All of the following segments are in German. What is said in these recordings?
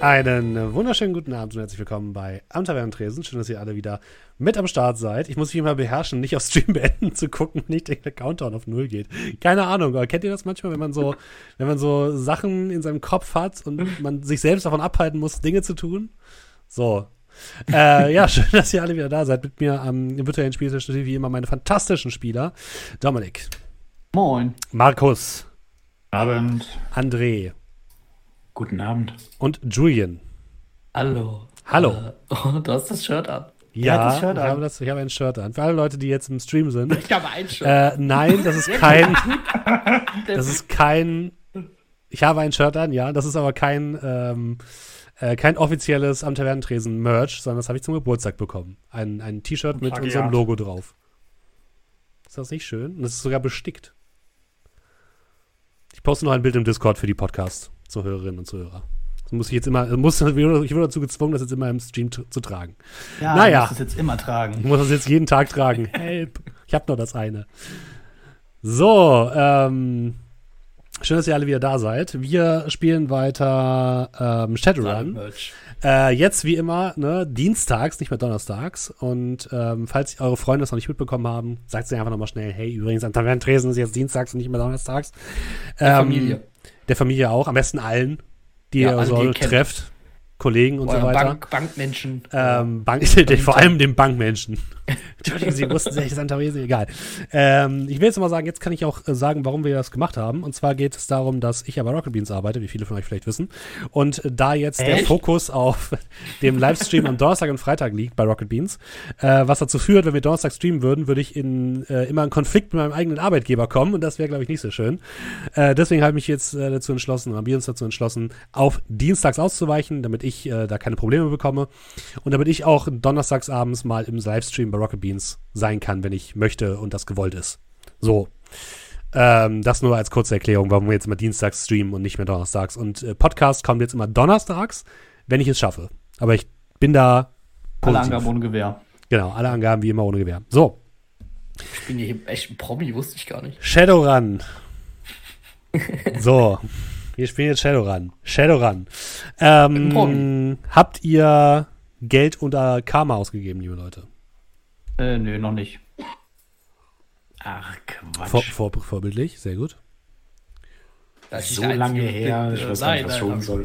Einen wunderschönen guten Abend und herzlich willkommen bei Am Tresen. Schön, dass ihr alle wieder mit am Start seid. Ich muss mich immer beherrschen, nicht auf Stream beenden zu gucken, nicht der Countdown auf Null geht. Keine Ahnung, aber kennt ihr das manchmal, wenn man so, wenn man so Sachen in seinem Kopf hat und man sich selbst davon abhalten muss, Dinge zu tun? So. äh, ja, schön, dass ihr alle wieder da seid. Mit mir am virtuellen Spieltisch wie immer meine fantastischen Spieler. Dominik. Moin. Markus. Abend. André. Guten Abend. Und Julian. Hallo. Hallo. Äh, oh, du hast das Shirt an. Ja, das Shirt ich, an. habe das, ich habe ein Shirt an. Für alle Leute, die jetzt im Stream sind. Ich habe ein Shirt. Äh, nein, das ist kein. das ist kein. Ich habe ein Shirt an, ja. Das ist aber kein, ähm, äh, kein offizielles Am Tavernentresen-Merch, sondern das habe ich zum Geburtstag bekommen. Ein, ein T-Shirt mit Plagiat. unserem Logo drauf. Ist das nicht schön? Und es ist sogar bestickt. Ich poste noch ein Bild im Discord für die Podcast-Zuhörerinnen und Zuhörer. Das muss ich jetzt immer, muss, ich wurde dazu gezwungen, das jetzt immer im Stream zu, tragen. ja, naja. du musst es jetzt immer Ich tragen. muss das jetzt jeden Tag tragen. Help. Ich habe nur das eine. So, ähm, schön, dass ihr alle wieder da seid. Wir spielen weiter ähm, Shadowrun. Äh, jetzt wie immer, ne, dienstags, nicht mehr donnerstags. Und ähm, falls eure Freunde das noch nicht mitbekommen haben, sagt sie einfach nochmal schnell, hey, übrigens, an Tavernentresen ist jetzt dienstags und nicht mehr donnerstags. Ähm, Familie. Der Familie auch, am besten allen, die Ja, ihr so trefft. Kollegen und so Euer weiter. Bank, Bankmenschen. Ähm, Bank, vor allem den Bankmenschen. Entschuldigen Sie, wussten Sie, Santa Rese, egal. Ähm, ich will jetzt mal sagen, jetzt kann ich auch äh, sagen, warum wir das gemacht haben. Und zwar geht es darum, dass ich ja bei Rocket Beans arbeite, wie viele von euch vielleicht wissen. Und äh, da jetzt der Echt? Fokus auf dem Livestream am Donnerstag und Freitag liegt bei Rocket Beans, äh, was dazu führt, wenn wir Donnerstag streamen würden, würde ich in äh, immer in Konflikt mit meinem eigenen Arbeitgeber kommen und das wäre, glaube ich, nicht so schön. Äh, deswegen habe ich mich jetzt äh, dazu entschlossen, oder haben wir uns dazu entschlossen, auf Dienstags auszuweichen, damit ich äh, da keine Probleme bekomme und damit ich auch donnerstags abends mal im Livestream bei Rocket Beans sein kann, wenn ich möchte und das gewollt ist. So. Ähm, das nur als kurze Erklärung, warum wir jetzt immer dienstags streamen und nicht mehr donnerstags. Und äh, Podcast kommt jetzt immer donnerstags, wenn ich es schaffe. Aber ich bin da Alle positiv. Angaben ohne Gewehr. Genau, alle Angaben wie immer ohne Gewehr. So, Ich bin hier echt ein Promi, wusste ich gar nicht. Shadowrun. so, wir spielen jetzt Shadowrun. Shadowrun. Ähm, habt ihr Geld unter Karma ausgegeben, liebe Leute? Äh, nö, noch nicht. Ach, Quatsch. Vor, vor, vorbildlich, sehr gut. Das ist so lange her, ich äh, weiß gar nicht, was nein. soll.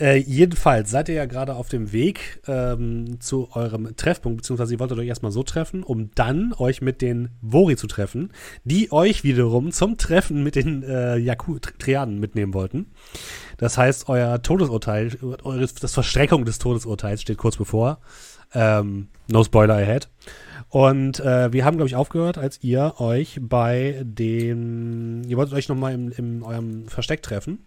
Äh, jedenfalls seid ihr ja gerade auf dem Weg ähm, zu eurem Treffpunkt, beziehungsweise ihr wolltet euch erstmal so treffen, um dann euch mit den Vori zu treffen, die euch wiederum zum Treffen mit den äh, Yaku Triaden mitnehmen wollten. Das heißt, euer Todesurteil, eures, das Verstreckung des Todesurteils steht kurz bevor. Ähm, no Spoiler ahead. Und äh, wir haben, glaube ich, aufgehört, als ihr euch bei dem, ihr wolltet euch nochmal in eurem Versteck treffen.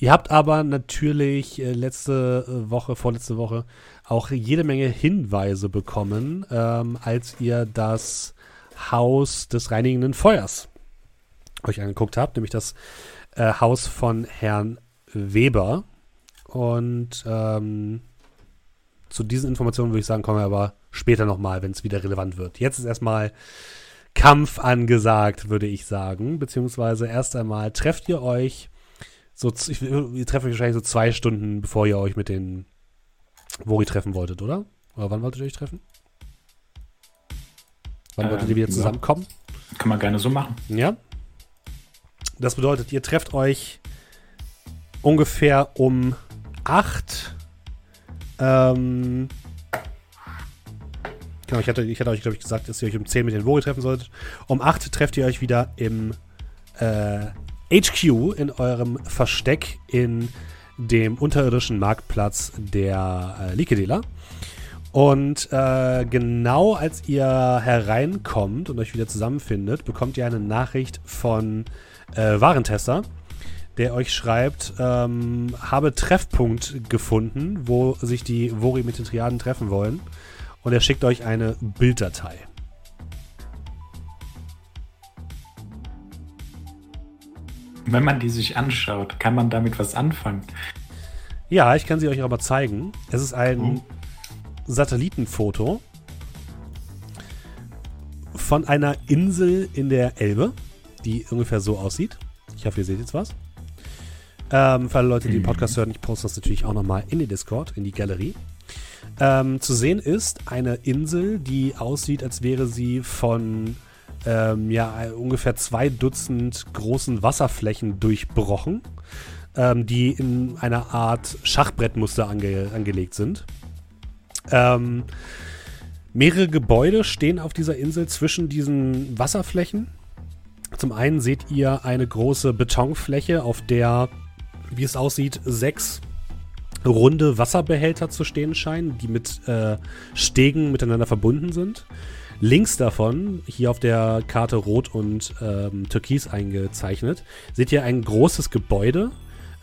Ihr habt aber natürlich äh, letzte äh, Woche, vorletzte Woche auch jede Menge Hinweise bekommen, ähm, als ihr das Haus des reinigenden Feuers euch angeguckt habt, nämlich das äh, Haus von Herrn Weber. Und ähm, zu diesen Informationen würde ich sagen, kommen wir aber später nochmal, wenn es wieder relevant wird. Jetzt ist erstmal Kampf angesagt, würde ich sagen. Beziehungsweise erst einmal trefft ihr euch so, ich, ihr trefft euch wahrscheinlich so zwei Stunden, bevor ihr euch mit den Vori treffen wolltet, oder? Oder wann wolltet ihr euch treffen? Wann Ähm, wolltet ihr wieder ja. zusammenkommen? Kann man gerne so machen. Ja. Das bedeutet, ihr trefft euch ungefähr um 8. Ähm, genau, ich hatte, ich hatte euch, glaube ich, gesagt, dass ihr euch um 10 mit den Vori treffen solltet. Um 8 trefft ihr euch wieder im äh, HQ in eurem Versteck in dem unterirdischen Marktplatz der äh, Likedela. Und äh, genau als ihr hereinkommt und euch wieder zusammenfindet, bekommt ihr eine Nachricht von äh, Warentester, der euch schreibt, ähm, habe Treffpunkt gefunden, wo sich die Vori mit den Triaden treffen wollen. Und er schickt euch eine Bilddatei. Wenn man die sich anschaut, kann man damit was anfangen. Ja, ich kann sie euch aber zeigen. Es ist ein Oh. Satellitenfoto von einer Insel in der Elbe, die ungefähr so aussieht. Ich hoffe, ihr seht jetzt was. Ähm, für alle Leute, die den Podcast hören, ich poste das natürlich auch nochmal in die Discord, in die Galerie. Ähm, zu sehen ist eine Insel, die aussieht, als wäre sie von ähm, ja, ungefähr zwei Dutzend großen Wasserflächen durchbrochen, ähm, die in einer Art Schachbrettmuster ange angelegt sind. Ähm, mehrere Gebäude stehen auf dieser Insel zwischen diesen Wasserflächen. Zum einen seht ihr eine große Betonfläche, auf der, wie es aussieht, sechs runde Wasserbehälter zu stehen scheinen, die mit äh, Stegen miteinander verbunden sind. Links davon, hier auf der Karte rot und ähm, türkis eingezeichnet, seht ihr ein großes Gebäude,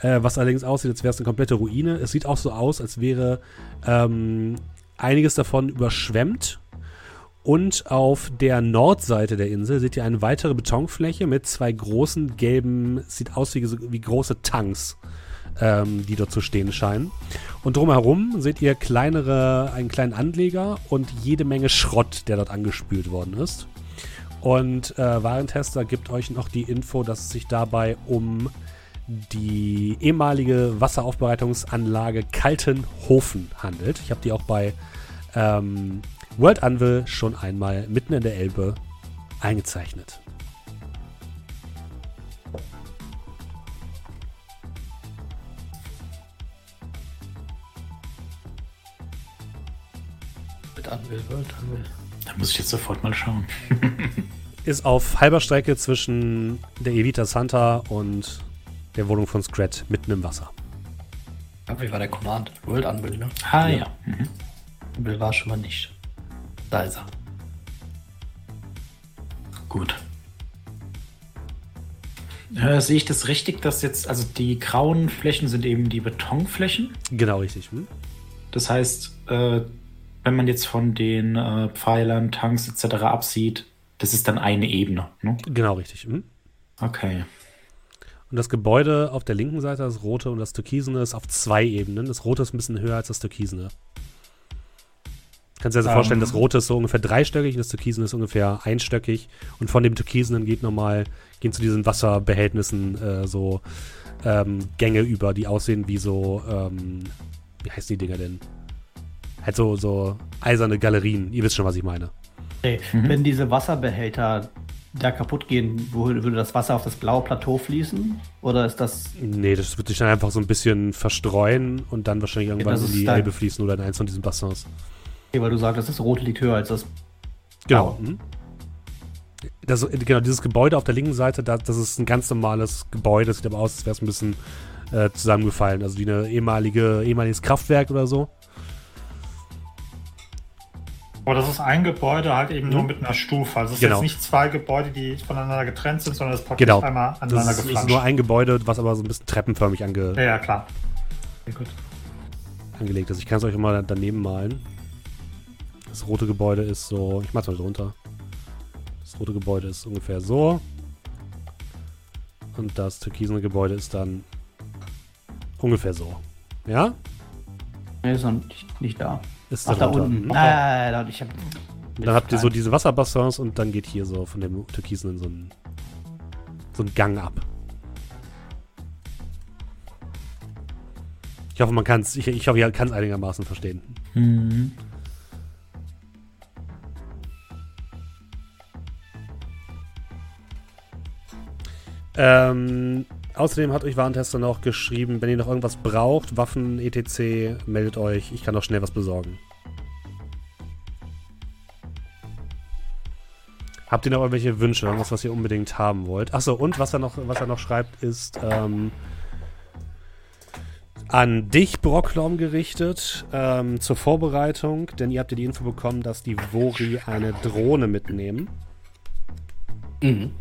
äh, was allerdings aussieht, als wäre es eine komplette Ruine. Es sieht auch so aus, als wäre ähm, einiges davon überschwemmt. Und auf der Nordseite der Insel seht ihr eine weitere Betonfläche mit zwei großen gelben, sieht aus wie, wie große Tanks ähm, die dort zu stehen scheinen. Und drumherum seht ihr kleinere, einen kleinen Anleger und jede Menge Schrott, der dort angespült worden ist. Und äh, Warentester gibt euch noch die Info, dass es sich dabei um die ehemalige Wasseraufbereitungsanlage Kaltenhofen handelt. Ich habe die auch bei ähm, World Anvil schon einmal mitten in der Elbe eingezeichnet. Mit Anvil, World Anvil. Da muss ich jetzt sofort mal schauen. Ist auf halber Strecke zwischen der Evita Santa und der Wohnung von Scrat mitten im Wasser. Anvil war der Command. World Anvil, ne? Ah ja. Mhm. Anvil war schon mal nicht. Da ist er. Gut. Äh, sehe ich das richtig, dass jetzt, also die grauen Flächen sind eben die Betonflächen? Genau richtig. Hm? Das heißt, äh, wenn man jetzt von den äh, Pfeilern, Tanks etc. absieht, das ist dann eine Ebene. Ne? Genau richtig. Hm? Okay. Und das Gebäude auf der linken Seite, das rote und das türkisene, ist auf zwei Ebenen. Das rote ist ein bisschen höher als das türkisene. Kannst dir also Ähm. vorstellen, das rote ist so ungefähr dreistöckig und das türkisene ist ungefähr einstöckig. Und von dem türkisenen geht nochmal, gehen zu diesen Wasserbehältnissen äh, so ähm, Gänge über, die aussehen wie so, ähm, wie heißen die Dinger denn? Halt so, so eiserne Galerien. Ihr wisst schon, was ich meine. Hey, Mhm. Wenn diese Wasserbehälter da kaputt gehen, würde das Wasser auf das blaue Plateau fließen? Oder ist das. Nee, das wird sich dann einfach so ein bisschen verstreuen und dann wahrscheinlich irgendwann das in die Elbe fließen oder in eins von diesen Bassins. Okay, weil du sagst, das rote liegt höher als das. Genau. Mhm. Das, genau, dieses Gebäude auf der linken Seite, da, das ist ein ganz normales Gebäude, das sieht aber aus, als wäre es ein bisschen äh, zusammengefallen. Also wie eine ehemalige, ehemaliges Kraftwerk oder so. Aber das ist ein Gebäude halt eben nur Mhm. mit einer Stufe. Also es ist Genau. jetzt nicht zwei Gebäude, die voneinander getrennt sind, sondern es ist praktisch Genau. einmal Das aneinander ist, ist geflanscht. nur ein Gebäude, was aber so ein bisschen treppenförmig ange, ja, ja, klar. Angelegt ist. Ich kann es euch mal daneben malen. Das rote Gebäude ist so, ich mach's mal drunter. Das rote Gebäude ist ungefähr so. Und das türkisene Gebäude ist dann ungefähr so. Ja? Nee, ist noch nicht, nicht da. Ist Ach, da unten. Nein, da, ich hab. Dann habt ihr so diese Wasserbassins und dann geht hier so von dem Türkisen in so ein, so ein Gang ab. Ich hoffe, man kann es, ich, ich hoffe, ihr kann es einigermaßen verstehen. Mhm. Ähm, außerdem hat euch Warentester noch geschrieben, wenn ihr noch irgendwas braucht, Waffen, etc., meldet euch. Ich kann noch schnell was besorgen. Habt ihr noch irgendwelche Wünsche, irgendwas, was ihr unbedingt haben wollt? Achso, und was er noch, was er noch schreibt, ist ähm, an dich, Brocklom, gerichtet ähm, zur Vorbereitung, denn ihr habt ja die Info bekommen, dass die Vori eine Drohne mitnehmen. Mhm.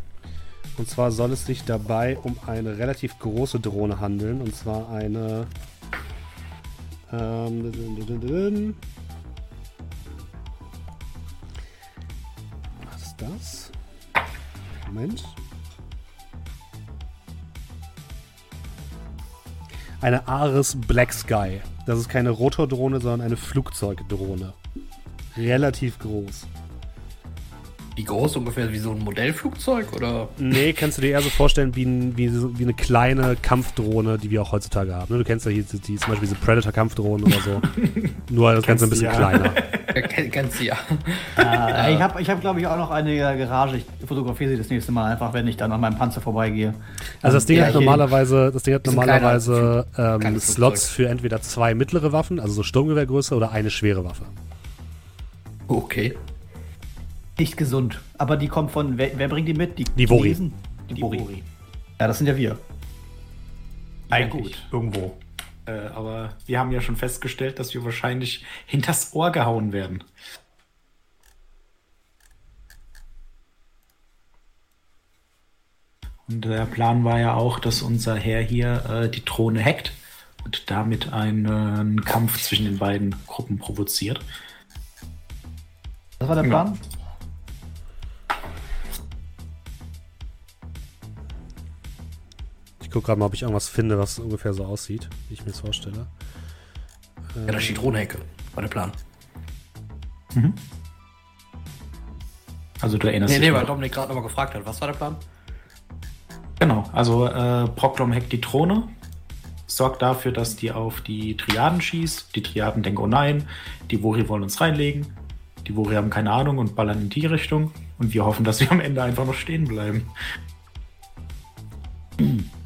Und zwar soll es sich dabei um eine relativ große Drohne handeln. Und zwar eine. Ähm. Was ist das? Moment. Eine Ares Black Sky. Das ist keine Rotordrohne, sondern eine Flugzeugdrohne. Relativ groß. Wie groß ungefähr? Wie so ein Modellflugzeug oder? Nee, kannst du dir eher so vorstellen wie, ein, wie, so, wie eine kleine Kampfdrohne, die wir auch heutzutage haben. ne? Du kennst ja hier die, die, zum Beispiel diese Predator-Kampfdrohnen oder so. Nur das Ganze ein bisschen ja. kleiner. Kennst du ja. Äh, ich habe, ich hab, glaube ich, auch noch eine Garage. Ich fotografiere sie das nächste Mal einfach, wenn ich dann an meinem Panzer vorbeigehe. Also das Ding Ja, hat normalerweise, das Ding hat normalerweise ähm, kleines Slots für entweder zwei mittlere Waffen, also so Sturmgewehrgröße, oder eine schwere Waffe. Okay. Nicht gesund. Aber die kommt von. Wer, wer bringt die mit? Die, Die Vori. Chinesen? Die, Vori. Ja, das sind ja wir. Eigentlich. Irgendwo. Äh, aber wir haben ja schon festgestellt, dass wir wahrscheinlich hinters Ohr gehauen werden. Und der Plan war ja auch, dass unser Herr hier äh, die Drohne hackt und damit einen Kampf zwischen den beiden Gruppen provoziert. Das war der Ja. Plan? Ich gucke gerade mal, ob ich irgendwas finde, was ungefähr so aussieht, wie ich mir das vorstelle. Ja, da steht Drohnenhecke. War der Plan. Also du erinnerst Nee, dich nee, weil noch. Dominik gerade nochmal gefragt hat. Was war der Plan? Genau, also äh, Proklom hackt die Drohne, sorgt dafür, dass die auf die Triaden schießt. Die Triaden denken, oh nein, die Vori wollen uns reinlegen. Die Vori haben keine Ahnung und ballern in die Richtung. Und wir hoffen, dass wir am Ende einfach noch stehen bleiben.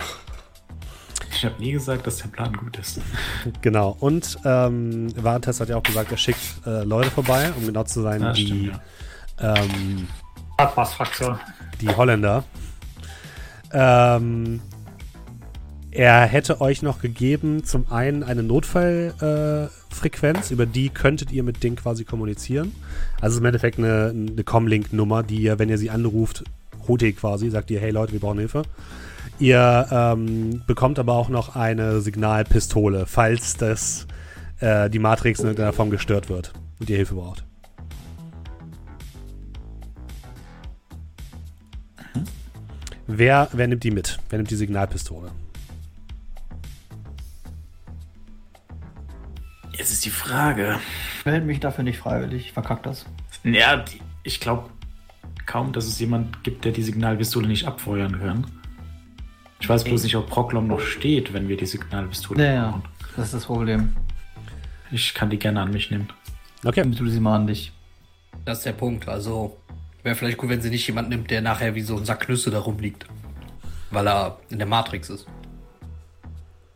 Ich habe nie gesagt, dass der Plan gut ist. Genau. Und ähm, Varentes hat ja auch gesagt, er schickt äh, Leute vorbei, um genau zu sein, Ja, die, stimmt, ja. ähm, Abpassfraktion. die Holländer. Ähm, er hätte euch noch gegeben, zum einen eine Notfallfrequenz, äh, über die könntet ihr mit Ding quasi kommunizieren. Also es ist im Endeffekt eine, eine Comlink-Nummer, die ihr, wenn ihr sie anruft, holt ihr quasi, sagt ihr, hey Leute, wir brauchen Hilfe. Ihr ähm, bekommt aber auch noch eine Signalpistole, falls das, äh, die Matrix in irgendeiner Form gestört wird und ihr Hilfe braucht. Wer, wer nimmt die mit? Wer nimmt die Signalpistole? Jetzt ist die Frage. Ich melde mich dafür nicht freiwillig. Ich verkack das. Ja, ich glaube kaum, dass es jemand gibt, der die Signalpistole nicht abfeuern kann. Ich weiß bloß nicht, ob Proklom noch steht, wenn wir die Signalpistole Ja, ja. brauchen. Das ist das Problem. Ich kann die gerne an mich nehmen. Okay. Du sie mal an dich. Das ist der Punkt. Also wäre vielleicht gut, wenn sie nicht jemand nimmt, der nachher wie so ein Sack Nüsse da rumliegt. Weil er in der Matrix ist.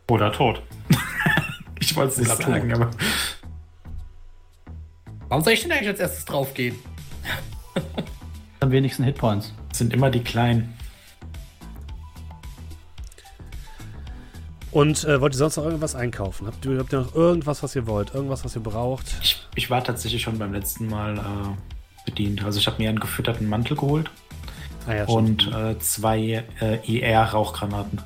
Oder tot. Ich wollte es nicht Oder sagen, tot. aber Warum soll ich denn eigentlich als erstes draufgehen? Am wenigsten Hitpoints. es sind immer die Kleinen. Und äh, wollt ihr sonst noch irgendwas einkaufen? Habt ihr, habt ihr noch irgendwas, was ihr wollt? Irgendwas, was ihr braucht? Ich, ich war tatsächlich schon beim letzten Mal äh, bedient. Also ich habe mir einen gefütterten Mantel geholt Ah ja, und äh, zwei äh, ER-Rauchgranaten.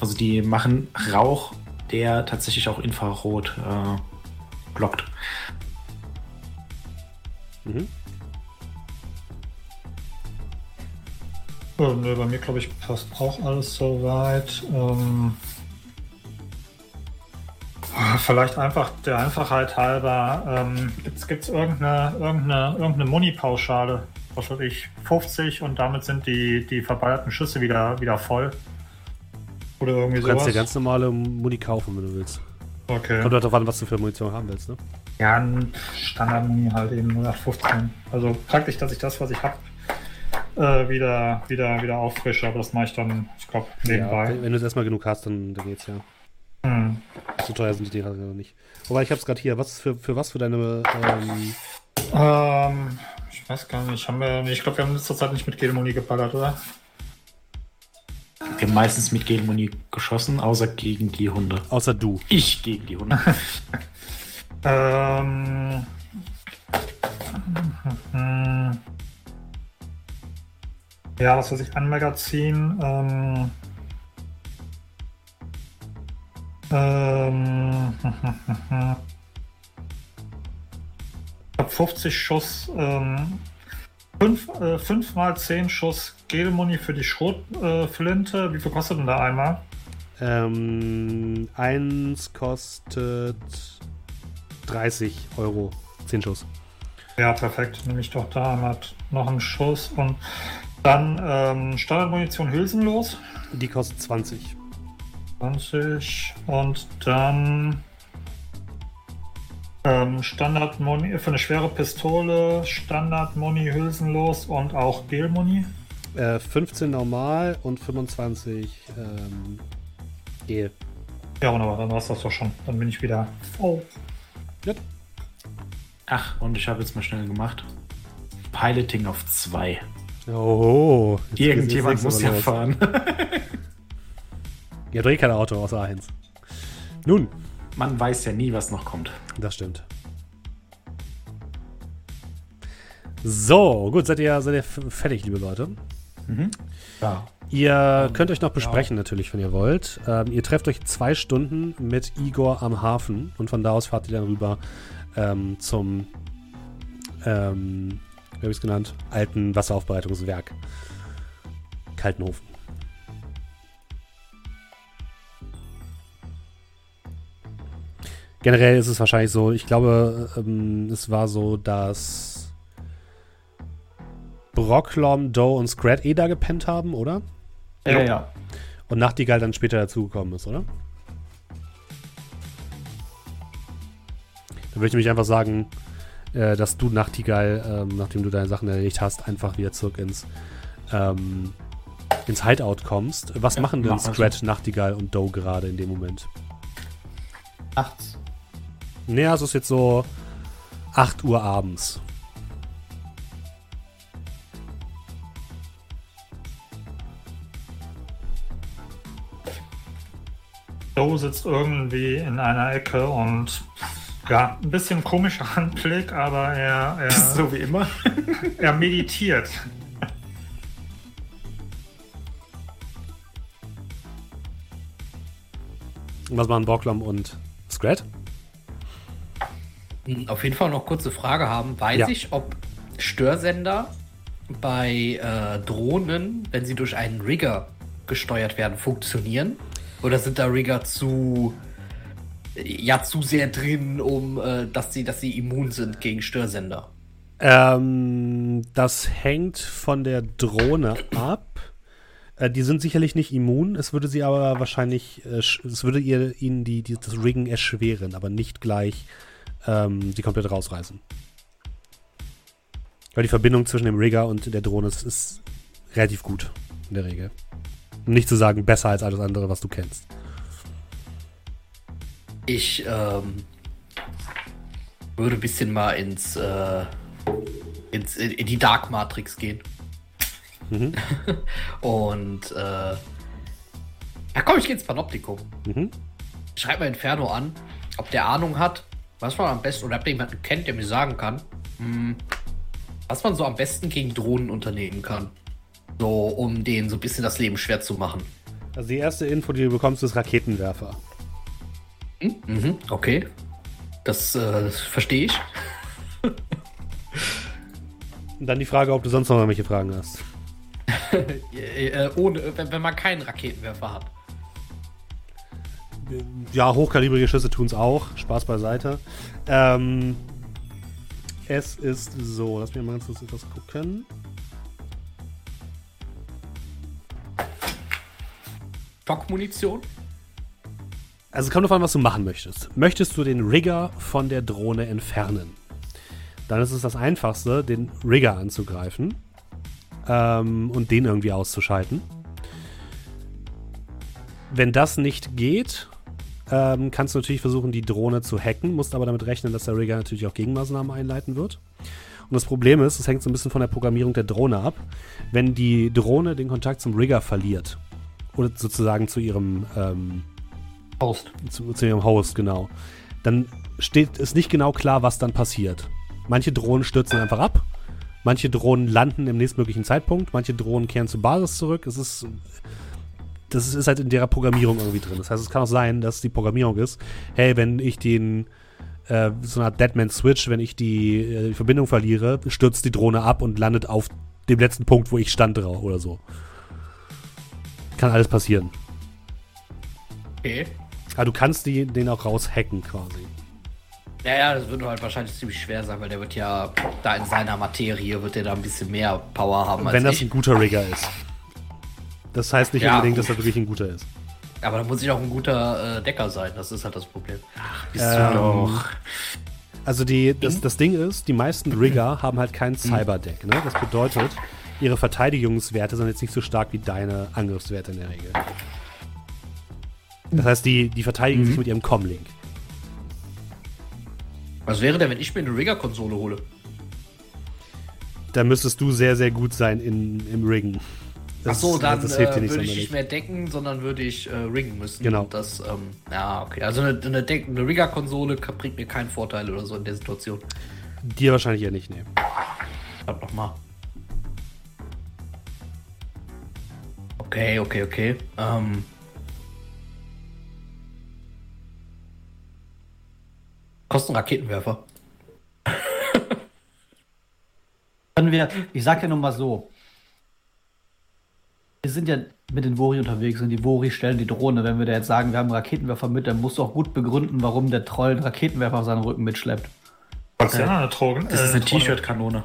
Also die machen Rauch, der tatsächlich auch Infrarot äh, blockt. Mhm. Oh, nö, bei mir glaube ich passt auch alles soweit. Ähm, vielleicht einfach der Einfachheit halber. Ähm, Gibt es irgendeine, irgendeine, irgendeine Muni-Pauschale? Was weiß ich, 50 und damit sind die, die verballerten Schüsse wieder, wieder voll. Oder irgendwie Du kannst sowas. dir ganz normale Muni kaufen, wenn du willst. okay. Kommt halt darauf an, was du für Munition haben willst, ne? Ja, ein Standard-Muni halt eben 0815. Also praktisch, dass ich das, was ich habe, äh, wieder, wieder, wieder auffrische, aber das mache ich dann, ich glaube, Ja, nebenbei. wenn, wenn du jetzt erstmal genug hast, dann, dann geht's ja. Hm. So teuer sind die Dinger noch nicht. Wobei, ich hab's gerade hier. Was für, für was für deine ähm, Ähm, ich weiß gar nicht. Haben wir, ich glaube, wir haben in letzter Zeit nicht mit Gelmoni geballert, oder? Wir haben meistens mit Gelmoni geschossen, außer gegen die Hunde. außer du. Ich gegen die Hunde. Ähm. Ja, was weiß ich, ein Magazin. Ähm. Ähm. Ich habe 50 Schuss, ähm, 5, äh, 5 mal 10 Schuss Gelmuni für die Schrotflinte. Äh. Wie viel kostet denn da einmal? Ähm, eins kostet 30 Euro. 10 Schuss. Ja, perfekt. Nehme ich doch da einmal noch einen Schuss und dann ähm, Standardmunition hülsenlos. Die kostet 20. 20 und dann ähm, Standardmuni für eine schwere Pistole, Standardmuni hülsenlos und auch Gelmuni. Äh, 15 normal und 25 ähm, Gel. Ja, wunderbar, dann war es das doch schon. Dann bin ich wieder voll. Gut. Ach, und ich habe jetzt mal schnell gemacht. Piloting auf 2. Oh. Irgendjemand muss ja los. fahren. Ja, dreh kein Auto außer eins. Nun, Man weiß ja nie, was noch kommt. das stimmt. So, gut, seid ihr, seid ihr fertig, liebe Leute? Ja. Ihr könnt euch noch besprechen, natürlich, wenn ihr wollt. Ähm, ihr trefft euch zwei Stunden mit Igor am Hafen und von da aus fahrt ihr dann rüber ähm, zum, ähm, wie habe ich es genannt, alten Wasseraufbereitungswerk. Kaltenhofen. Generell ist es wahrscheinlich so, ich glaube, ähm, es war so, dass Brocklom, Doe und Scrat eh da gepennt haben, oder? Ja, ja. Und Nachtigall dann später dazugekommen ist, oder? Dann würde ich nämlich einfach sagen, äh, dass du Nachtigall, ähm, nachdem du deine Sachen erledigt hast, einfach wieder zurück ins, ähm, ins Hideout kommst. Was Ja, machen denn wir Scratch, Nachtigall und Doe gerade in dem Moment? Nachts. Naja, es ist jetzt so 8 Uhr abends. Joe sitzt irgendwie in einer Ecke und ja, ein bisschen komischer Anblick, aber er, er, So wie immer. er meditiert. Was machen Brocklom und Scrat? Auf jeden Fall noch kurze Frage haben. Weiß Ja. ich, ob Störsender bei äh, Drohnen, wenn sie durch einen Rigger gesteuert werden, funktionieren? Oder sind da Rigger zu ja zu sehr drin, um äh, dass sie dass sie immun sind gegen Störsender? Ähm, das hängt von der Drohne ab. Äh, die sind sicherlich nicht immun. Es würde sie aber wahrscheinlich, äh, es würde ihr ihnen die, die, das Riggen erschweren, aber nicht gleich ähm, sie komplett rausreißen. Weil die Verbindung zwischen dem Rigger und der Drohne ist, ist relativ gut in der Regel. Um nicht zu sagen besser als alles andere, was du kennst. Ich ähm, würde ein bisschen mal ins, äh, ins in, in die Dark Matrix gehen. Mhm. Und äh, ja komm, ich gehe ins Panoptikum. Mhm. Schreib mal Inferno an, ob der Ahnung hat, was man am besten, oder ob der jemanden kennt, der mir sagen kann, hm, was man so am besten gegen Drohnen unternehmen kann. So, um denen so ein bisschen das Leben schwer zu machen. Also die erste Info, die du bekommst, ist Raketenwerfer. Hm? Mhm, okay. Das, äh, das verstehe ich. Und dann die Frage, ob du sonst noch irgendwelche Fragen hast. Äh, äh, ohne, wenn, wenn man keinen Raketenwerfer hat. Ja, hochkalibrige Schüsse tun es auch. Spaß beiseite. Ähm, es ist so, lass mich mal ganz kurz etwas gucken. Schockmunition? Also kommt davon, was du machen möchtest. Möchtest du den Rigger von der Drohne entfernen? Dann ist es das Einfachste, den Rigger anzugreifen ähm, und den irgendwie auszuschalten. Wenn das nicht geht, ähm, kannst du natürlich versuchen, die Drohne zu hacken, musst aber damit rechnen, dass der Rigger natürlich auch Gegenmaßnahmen einleiten wird. Und das Problem ist, es hängt so ein bisschen von der Programmierung der Drohne ab. Wenn die Drohne den Kontakt zum Rigger verliert, oder sozusagen zu ihrem ähm, Post. zu, zu ihrem Host, genau. Dann steht es nicht genau klar, was dann passiert. Manche Drohnen stürzen einfach ab, manche Drohnen landen im nächstmöglichen Zeitpunkt, manche Drohnen kehren zur Basis zurück. Es ist. Das ist, ist halt in der Programmierung irgendwie drin. Das heißt, es kann auch sein, dass die Programmierung ist, hey, wenn ich den äh, so eine Art Deadman-Switch, wenn ich die, äh, die Verbindung verliere, stürzt die Drohne ab und landet auf dem letzten Punkt, wo ich stand drauf oder so. Kann alles passieren. Okay. Aber du kannst die, den auch raushacken quasi. Ja, ja, das wird halt wahrscheinlich ziemlich schwer sein, weil der wird ja da in seiner Materie wird der da ein bisschen mehr Power haben als Wenn das ich. ein guter Rigger ist. Das heißt nicht Ja, unbedingt, dass er wirklich ein guter ist. Aber da muss ich auch ein guter äh, Decker sein, das ist halt das Problem. Bist Ähm, du doch. Also die, das, das Ding ist, die meisten Rigger haben halt kein Cyberdeck. Ne? Das bedeutet, ihre Verteidigungswerte sind jetzt nicht so stark wie deine Angriffswerte in der Regel. Das heißt, die, die verteidigen sich mit ihrem Comlink. Was wäre denn, wenn ich mir eine Rigger-Konsole hole? Da müsstest du sehr, sehr gut sein in, im Riggen. Das- Achso, dann das hilft dir äh, nicht würde ich nicht mehr decken, sondern würde ich äh, ringen müssen. Genau. Und Das, ähm, ja, okay. Also eine, eine, Deck- eine Rigger-Konsole bringt mir keinen Vorteil oder so in der Situation. Dir wahrscheinlich eher nicht nehmen. Verdammt nochmal. Okay, okay, okay. Ähm. Kosten Raketenwerfer. Können wir, ich sag ja nur mal so. Wir sind ja mit den Vori unterwegs und die Vori stellen die Drohne. Wenn wir da jetzt sagen, wir haben einen Raketenwerfer mit, dann musst du auch gut begründen, warum der Troll einen Raketenwerfer auf seinem Rücken mitschleppt. Was ja eine Drogen. Das ist eine T-Shirt-Kanone.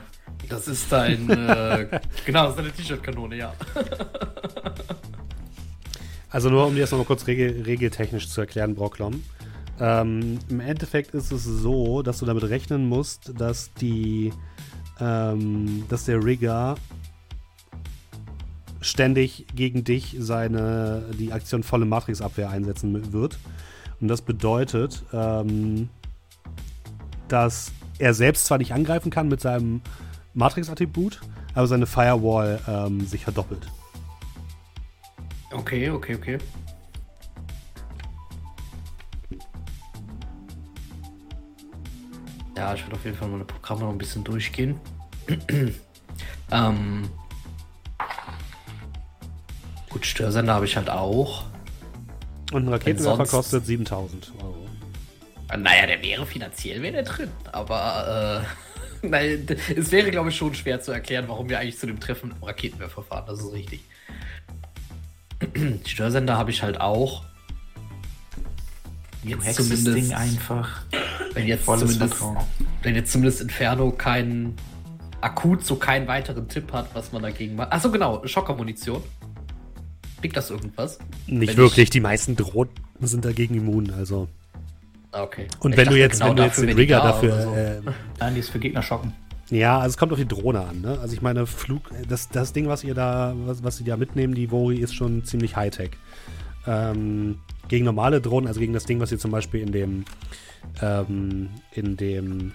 Das ist dein. äh, genau, das ist eine T-Shirt-Kanone, ja. Also nur um dir das nochmal kurz regel regeltechnisch zu erklären, Brocklom. Ähm, Im Endeffekt ist es so, dass du damit rechnen musst, dass die, ähm, dass der Rigger ständig gegen dich seine die Aktion volle Matrixabwehr einsetzen wird. Und das bedeutet, ähm, dass er selbst zwar nicht angreifen kann mit seinem Matrix-Attribut, aber seine Firewall ähm, sich verdoppelt. Okay, okay, okay. Ja, ich würde auf jeden Fall meine Programme noch ein bisschen durchgehen. ähm. Gut, Störsender habe ich halt auch. Und ein Raketenwerfer sonst- kostet 7000 Euro. Naja, der wäre finanziell wäre der drin, aber äh, nein, es wäre, glaube ich, schon schwer zu erklären, warum wir eigentlich zu dem Treffen mit dem Raketenwerfer fahren. Das ist richtig. Störsender habe ich halt auch. Du Jetzt hackst das zumindest, Ding einfach. Wenn jetzt Volles zumindest, Vertrauen. wenn jetzt zumindest Inferno keinen akut so keinen weiteren Tipp hat, was man dagegen macht. Achso, genau, Schockermunition. Kriegt das irgendwas? Nicht Wenn wirklich, die meisten Drohnen sind dagegen immun, also. Ah, Okay. Und Ich wenn du jetzt, genau wenn du jetzt den Rigger da dafür, so. äh, Nein, die ist für Gegner schocken. ja, also es kommt auf die Drohne an, ne? Also ich meine, Flug, das, das Ding, was ihr da, was, was sie da mitnehmen, die Vori, ist schon ziemlich Hightech. Ähm, gegen normale Drohnen, also gegen das Ding, was ihr zum Beispiel in dem, ähm, in dem,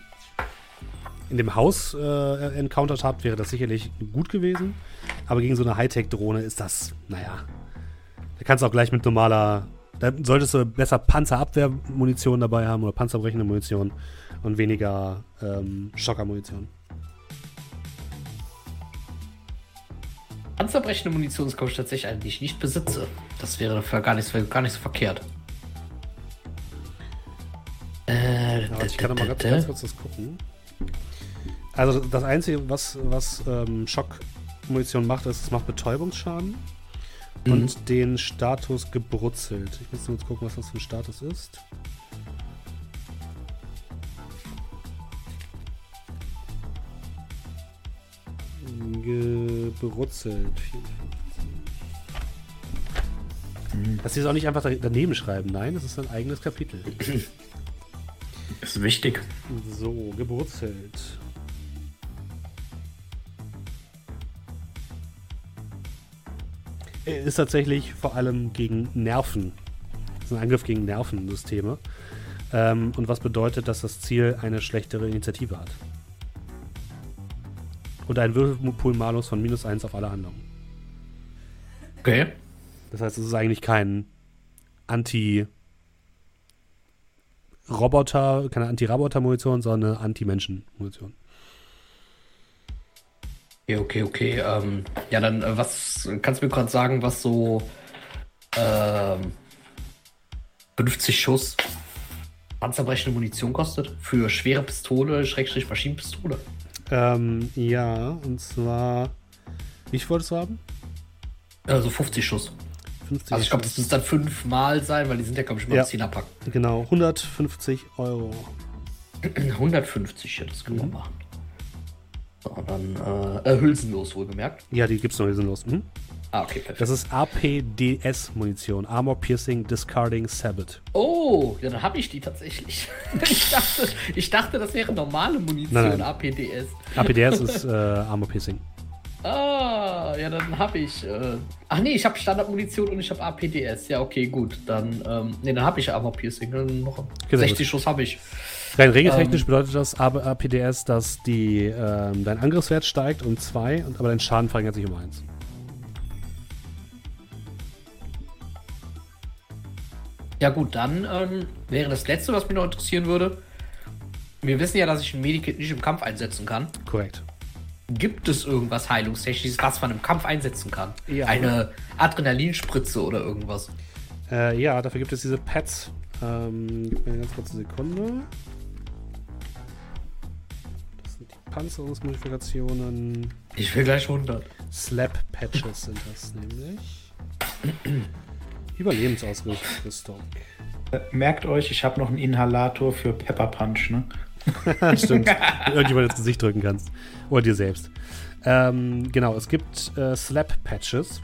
in dem Haus äh, encountert habt, wäre das sicherlich gut gewesen. Aber gegen so eine Hightech-Drohne ist das, naja, da kannst du auch gleich mit normaler, da solltest du besser Panzerabwehrmunition dabei haben oder panzerbrechende Munition und weniger ähm, Schockermunition. Panzerbrechende Munition ist, glaube ich, tatsächlich eine, die ich nicht besitze. Das wäre dafür gar nicht, gar nicht so verkehrt. Äh, Ja, ich kann noch mal ganz, ganz kurz das gucken. Also das Einzige, was, was ähm, Schockmunition macht, ist, es macht Betäubungsschaden Mhm. und den Status gebrutzelt. Ich muss nur kurz gucken, was das für ein Status ist. Gebrutzelt. Das ist auch nicht einfach da- daneben schreiben, nein, das ist ein eigenes Kapitel. Ist wichtig. So, gebrutzelt. Er Ist tatsächlich vor allem gegen Nerven. Das ist ein Angriff gegen Nervensysteme. Ähm, und was bedeutet, dass das Ziel eine schlechtere Initiative hat. Und ein Würfelpool-Malus von minus 1 auf alle Handlungen. Okay. Das heißt, es ist eigentlich kein Anti- Roboter, keine Anti-Roboter-Munition, sondern eine Anti-Menschen-Munition. Okay, okay, okay. Ähm, ja, dann, äh, was kannst du mir gerade sagen, was so ähm, 50 Schuss panzerbrechende Munition kostet? Für schwere Pistole, Schrägstrich Maschinenpistole? Ähm, ja, und zwar. Wie viel wolltest du haben? Also 50 Schuss. 50 Also ich glaube, das müsste dann fünfmal sein, weil die sind ja, glaube ich, immer Ja. im 10er Pack. Genau, 150 Euro. 150, ja, das können wir Mhm. machen. So, dann äh, äh, hülsenlos wohlgemerkt. Ja, die gibt's noch hülsenlos. Mhm. Ah, okay, perfekt. Das ist APDS-Munition. Armor Piercing Discarding Sabot. oh, ja, dann habe ich die tatsächlich. ich, dachte, ich dachte, das wäre normale Munition, Nein, nein. APDS. APDS ist äh, Armor Piercing. Ah, ja, dann habe ich. Äh, ach nee, ich habe Standardmunition und ich habe APDS. Ja, okay, gut. Dann, ähm, nee, dann habe ich Armor Piercing. Dann noch sehr 60 gut. Schuss habe ich. Rein regeltechnisch Ähm. bedeutet das aber APDS, dass die, ähm, dein Angriffswert steigt um 2, aber dein Schaden verringert sich um 1. Ja, gut, dann ähm, wäre das letzte, was mich noch interessieren würde. Wir wissen ja, dass ich ein Medikit nicht im Kampf einsetzen kann. Korrekt. Gibt es irgendwas Heilungstechnisches, was man im Kampf einsetzen kann? Ja. Eine Adrenalinspritze oder irgendwas? Äh, ja, dafür gibt es diese Pads. Ähm, gib mir eine ganz kurze Sekunde. Das sind die Panzerungsmodifikationen. Ich will gleich 100. Slap Patches sind das nämlich. Überlebensausrüstung. Äh, merkt euch, ich habe noch einen Inhalator für Pepper Punch, ne? Stimmt. Irgendjemand ins Gesicht drücken kannst. Oder dir selbst. Ähm, genau, es gibt äh, Slap Patches.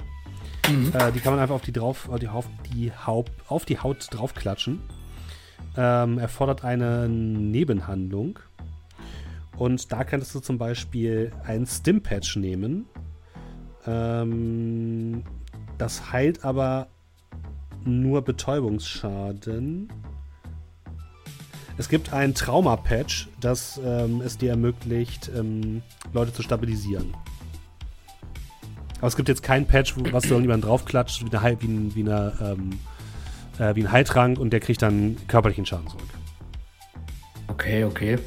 Äh, die kann man einfach auf die drauf, auf die, auf die, Haupt, auf die Haut draufklatschen. Ähm, erfordert eine Nebenhandlung. Und da könntest du zum Beispiel ein Stim-Patch nehmen. Ähm, das heilt aber nur Betäubungsschaden. Es gibt ein Trauma-Patch, das ähm, es dir ermöglicht, ähm, Leute zu stabilisieren. Aber es gibt jetzt kein Patch, was du irgendjemand draufklatscht, wie, eine, wie, ein, wie, eine, ähm, äh, wie ein Heiltrank und der kriegt dann körperlichen Schaden zurück. Okay, okay.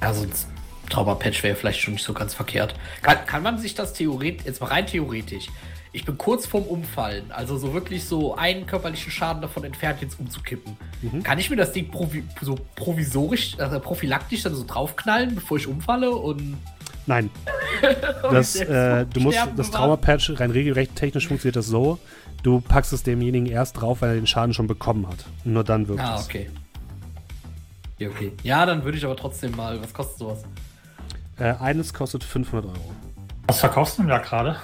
Ja, sonst Trauberpatch wäre vielleicht schon nicht so ganz verkehrt. Kann, kann man sich das theoretisch, jetzt mal rein theoretisch, ich bin kurz vorm Umfallen, also so wirklich so einen körperlichen Schaden davon entfernt, jetzt umzukippen. Kann ich mir das Ding provi so provisorisch, also prophylaktisch dann so draufknallen, bevor ich umfalle und Nein. Das, äh, du musst das? Trauma-Patch, rein regelrecht technisch funktioniert das so, du packst es demjenigen erst drauf, wenn er den Schaden schon bekommen hat. Und nur dann wirkt Ah, es. okay. Ja, okay. Ja, dann würde ich aber trotzdem mal, was kostet sowas? Äh, eines kostet 500 Euro. Was verkaufst du denn da gerade?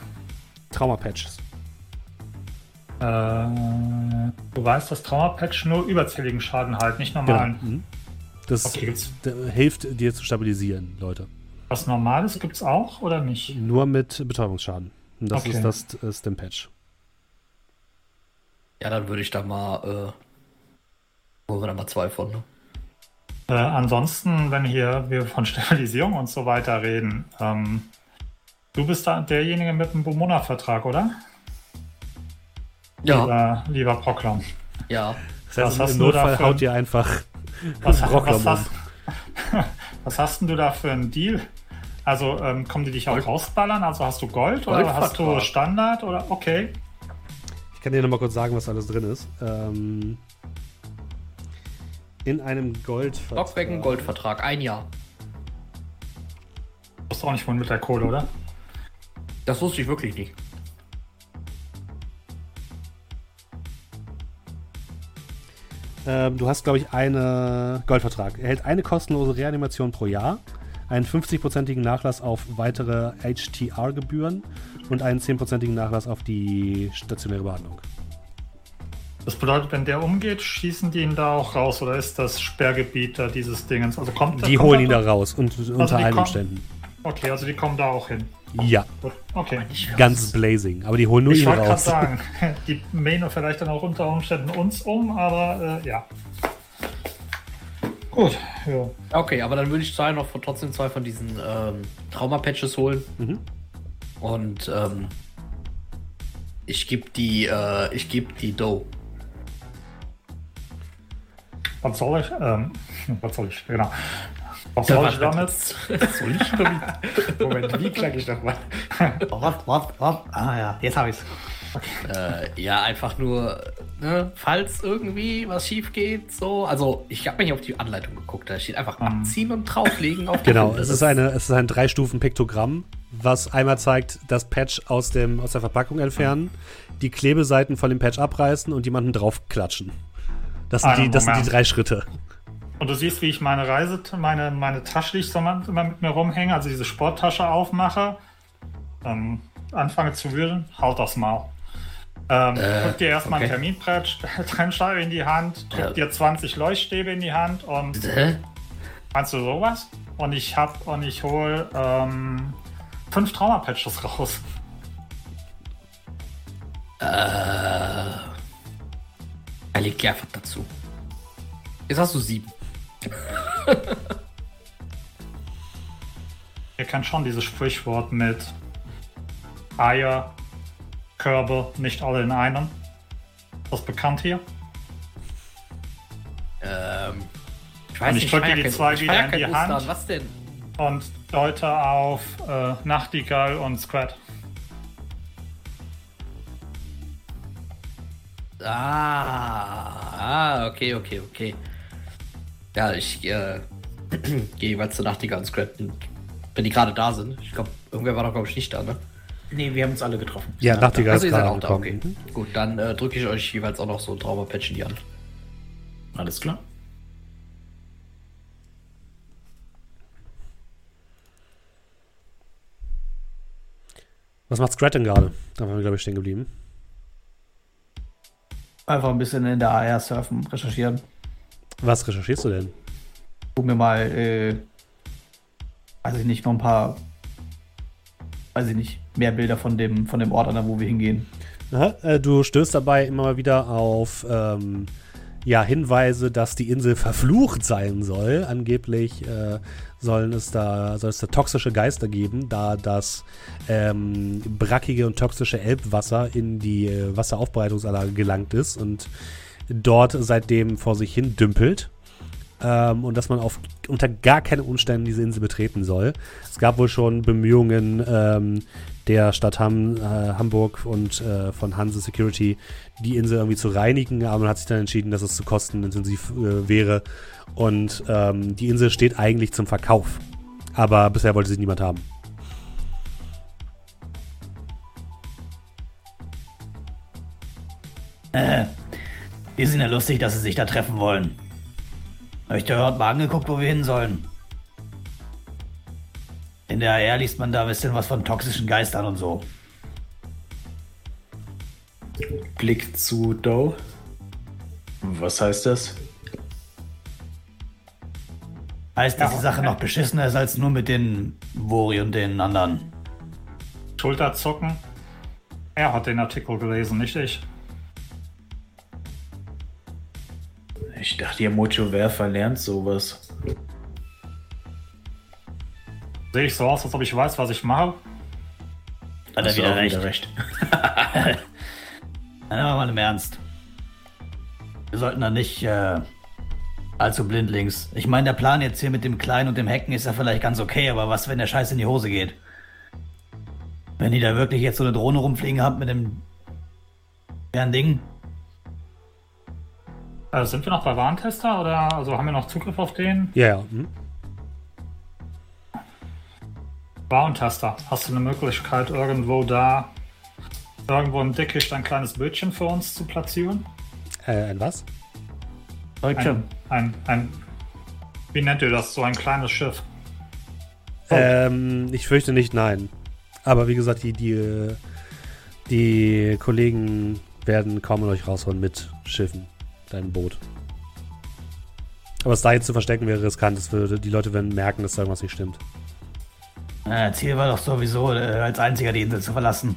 Trauma-Patches. Äh, du weißt, dass Trauma-Patch nur überzähligen Schaden halt, nicht normalen. Genau. Mhm. Das Okay, hilft dir zu stabilisieren, Leute. was Normales gibt's auch oder nicht? Nur mit Betäubungsschaden. Und das Okay. ist das äh, Stim-Patch. Ja, dann würde ich da mal, äh, holen wir da mal zwei von, ne? Äh, ansonsten, wenn hier wir von Stabilisierung und so weiter reden, ähm, du bist da derjenige mit dem Bomona-Vertrag, oder? Ja, Lieber, lieber Proklom. ja. Das heißt, Was hast im du Notfall dafür? haut ihr einfach Was, Brocklom was, um. hast, was hast denn du da für einen Deal? Also ähm, kommen die dich auch Gold- rausballern? Also hast du Gold oder hast du. Standard oder okay? Ich kann dir noch mal kurz sagen, was alles drin ist. Ähm, in einem Goldvertrag. Stockbecken Goldvertrag, ein Jahr. Du bist auch nicht wohl mit der Kohle, oder? Das wusste ich wirklich nicht. Ähm, du hast, glaube ich, einen Goldvertrag. Er hält eine kostenlose Reanimation pro Jahr, einen 50-prozentigen Nachlass auf weitere HTR-Gebühren und einen 10-prozentigen Nachlass auf die stationäre Behandlung. Das bedeutet, wenn der umgeht, schießen die ihn da auch raus oder ist das Sperrgebiet da dieses Dingens? Also kommt Die kommt holen ihn da raus und unter die allen kommen- Umständen. Okay, also die kommen da auch hin. Ja, Gut, okay. ganz blazing. Aber die holen nur Ich ihn wollte gerade raus. sagen, die mähen vielleicht dann auch unter Umständen uns um, aber äh, ja. Gut, ja. Okay, aber dann würde ich zwei noch von, trotzdem zwei von diesen ähm, Trauma-Patches holen. Mhm. Und ähm, ich gebe die, äh, ich gebe die Dough. Was soll ich? Ähm, was soll ich? Genau. Was soll ich damit? Was soll ich damit? Moment, wie klang ich nochmal? Was, was, was? Ah ja, jetzt habe ich's. äh, ja, einfach nur, ne, falls irgendwie was schief geht, so. Also, ich habe mir hier auf die Anleitung geguckt. Da steht einfach abziehen und drauflegen auf die Genau, es Das ist, eine, es ist ein Drei-Stufen-Piktogramm, was einmal zeigt, das Patch aus, dem, aus der Verpackung entfernen, die Klebeseiten von dem Patch abreißen und jemanden draufklatschen. Das sind, Ah, die, das sind die drei Schritte. Und du siehst, wie ich meine Reise, meine, meine Tasche, die ich so immer mit mir rumhänge, also diese Sporttasche aufmache, ähm, anfange zu wühlen, haut das Maul. Ähm, Äh, drück dir erstmal okay. einen Terminbrett, Trennscheibe in die Hand, drück Ja. dir 20 Leuchtstäbe in die Hand und Hä? meinst du sowas? Und ich hab und ich hol ähm, fünf Trauma-Patches raus. Er legt die einfach dazu. Jetzt hast du sieben. Ihr kennt schon dieses Sprichwort mit Eier, Körbe, nicht alle in einem. Ist das bekannt hier? Ähm, ich weiß Und ich nicht, drück dir feier die kein- zwei ich wieder in die Ostern. Hand. Was denn? Und deute auf äh, Nachtigall und Squad. Ah, ah, okay, okay, okay. Ja, ich äh, gehe jeweils zur Nachtigall und Scrap, wenn die gerade da sind. Ich glaube, irgendwer war doch, glaube ich, nicht da, ne? Nee, wir haben uns alle getroffen. Ja, Nachtigall Also ist gerade auch da, okay. Mhm. Gut, dann äh, drücke ich euch jeweils auch noch so ein Trauma-Patch in die Hand. Alles klar. Was macht Scrat denn gerade? Da waren wir, glaube ich, stehen geblieben. Einfach ein bisschen in der AR surfen, recherchieren. Was recherchierst du denn? Guck mir mal, äh, weiß ich nicht, noch ein paar, weiß ich nicht, mehr Bilder von dem, von dem Ort an, wo wir hingehen. Aha, äh, du stößt dabei immer mal wieder auf ähm, ja, Hinweise, dass die Insel verflucht sein soll. Angeblich äh, sollen es da, soll es da toxische Geister geben, da das ähm, brackige und toxische Elbwasser in die äh, Wasseraufbereitungsanlage gelangt ist und dort seitdem vor sich hin dümpelt. Ähm, und dass man auf, unter gar keinen Umständen diese Insel betreten soll. Es gab wohl schon Bemühungen ähm, der Stadt Ham, äh, Hamburg und äh, von Hanse Security, die Insel irgendwie zu reinigen, aber man hat sich dann entschieden, dass es zu kostenintensiv äh, wäre. Und ähm, die Insel steht eigentlich zum Verkauf. Aber bisher wollte sie niemand haben. Die sind ja lustig, dass sie sich da treffen wollen. Hab ich da heute mal angeguckt, wo wir hin sollen. In der AR liest man da ein bisschen was von toxischen Geistern und so. Blick zu Doe. Was heißt das? Heißt, dass Ja, die Sache okay. noch beschissener ist als nur mit den Vori und den anderen. Schulterzucken. Er hat den Artikel gelesen, nicht ich. Ich dachte, ihr Mojo Werfer lernt sowas. Sehe ich so aus, als ob ich weiß, was ich mache? Hat er wieder recht. wieder recht. Nein, aber mal im Ernst. Wir sollten da nicht äh, allzu blindlings. Ich meine, der Plan jetzt hier mit dem Kleinen und dem Hacken ist ja vielleicht ganz okay, aber was, wenn der Scheiß in die Hose geht? Wenn die da wirklich jetzt so eine Drohne rumfliegen haben mit dem schweren Ding? Äh, sind wir noch bei Warentester oder also haben wir noch Zugriff auf den? Ja, ja. Hm? Warentester. Hast du eine Möglichkeit, irgendwo da, irgendwo im Dickicht ein kleines Bötchen für uns zu platzieren? Äh, ein was? Ein, ein, ein, wie nennt ihr das? So ein kleines Schiff. Ähm, ich fürchte nicht, nein. Aber wie gesagt, die, die, äh, die Kollegen werden kaum euch raushauen mit Schiffen, dein Boot. Aber es da jetzt zu verstecken wäre riskant. Es würde, die Leute werden merken, dass da irgendwas nicht stimmt. Äh, Ziel war doch sowieso, äh, als einziger die Insel zu verlassen.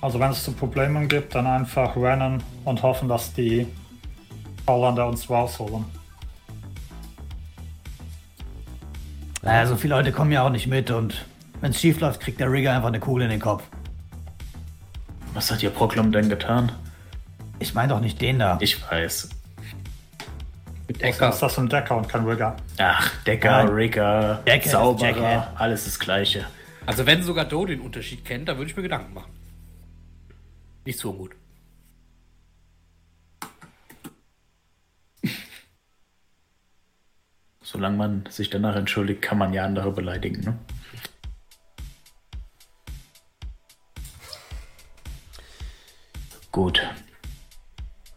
Also wenn es zu Problemen gibt, dann einfach rennen und hoffen, dass die Holländer uns rausholen. Naja, so viele Leute kommen ja auch nicht mit und wenn es schief läuft, kriegt der Rigger einfach eine Kugel in den Kopf. Was hat ihr Proklom denn getan? Ich meine doch nicht den da. Ich weiß. Decker. Ist das ein Decker und kein Rigger? Ach, Decker, Nein. Rigger, Decker ist Zauberer, Jackhead. alles das Gleiche. Also wenn sogar Doe den Unterschied kennt, dann würde ich mir Gedanken machen. Nicht so gut. Solange man sich danach entschuldigt, kann man ja andere beleidigen. Ne? Gut.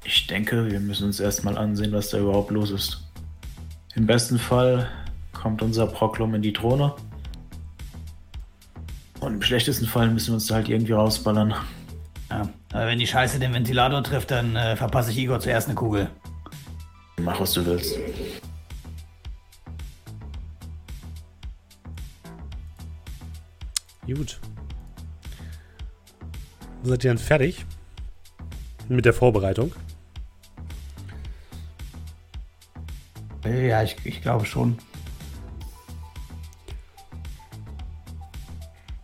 Ich denke, wir müssen uns erstmal ansehen, was da überhaupt los ist. Im besten Fall kommt unser Proklum in die Throne. Und im schlechtesten Fall müssen wir uns da halt irgendwie rausballern. Ja. Aber wenn die Scheiße den Ventilator trifft, dann äh, verpasse ich Igor zuerst eine Kugel. Mach, was du willst. Gut. Seid ihr dann fertig mit der Vorbereitung? Ja, ich, ich glaube schon.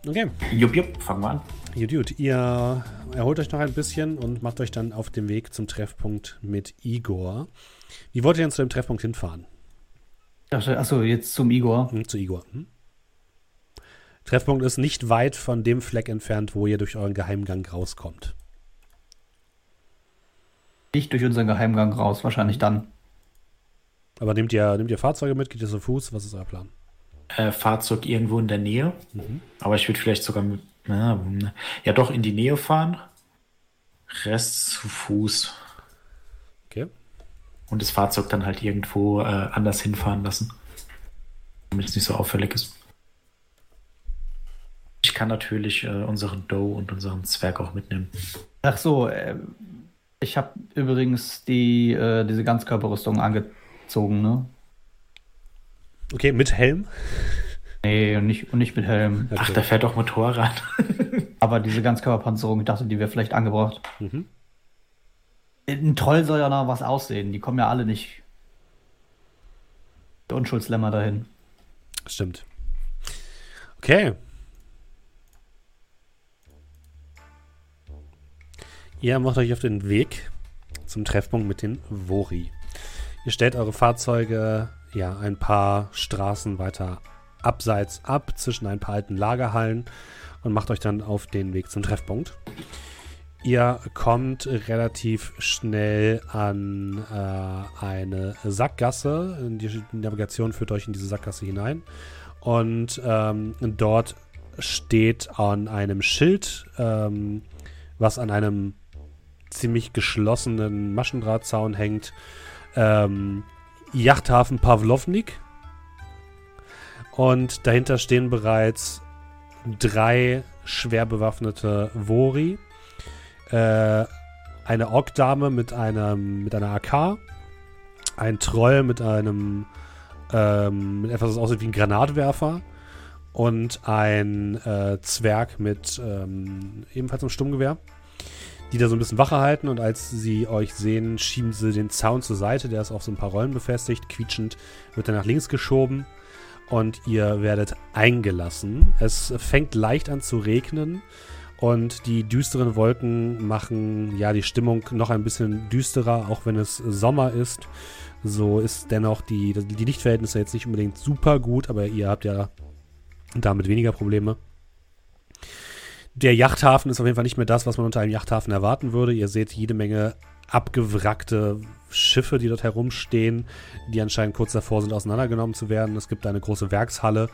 Okay. Jupp, jupp, fangen wir an. Gut, gut. Ihr erholt euch noch ein bisschen und macht euch dann auf dem Weg zum Treffpunkt mit Igor. Wie wollt ihr denn zu dem Treffpunkt hinfahren? Achso, jetzt zum Igor. Hm, zu Igor. Hm? Treffpunkt ist nicht weit von dem Fleck entfernt, wo ihr durch euren Geheimgang rauskommt. Nicht durch unseren Geheimgang raus, wahrscheinlich dann. Aber nehmt ihr, nehmt ihr Fahrzeuge mit? Geht ihr zu Fuß? Was ist euer Plan? Äh, Fahrzeug irgendwo in der Nähe. Aber ich würde vielleicht sogar mit, na, ja doch in die Nähe fahren. Rest zu Fuß. Okay. Und das Fahrzeug dann halt irgendwo äh, anders hinfahren lassen. Damit es nicht so auffällig ist. Ich kann natürlich äh, unseren Doe und unseren Zwerg auch mitnehmen. Ach so, äh, ich habe übrigens die, äh, diese Ganzkörperrüstung angezogen, ne? Okay, mit Helm? Nee, und nicht, und nicht mit Helm. Ach, der fährt doch Motorrad. Aber diese Ganzkörperpanzerung, ich dachte, die wäre vielleicht angebracht. Mhm. Ein Troll soll ja noch was aussehen. Die kommen ja alle nicht. Der Unschuldslämmer dahin. Stimmt. Okay. Ihr macht euch auf den Weg zum Treffpunkt mit den Vori. Ihr stellt eure Fahrzeuge ja ein paar Straßen weiter abseits ab, zwischen ein paar alten Lagerhallen und macht euch dann auf den Weg zum Treffpunkt. Ihr kommt relativ schnell an äh, eine Sackgasse. Die Navigation führt euch in diese Sackgasse hinein. Und ähm, dort steht an einem Schild, ähm, was an einem ziemlich geschlossenen Maschendrahtzaun hängt, ähm, Yachthafen Pavlovnik. Und dahinter stehen bereits drei schwer bewaffnete Vori. Äh, eine Ork-Dame mit, einem, mit einer AK. Ein Troll mit einem ähm, etwas, das aussieht wie ein Granatwerfer. Und ein äh, Zwerg mit ähm, ebenfalls einem Sturmgewehr die da so ein bisschen Wache halten und als sie euch sehen, schieben sie den Zaun zur Seite, der ist auf so ein paar Rollen befestigt, quietschend wird er nach links geschoben und ihr werdet eingelassen. Es fängt leicht an zu regnen und die düsteren Wolken machen ja die Stimmung noch ein bisschen düsterer, auch wenn es Sommer ist. So ist dennoch die, die Lichtverhältnisse jetzt nicht unbedingt super gut, aber ihr habt ja damit weniger Probleme der Yachthafen ist auf jeden Fall nicht mehr das, was man unter einem Yachthafen erwarten würde. Ihr seht jede Menge abgewrackte Schiffe, die dort herumstehen, die anscheinend kurz davor sind, auseinandergenommen zu werden. Es gibt eine große Werkshalle,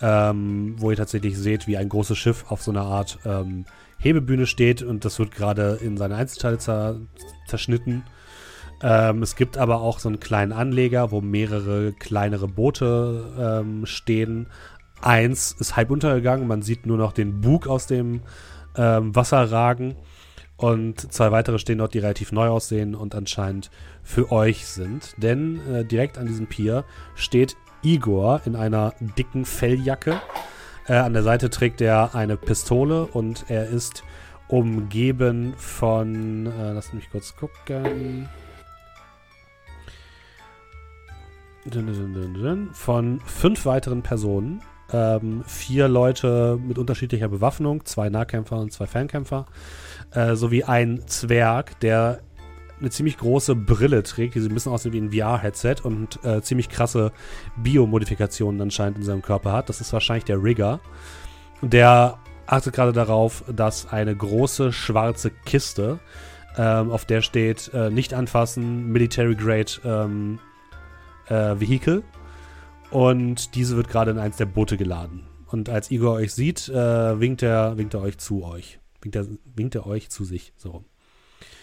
ähm, wo ihr tatsächlich seht, wie ein großes Schiff auf so einer Art ähm, Hebebühne steht und das wird gerade in seine Einzelteile zer zerschnitten. Ähm, es gibt aber auch so einen kleinen Anleger, wo mehrere kleinere Boote ähm, stehen, Eins ist halb untergegangen, man sieht nur noch den Bug aus dem ähm, Wasser ragen. Und zwei weitere stehen dort, die relativ neu aussehen und anscheinend für euch sind. Denn äh, direkt an diesem Pier steht Igor in einer dicken Felljacke. Äh, an der Seite trägt er eine Pistole und er ist umgeben von, äh, lass mich kurz gucken, von fünf weiteren Personen, ähm, vier Leute mit unterschiedlicher Bewaffnung, zwei Nahkämpfer und zwei Fernkämpfer, äh, sowie ein Zwerg, der eine ziemlich große Brille trägt, die so ein bisschen aussieht wie ein VR-Headset und äh, ziemlich krasse Biomodifikationen anscheinend in seinem Körper hat. Das ist wahrscheinlich der Rigger. Der achtet gerade darauf, dass eine große schwarze Kiste, ähm, auf der steht, äh, nicht anfassen, Military Grade ähm, äh, Vehicle, und diese wird gerade in eins der Boote geladen. Und als Igor euch sieht, äh, winkt, er, winkt er euch zu euch. Winkt er, winkt er euch zu sich. So.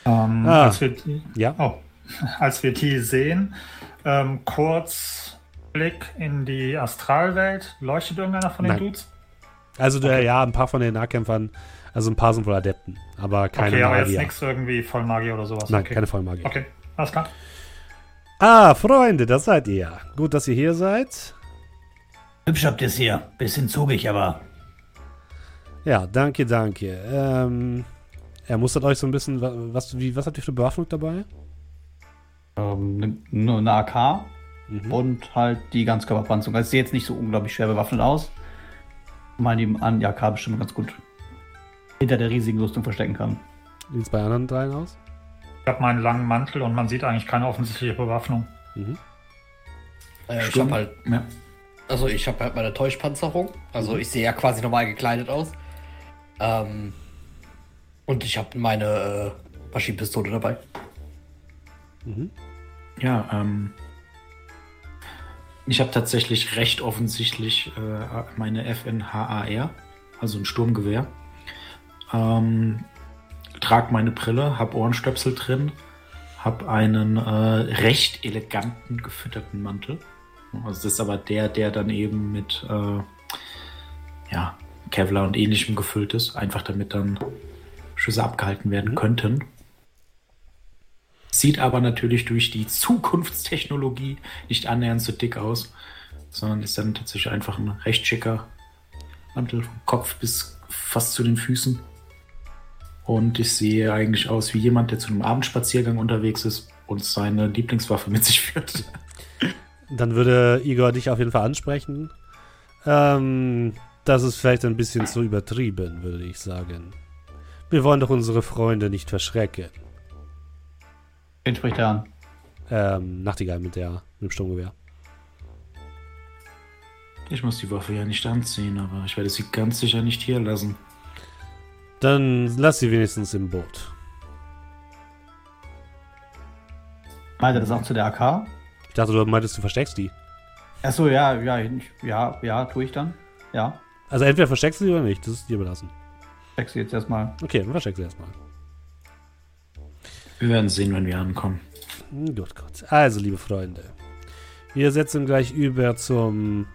Ähm, Ah. als, wir die, Ja. oh, als wir die sehen, ähm, kurz Blick in die Astralwelt. Leuchtet irgendeiner von den Nein. Dudes? Also, der, ja, ein paar von den Nahkämpfern, also ein paar sind wohl Adepten, aber keine okay, aber jetzt nichts irgendwie Vollmagier oder sowas. Nein, okay. keine Vollmagier. Okay, alles klar. Ah, Freunde, das seid ihr. Gut, dass ihr hier seid. Hübsch habt ihr es hier. Bisschen zugig, aber Ja, danke, danke. Ähm, er mustert euch so ein bisschen, wa- was, wie, was habt ihr für Bewaffnung dabei? ähm, nur eine AK und halt die Ganzkörperpanzerung. Also sieht jetzt nicht so unglaublich schwer bewaffnet aus. Mal neben an die AK bestimmt ganz gut hinter der riesigen Rüstung verstecken kann. Wie sieht es bei anderen dreien aus? Ich habe meinen langen Mantel und man sieht eigentlich keine offensichtliche Bewaffnung. Äh, ich habe halt, Ja. also ich habe halt meine Täuschpanzerung. Also ich sehe ja quasi normal gekleidet aus. Ähm, und ich habe meine äh, Maschinenpistole dabei. Ja, ähm. Ich habe tatsächlich recht offensichtlich äh, meine FNHAR, also ein Sturmgewehr. Ähm, trag meine Brille, hab Ohrenstöpsel drin, hab einen äh, recht eleganten gefütterten Mantel. Also das ist aber der, der dann eben mit äh, ja, Kevlar und ähnlichem gefüllt ist, einfach damit dann Schüsse abgehalten werden könnten. Sieht aber natürlich durch die Zukunftstechnologie nicht annähernd so dick aus, sondern ist dann tatsächlich einfach ein recht schicker Mantel vom Kopf bis fast zu den Füßen. Und ich sehe eigentlich aus wie jemand, der zu einem Abendspaziergang unterwegs ist und seine Lieblingswaffe mit sich führt. Dann würde Igor dich auf jeden Fall ansprechen. Ähm, das ist vielleicht ein bisschen zu übertrieben, würde ich sagen. Wir wollen doch unsere Freunde nicht verschrecken. Wen spricht er an? Ähm, Nachtigall mit, der, mit dem Sturmgewehr. Ich muss die Waffe ja nicht anziehen, aber ich werde sie ganz sicher nicht hier lassen. Dann lass sie wenigstens im Boot. Meint er das auch zu der AK? Ich dachte, du meintest, du versteckst die. Achso, ja, ja, ja, ja, tue ich dann. Ja. Also entweder versteckst du sie oder nicht, das ist dir überlassen. Check sie jetzt erstmal. Okay, dann versteckst sie erstmal. Wir werden sehen, wenn wir ankommen. Hm, Gut, gut. Also, liebe Freunde, wir setzen gleich über zum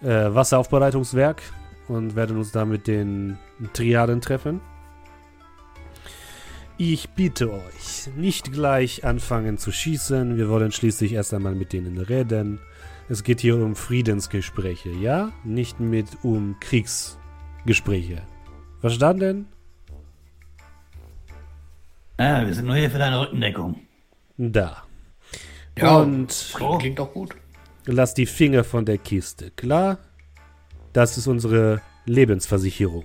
äh, Wasseraufbereitungswerk und werden uns da mit den Triaden treffen. Ich bitte euch, nicht gleich anfangen zu schießen. Wir wollen schließlich erst einmal mit denen reden. Es geht hier um Friedensgespräche, ja? Nicht mit um Kriegsgespräche. Verstanden? Ja, wir sind nur hier für deine Rückendeckung. Da. Ja, Und Frieden klingt doch gut. Lass die Finger von der Kiste, klar? Das ist unsere Lebensversicherung.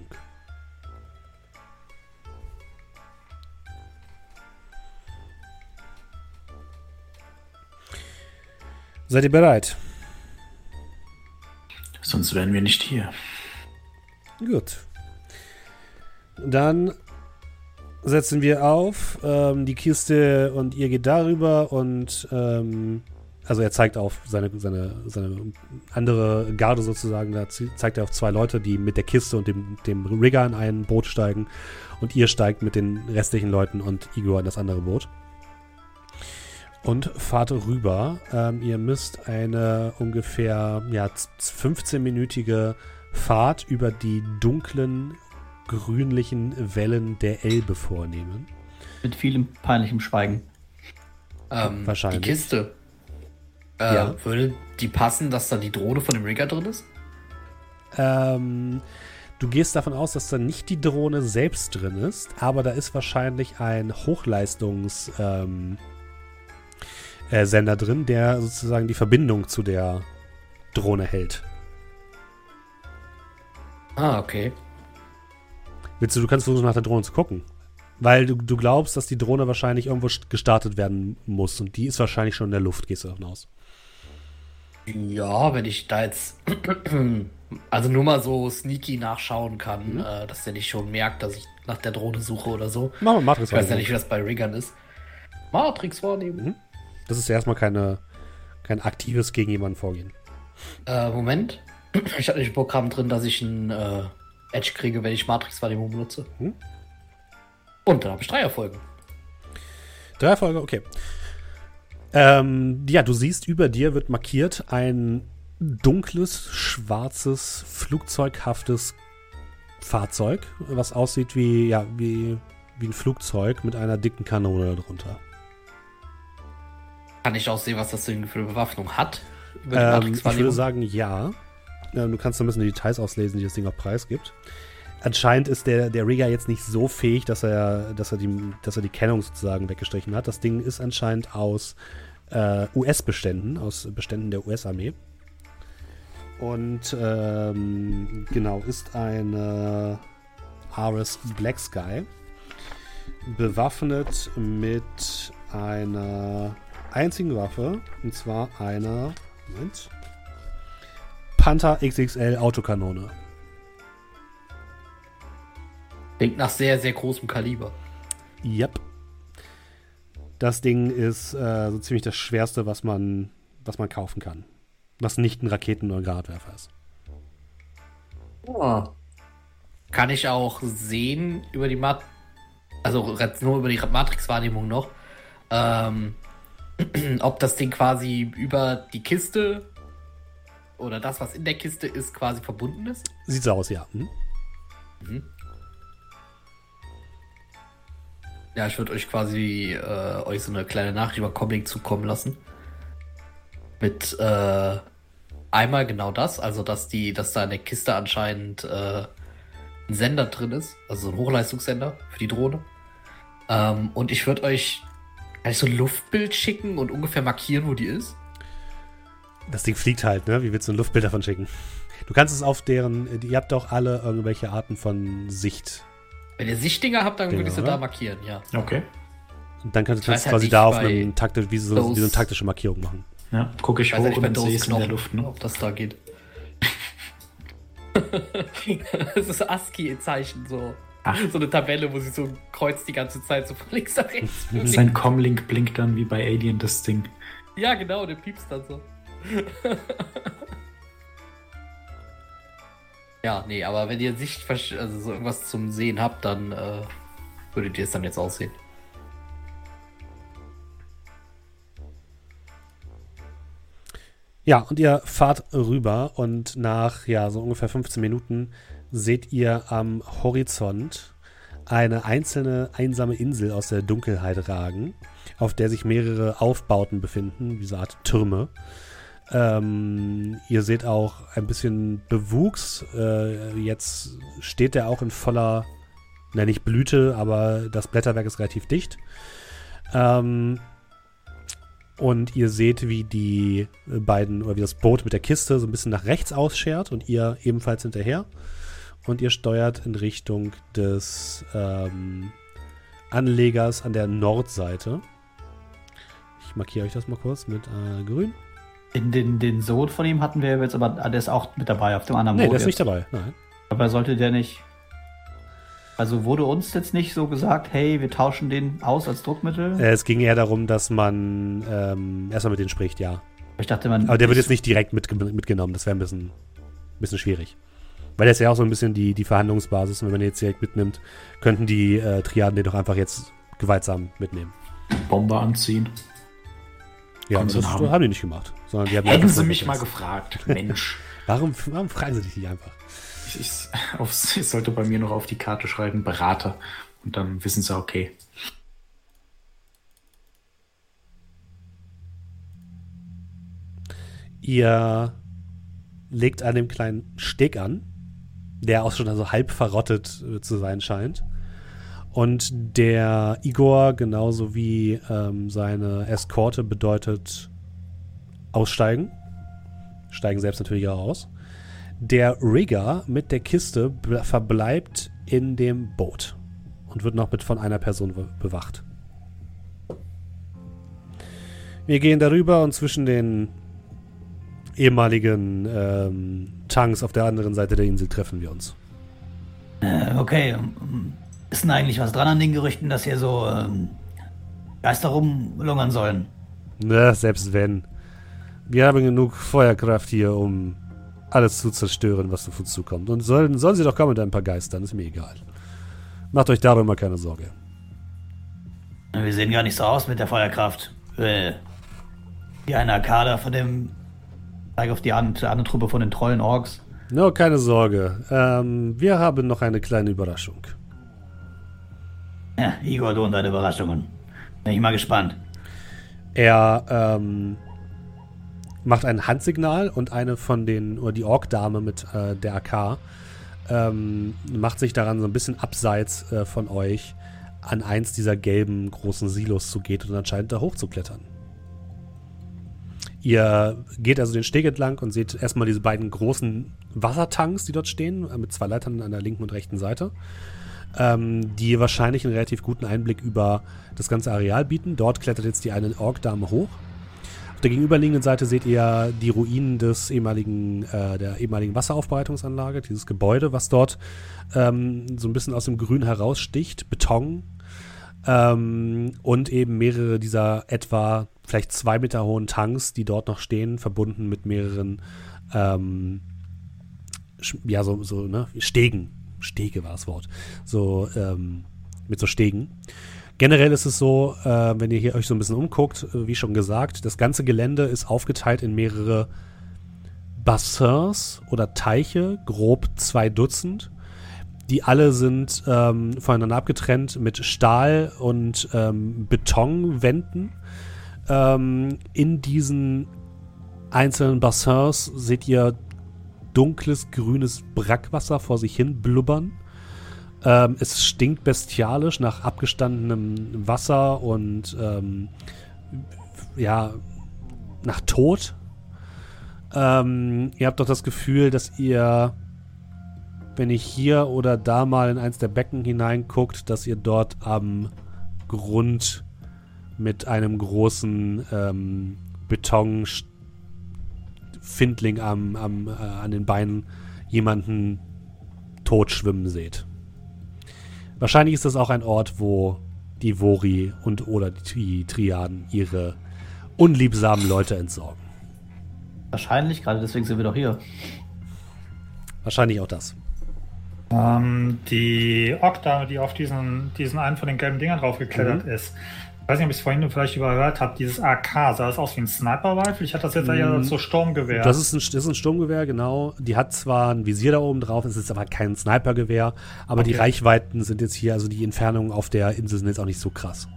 Seid ihr bereit? Sonst wären wir nicht hier. Gut. Dann setzen wir auf ähm, die Kiste und ihr geht darüber und ähm, also er zeigt auf seine, seine, seine andere Garde sozusagen, da zeigt er auf zwei Leute, die mit der Kiste und dem, dem Rigger in ein Boot steigen und ihr steigt mit den restlichen Leuten und Igor in das andere Boot. Und fahrt rüber. Ähm, ihr müsst eine ungefähr ja, z- 15-minütige Fahrt über die dunklen, grünlichen Wellen der Elbe vornehmen. Mit vielem peinlichem Schweigen. Ähm, Wahrscheinlich. Die Kiste. Äh, Ja. Würde die passen, dass da die Drohne von dem Rigger drin ist? Ähm, du gehst davon aus, dass da nicht die Drohne selbst drin ist, aber da ist wahrscheinlich ein Hochleistungs ähm, äh, drin, der sozusagen die Verbindung zu der Drohne hält. Ah, okay. Willst du, du kannst versuchen, nach der Drohne zu gucken. Weil du, du glaubst, dass die Drohne wahrscheinlich irgendwo st- gestartet werden muss und die ist wahrscheinlich schon in der Luft, gehst du davon aus. Ja, wenn ich da jetzt also nur mal so sneaky nachschauen kann, äh, dass der nicht schon merkt, dass ich nach der Drohne suche oder so. Machen wir Matrix Ich weiß ja nicht, wie das bei Riggern ist. Matrix wahrnehmen. Das ist ja erstmal keine, kein aktives gegen jemanden vorgehen. Äh, Moment. Ich hatte nicht im Programm drin, dass ich ein äh, Edge kriege, wenn ich Matrix Wahrnehmung benutze. Und dann habe ich drei Erfolge. Drei Erfolge, okay. Ähm, ja, du siehst, über dir wird markiert ein dunkles, schwarzes, flugzeughaftes Fahrzeug, was aussieht wie, ja, wie, wie ein Flugzeug mit einer dicken Kanone darunter. Kann ich auch sehen, was das Ding für eine Bewaffnung hat? Ähm, ich würde sagen, ja. Ähm, du kannst ein bisschen die Details auslesen, die das Ding auf Preis gibt. Anscheinend ist der, der Rigger jetzt nicht so fähig, dass er, dass, er die, dass er die Kennung sozusagen weggestrichen hat. Das Ding ist anscheinend aus äh, US-Beständen, aus Beständen der US-Armee. Und ähm, genau, ist eine RS Black Sky. Bewaffnet mit einer einzigen Waffe. Und zwar einer. Moment. Panther XXL Autokanone. Klingt nach sehr, sehr großem Kaliber. Yep. Das Ding ist äh, so ziemlich das Schwerste, was man, was man kaufen kann. Was nicht ein Raketen- oder Granatwerfer ist. Kann ich auch sehen über die Mat also jetzt nur über die Matrix-Wahrnehmung noch, ähm, ob das Ding quasi über die Kiste oder das, was in der Kiste ist, quasi verbunden ist? Sieht so aus, ja. Hm? Ja, ich würde euch quasi äh, euch so eine kleine Nachricht über Comlink zukommen lassen. Mit äh, einmal genau das, also dass die, dass da in der Kiste anscheinend äh, ein Sender drin ist, also so ein Hochleistungssender für die Drohne. Ähm, und ich würde euch eigentlich so ein Luftbild schicken und ungefähr markieren, wo die ist. Das Ding fliegt halt, ne? Wie willst du ein Luftbild davon schicken? Du kannst es auf deren. Ihr habt doch alle irgendwelche Arten von Sicht. Wenn ihr Sichtdinger habt, dann würde ich sie Genau. da markieren, ja. Okay. Und dann kannst du halt quasi da auf einem taktisch, wie so, wie so eine taktische Markierung machen. Ja, gucke ich Ich weiß hoch bei und sehe es in der Luft. Ne? ob das da geht. das ist ASCII-Zeichen, so. Ach. So eine Tabelle, wo sie so ein Kreuz die ganze Zeit so von links nach rechts. Sein Comlink blinkt dann wie bei Alien das Ding. ja, genau, der piepst dann so. ja, nee, aber wenn ihr Sicht, also so irgendwas zum Sehen habt, dann äh, würdet ihr es dann jetzt aussehen. Ja, und ihr fahrt rüber und nach ja, so ungefähr 15 Minuten seht ihr am Horizont eine einzelne einsame Insel aus der Dunkelheit ragen, auf der sich mehrere Aufbauten befinden, wie so eine Art Türme. Ähm, ihr seht auch ein bisschen Bewuchs. Äh, jetzt steht der auch in voller, na nicht Blüte, aber das Blätterwerk ist relativ dicht. Ähm, und ihr seht, wie die beiden, oder wie das Boot mit der Kiste so ein bisschen nach rechts ausschert und ihr ebenfalls hinterher. Und ihr steuert in Richtung des ähm, Anlegers an der Nordseite. Ich markiere euch das mal kurz mit äh, grün. Den, den, den Sohn von ihm hatten wir jetzt, aber ah, der ist auch mit dabei auf dem anderen Nee, Boot der ist nicht dabei. Nein. Aber sollte der nicht. Also wurde uns jetzt nicht so gesagt, hey, wir tauschen den aus als Druckmittel? Äh, es ging eher darum, dass man ähm, erstmal mit denen spricht, ja. ich dachte, man. Aber der wird jetzt nicht direkt mitge mitgenommen. Das wäre ein bisschen, bisschen schwierig. Weil der ist ja auch so ein bisschen die, die Verhandlungsbasis. Und wenn man den jetzt direkt mitnimmt, könnten die äh, Triaden den doch einfach jetzt gewaltsam mitnehmen. Bombe anziehen. Ja, das haben. haben die nicht gemacht. Sondern die haben Hätten sie mich mal gefragt. Mensch. Warum, warum fragen sie dich nicht einfach? Ich, ich, aufs, ich sollte bei mir noch auf die Karte schreiben, Berater. Und dann wissen sie, okay. Ihr legt an dem kleinen Steg an, der auch schon also halb verrottet äh, zu sein scheint. Und der Igor, genauso wie ähm, seine Eskorte, bedeutet aussteigen. Steigen selbst natürlich auch aus. Der Rigger mit der Kiste ble- verbleibt in dem Boot und wird noch mit von einer Person be bewacht. Wir gehen darüber und zwischen den ehemaligen ähm, Tanks auf der anderen Seite der Insel treffen wir uns. Äh, okay. Ist denn eigentlich was dran an den Gerüchten, dass hier so ähm, Geister rumlungern sollen? Na, selbst wenn. Wir haben genug Feuerkraft hier, um alles zu zerstören, was auf uns zukommt. Und sollen, sollen sie doch kommen mit ein paar Geistern, ist mir egal. Macht euch darüber keine Sorge. Wir sehen gar nicht so aus mit der Feuerkraft. Äh, wie ein Arkader von dem. Zeig auf die andere, andere Truppe von den Trollen Orks. No, keine Sorge. Ähm, wir haben noch eine kleine Überraschung. Ja, Igor, du und deine Überraschungen. Bin ich mal gespannt. Er ähm, macht ein Handsignal und eine von den, oder die Ork-Dame mit äh, der AK, ähm, macht sich daran, so ein bisschen abseits äh, von euch an eins dieser gelben großen Silos zu gehen und anscheinend da hochzuklettern. Ihr geht also den Steg entlang und seht erstmal diese beiden großen Wassertanks, die dort stehen, äh, mit zwei Leitern an der linken und rechten Seite, ähm, die wahrscheinlich einen relativ guten Einblick über das ganze Areal bieten. Dort klettert jetzt die eine Ork-Dame hoch. Auf der gegenüberliegenden Seite seht ihr die Ruinen des ehemaligen, äh, der ehemaligen Wasseraufbereitungsanlage, dieses Gebäude, was dort ähm, so ein bisschen aus dem Grün heraussticht, Beton ähm, und eben mehrere dieser etwa vielleicht zwei Meter hohen Tanks, die dort noch stehen, verbunden mit mehreren ähm, ja, so, so, ne, Stegen. Stege war das Wort. So, ähm, mit so Stegen. Generell ist es so, äh, wenn ihr hier euch so ein bisschen umguckt, äh, wie schon gesagt, das ganze Gelände ist aufgeteilt in mehrere Bassins oder Teiche, grob zwei Dutzend. Die alle sind ähm, voneinander abgetrennt mit Stahl- und ähm, Betonwänden. Ähm, in diesen einzelnen Bassins seht ihr dunkles, grünes Brackwasser vor sich hin blubbern. Ähm, es stinkt bestialisch nach abgestandenem Wasser und ähm, ja, nach Tod. Ähm, ihr habt doch das Gefühl, dass ihr, wenn ihr hier oder da mal in eins der Becken hineinguckt, dass ihr dort am Grund mit einem großen ähm, Beton Findling am, am, äh, an den Beinen jemanden tot schwimmen seht. Wahrscheinlich ist das auch ein Ort, wo die Vori und oder die Triaden ihre unliebsamen Leute entsorgen. Wahrscheinlich, gerade deswegen sind wir doch hier. Wahrscheinlich auch das. Ähm, die Okta, die auf diesen, diesen einen von den gelben Dingern draufgeklettert Mhm. ist, ich weiß nicht, ob ich es vorhin vielleicht überhört habe, dieses AK, sah das aus wie ein Sniper-Rifle? Ich hatte das jetzt eher so Sturmgewehr. Das ist, ein, das ist ein Sturmgewehr, genau. Die hat zwar ein Visier da oben drauf, es ist aber kein Snipergewehr, aber die Okay. Reichweiten sind jetzt hier, also die Entfernungen auf der Insel sind jetzt auch nicht so krass.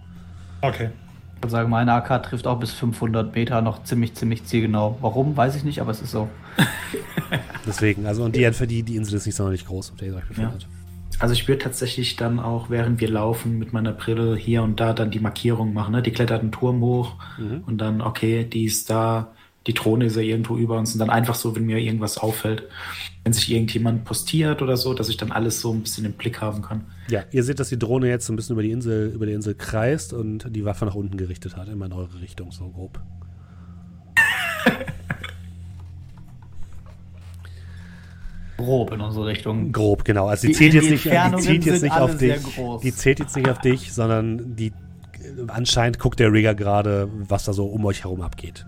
okay. Ich würde sagen, meine AK trifft auch bis 500 Meter noch ziemlich, ziemlich zielgenau. Warum, weiß ich nicht, aber es ist so. Deswegen, also und die, die, die Insel ist nicht sonderlich groß, auf der ihr euch befindet. Also ich würde tatsächlich dann auch, während wir laufen, mit meiner Brille hier und da dann die Markierung machen. Ne? Die klettert einen Turm hoch Mhm. und dann, okay, die ist da, die Drohne ist ja irgendwo über uns und dann einfach so, wenn mir irgendwas auffällt, wenn sich irgendjemand postiert oder so, dass ich dann alles so ein bisschen im Blick haben kann. Ja, ihr seht, dass die Drohne jetzt so ein bisschen über die Insel, über die Insel kreist und die Waffe nach unten gerichtet hat, immer in eure Richtung, so grob. Grob in unsere Richtung. Grob, genau. Also die Die- zählt die jetzt nicht, die zählt jetzt nicht auf sehr dich. groß. Die zählt jetzt nicht auf dich, sondern die anscheinend guckt der Rigger gerade, was da so um euch herum abgeht.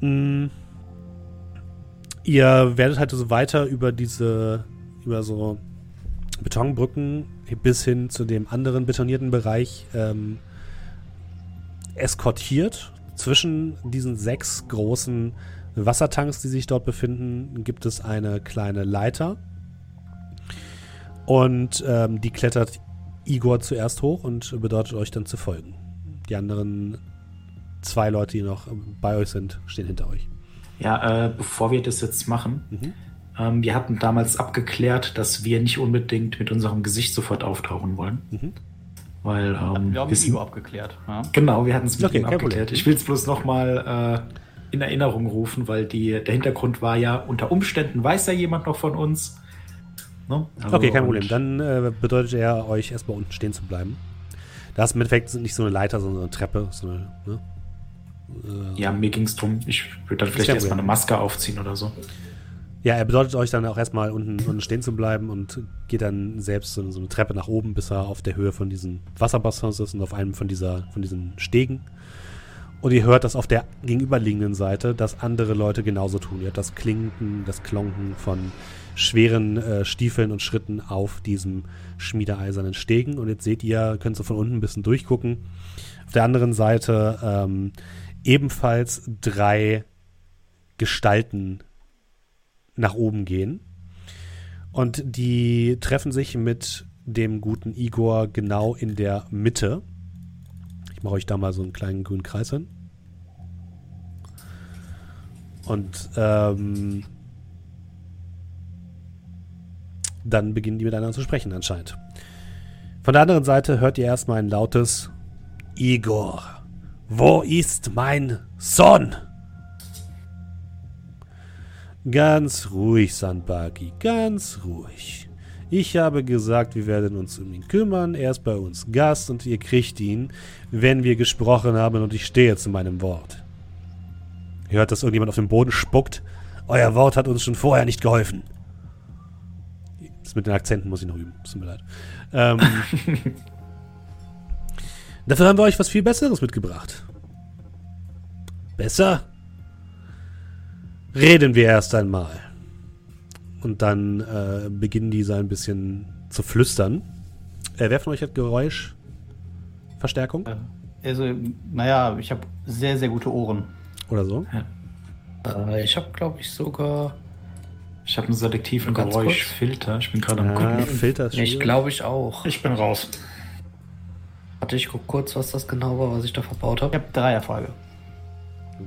Mm. Ihr werdet halt so weiter über diese, über so Betonbrücken bis hin zu dem anderen betonierten Bereich ähm, eskortiert. Zwischen diesen sechs großen Wassertanks, die sich dort befinden, gibt es eine kleine Leiter. Und ähm, die klettert Igor zuerst hoch und bedeutet euch dann zu folgen. Die anderen zwei Leute, die noch bei euch sind, stehen hinter euch. Ja, äh, bevor wir das jetzt machen, Mhm. ähm, wir hatten damals abgeklärt, dass wir nicht unbedingt mit unserem Gesicht sofort auftauchen wollen. Mhm. Weil ähm, Wir haben wir mit Igor abgeklärt. Ja? Genau, wir hatten es mit Okay, ihm abgeklärt. Problem. Ich will es bloß nochmal äh, in Erinnerung rufen, weil die, der Hintergrund war ja, unter Umständen weiß ja jemand noch von uns. Ne? Also, Okay, kein Problem. Dann äh, bedeutet er euch erstmal unten stehen zu bleiben. Da ist im Endeffekt nicht so eine Leiter, sondern so eine Treppe. So eine, ne? äh, Ja, mir ging es drum, ich würde dann vielleicht erstmal eine. Maske aufziehen oder so. Ja, er bedeutet euch dann auch erstmal unten, unten stehen zu bleiben und geht dann selbst so, so eine Treppe nach oben, bis er auf der Höhe von diesen Wasserbassins ist und auf einem von, dieser, von diesen Stegen. Und ihr hört, dass auf der gegenüberliegenden Seite das andere Leute genauso tun. Ihr hört das Klinken, das Klonken von schweren äh, Stiefeln und Schritten auf diesem schmiedeeisernen Stegen. Und jetzt seht ihr, könnt ihr von unten ein bisschen durchgucken. Auf der anderen Seite ähm, ebenfalls drei Gestalten nach oben gehen. Und die treffen sich mit dem guten Igor genau in der Mitte. Mache euch da mal so einen kleinen grünen Kreis hin. Und ähm, dann beginnen die miteinander zu sprechen anscheinend. Von der anderen Seite hört ihr erstmal ein lautes Igor, wo ist mein Sohn? Ganz ruhig, Sandbaki, ganz ruhig. Ich habe gesagt, wir werden uns um ihn kümmern. Er ist bei uns Gast und ihr kriegt ihn, wenn wir gesprochen haben und ich stehe zu meinem Wort. Ihr hört, dass irgendjemand auf dem Boden spuckt. Euer Wort hat uns schon vorher nicht geholfen. Das mit den Akzenten muss ich noch üben. Tut mir leid. Ähm, dafür haben wir euch was viel Besseres mitgebracht. Besser? Reden wir erst einmal. Und dann äh, beginnen die so ein bisschen zu flüstern. Äh, wer von euch hat Geräuschverstärkung? Also, naja, ich habe sehr, sehr gute Ohren. Oder so? Äh, ich habe, glaube ich, sogar. Ich habe einen selektiven Geräuschfilter. Ich bin gerade am Ja, gucken. Filter ist Ich glaube ich auch. Ich bin raus. Warte, ich guck kurz, was das genau war, was ich da verbaut Ich habe. habe drei Erfolge.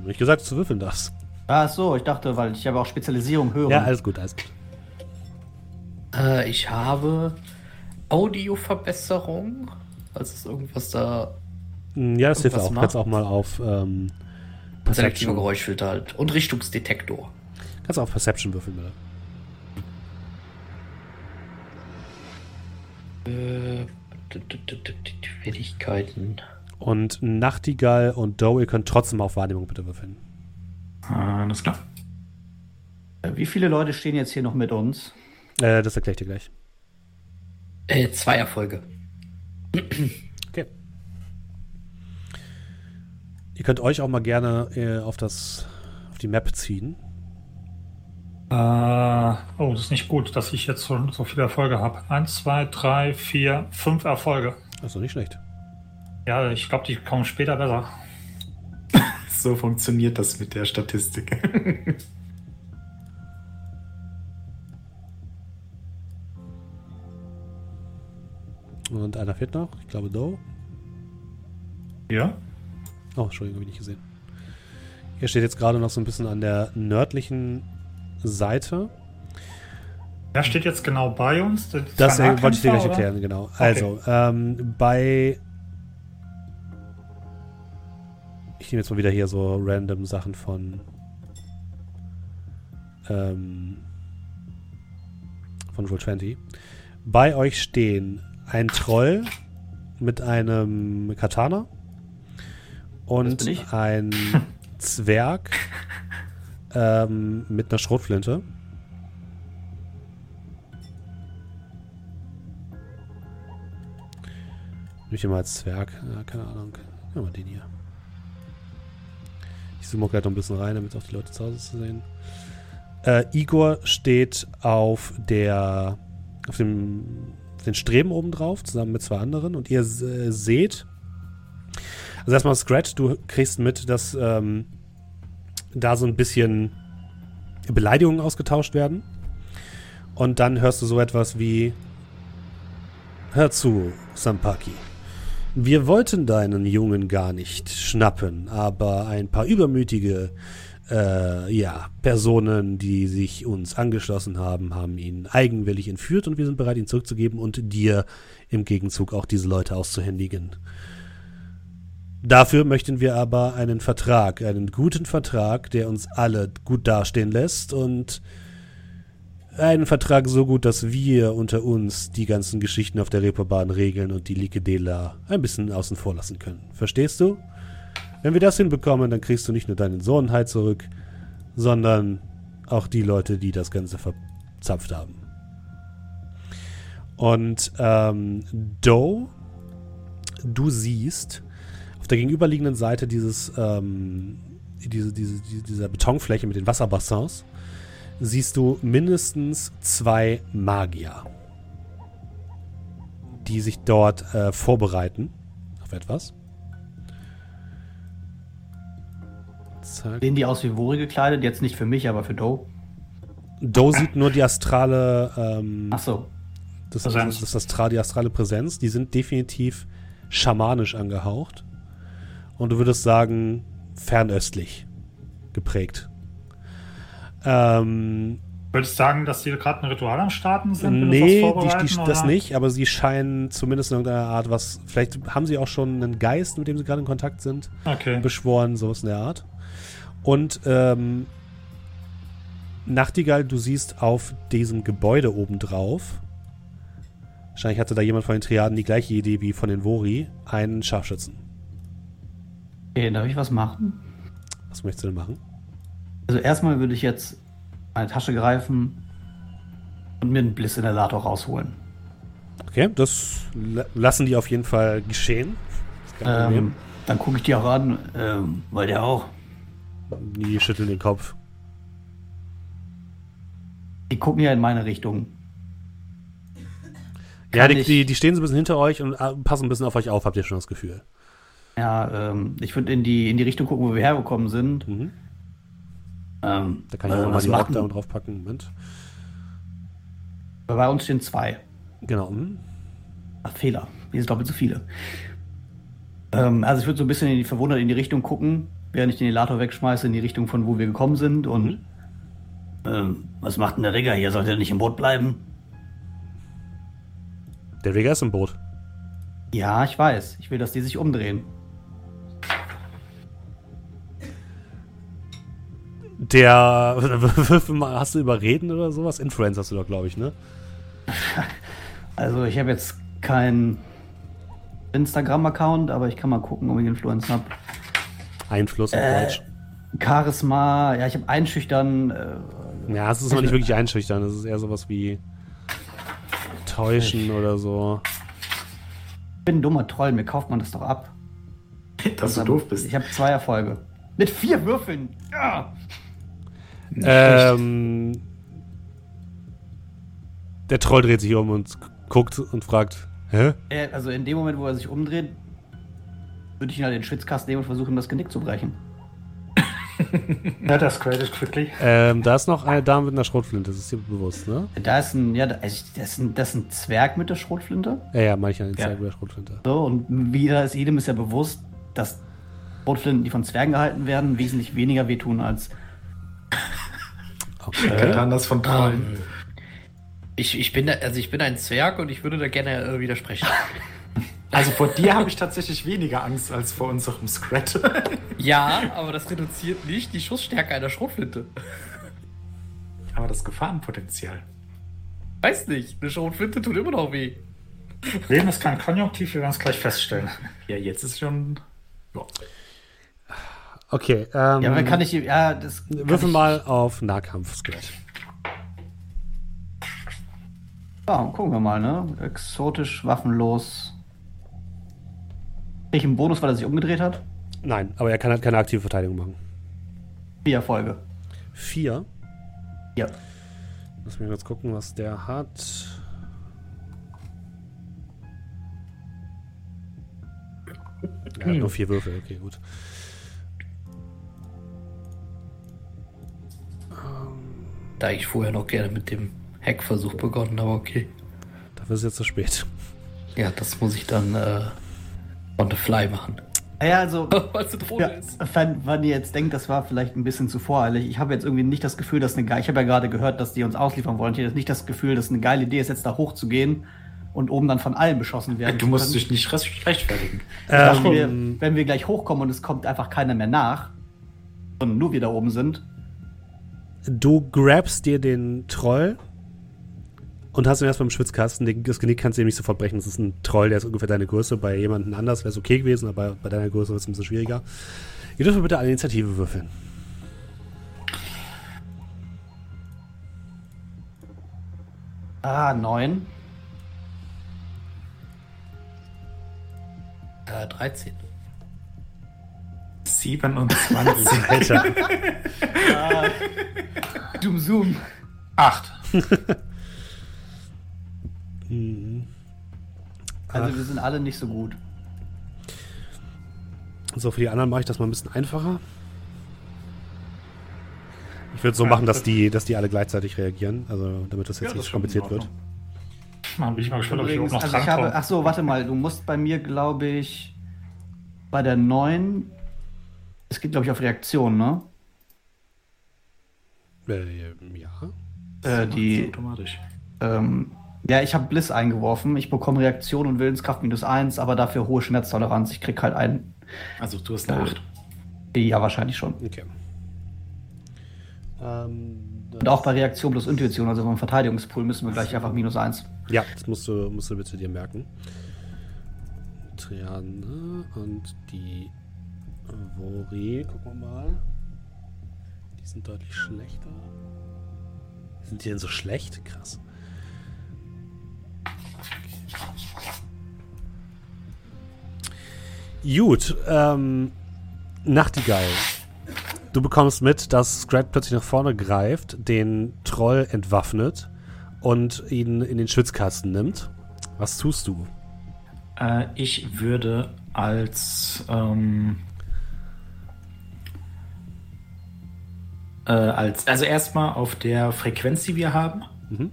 Nicht gesagt, dass du würfeln darfst. Ach so, ich dachte, weil ich habe auch Spezialisierung hören. Ja, alles gut, alles gut. Äh, ich habe Audioverbesserung. Also ist irgendwas da. Hm, Ja, das hilft auch. macht? Kannst auch mal auf ähm, Selektiver Perception. Geräuschfilter halt. Und Richtungsdetektor. Kannst auch auf Perception würfeln, bitte. Äh, Fähigkeiten. Und Nachtigall und Doe, ihr könnt trotzdem auf Wahrnehmung bitte würfeln. Alles klar. Äh, Wie viele Leute stehen jetzt hier noch mit uns? Äh, das erkläre ich dir gleich. Äh, zwei Erfolge. Okay. Ihr könnt euch auch mal gerne äh, auf das auf die Map ziehen. Äh, oh, das ist nicht gut, dass ich jetzt schon so viele Erfolge habe. Eins, zwei, drei, vier, fünf Erfolge. Das ist doch nicht schlecht. Ja, ich glaube, die kommen später besser. So funktioniert das mit der Statistik. Und einer fehlt noch. Ich glaube Doe. Ja? Oh, Entschuldigung, habe ich nicht gesehen. Ihr steht jetzt gerade noch so ein bisschen an der nördlichen Seite. Wer steht jetzt genau bei uns? Das zwei äh, wollte ich dir gleich erklären, genau. Also, ähm, bei. Ich nehme jetzt mal wieder hier so random Sachen von. Ähm, von Roll20. Bei euch stehen ein Troll mit einem Katana und ein Zwerg ähm, mit einer Schrotflinte. Nicht immer als Zwerg. Ja, keine Ahnung. Ja, mal den hier. Ich zoome auch gleich noch ein bisschen rein, damit auch die Leute zu Hause zu sehen. Äh, Igor steht auf der auf dem den Streben oben drauf, zusammen mit zwei anderen. Und ihr äh, seht, also erstmal Scratch, du kriegst mit, dass ähm, da so ein bisschen Beleidigungen ausgetauscht werden. Und dann hörst du so etwas wie Hör zu, Sampaki. Wir wollten deinen Jungen gar nicht schnappen, aber ein paar übermütige äh, ja, Personen, die sich uns angeschlossen haben, haben ihn eigenwillig entführt und wir sind bereit, ihn zurückzugeben und dir im Gegenzug auch diese Leute auszuhändigen. Dafür möchten wir aber einen Vertrag, einen guten Vertrag, der uns alle gut dastehen lässt und einen Vertrag so gut, dass wir unter uns die ganzen Geschichten auf der Reeperbahn regeln und die Likedela ein bisschen außen vor lassen können. Verstehst du? Wenn wir das hinbekommen, dann kriegst du nicht nur deinen Sohn halt zurück, sondern auch die Leute, die das Ganze verzapft haben. Und ähm, Doe, du siehst auf der gegenüberliegenden Seite dieses, ähm, diese, diese, diese, dieser Betonfläche mit den Wasserbassins, siehst du mindestens zwei Magier, die sich dort äh, vorbereiten auf etwas. Zack. Sehen die aus wie Wori gekleidet? Jetzt nicht für mich, aber für Doe. Doe sieht nur die astrale, ähm, Ach so. das, Präsenz. das, das Astra, die astrale Präsenz. Die sind definitiv schamanisch angehaucht. Und du würdest sagen, fernöstlich geprägt. Ähm, Würdest du sagen, dass die gerade ein Ritual am Starten sind? nee, die, die, das nicht, aber sie scheinen zumindest in irgendeiner Art was. Vielleicht haben sie auch schon einen Geist, mit dem sie gerade in Kontakt sind, Okay. beschworen, sowas in der Art. Und ähm, Nachtigall, du siehst auf diesem Gebäude obendrauf, wahrscheinlich hatte da jemand von den Triaden die gleiche Idee wie von den Vori, einen Scharfschützen. Okay, darf ich was machen? Was möchtest du denn machen? Also erstmal würde ich jetzt meine Tasche greifen und mir einen Blissinhalator rausholen. Okay, das la- lassen die auf jeden Fall geschehen. Ähm, dann gucke ich die auch an. Ähm, wollt ihr auch? Die schütteln den Kopf. Die gucken ja in meine Richtung. Ja, die, die, die stehen so ein bisschen hinter euch und äh, passen ein bisschen auf euch auf, habt ihr schon das Gefühl. Ja, ähm, ich würde in die, in die Richtung gucken, wo wir hergekommen sind. Mhm. Ähm, Da kann ich äh, auch mal was die denn- draufpacken. Moment. Bei uns stehen zwei. Genau. mhm. Ach, Fehler. Hier sind doppelt so viele. Ähm, also ich würde so ein bisschen in die, verwundert in die Richtung gucken, während ich den Elator wegschmeiße, in die Richtung von wo wir gekommen sind. Und ähm, was macht denn der Rigger hier? Sollte er nicht im Boot bleiben? Der Vega ist im Boot. Ja, ich weiß. Ich will, dass die sich umdrehen. Der. hast du überreden oder sowas? Influence hast du doch, glaube ich, ne? Also ich habe jetzt keinen Instagram-Account, aber ich kann mal gucken, ob ich Influencer habe. Einfluss auf Äh, Deutsch. Charisma, ja, ich habe einschüchtern. Äh, Ja, es ist aber nicht wirklich einschüchtern. Es ist eher sowas wie. Täuschen oder so. ich bin ein dummer Troll, mir kauft man das doch ab. Dass du doof bist. Ich habe zwei Erfolge. Mit vier Würfeln. Ja. Ähm. Der Troll dreht sich um und guckt und fragt: Hä? Also in dem Moment, wo er sich umdreht, würde ich ihn halt in den Schwitzkasten nehmen und versuchen, das Genick zu brechen. Ja, das created quickly. Ähm, da ist noch eine Dame mit einer Schrotflinte, das ist dir bewusst, ne? Da ist ein, ja, da ist, das ist ein, das ist ein Zwerg mit der Schrotflinte. Ja, ja, manchmal eine Ja. Zeit mit der Schrotflinte. So, und wieder ist jedem ist ja bewusst, dass Schrotflinten, die von Zwergen gehalten werden, wesentlich weniger wehtun als. Okay. Katanas von Trollen. Ich, ich, bin also ich bin ein Zwerg und ich würde da gerne äh, widersprechen. Also vor dir habe ich tatsächlich weniger Angst als vor unserem Scrat. ja, aber das reduziert nicht die Schussstärke einer Schrotflinte. Aber das Gefahrenpotenzial. Weiß nicht, eine Schrotflinte tut immer noch weh. Leben ist kein Konjunktiv, wir werden es gleich feststellen. Ja, jetzt ist schon. Ja. Okay, ähm, Ja, aber kann ich. Ja, das. kann würfel ich, mal auf Nahkampf-Skelett. Ja, gucken wir mal, ne? Exotisch, waffenlos. Krieg ich einen Bonus, weil er sich umgedreht hat? Nein, aber er kann halt keine aktive Verteidigung machen. Vier Erfolge. Vier. Ja. Lass mich kurz gucken, was der hat. Er hat nur vier Würfel, okay, gut. Da ich vorher noch gerne mit dem Hackversuch begonnen, aber okay. Dafür ist es jetzt zu spät. Ja, das muss ich dann äh, on the fly machen. Ja, also. Ja, ist. wenn, wenn ihr jetzt denkt, das war vielleicht ein bisschen zu voreilig. Ich habe jetzt irgendwie nicht das Gefühl, dass eine geile. Ich habe ja gerade gehört, dass die uns ausliefern wollen. Ich habe jetzt nicht das Gefühl, dass eine geile Idee ist, jetzt da hochzugehen und oben dann von allen beschossen werden. Du musst dich nicht recht- rechtfertigen. wenn, wir, Ähm, wenn wir gleich hochkommen und es kommt einfach keiner mehr nach, sondern nur wir da oben sind. du grabst dir den Troll und hast du erst beim Schwitzkasten, das Genick kannst du eben nicht sofort brechen. Das ist ein Troll, der ist ungefähr deine Größe. Bei jemandem anders wäre es okay gewesen, aber bei deiner Größe wird es ein bisschen schwieriger. Ihr dürft bitte eine Initiative würfeln. Ah, 9. Äh, 13. 27. Alter. ah, Zoom. 8. Mhm. Also wir sind alle nicht so gut. So, für die anderen mache ich das mal ein bisschen einfacher. Ich würde es so machen, dass die, dass die alle gleichzeitig reagieren, also damit das jetzt ja, nicht das kompliziert wird. Man, bin ich mal gespannt, ob ich noch also dran habe, Ach so, warte mal, du musst bei mir, glaube ich, bei der neuen. es geht, glaube ich, auf Reaktion, ne? Äh, ja. Äh, die, automatisch. Ähm, ja, ich habe Bliss eingeworfen. Ich bekomme Reaktion und Willenskraft minus 1, aber dafür hohe Schmerztoleranz. Ich krieg halt einen. Also du hast eine Äh, 8. Ja, wahrscheinlich schon. Okay. Ähm, Und auch bei Reaktion plus Intuition, also beim Verteidigungspool, müssen wir gleich einfach minus 1. Ja, das musst du, musst du bitte dir merken. Triane und die Vori, gucken wir mal. Die sind deutlich schlechter. Sind die denn so schlecht? Krass. Gut, ähm, Nachtigall. Du bekommst mit, dass Scrat plötzlich nach vorne greift, den Troll entwaffnet und ihn in den Schwitzkasten nimmt. Was tust du? Äh, ich würde als ähm, äh, als also erstmal auf der Frequenz, die wir haben, Mhm.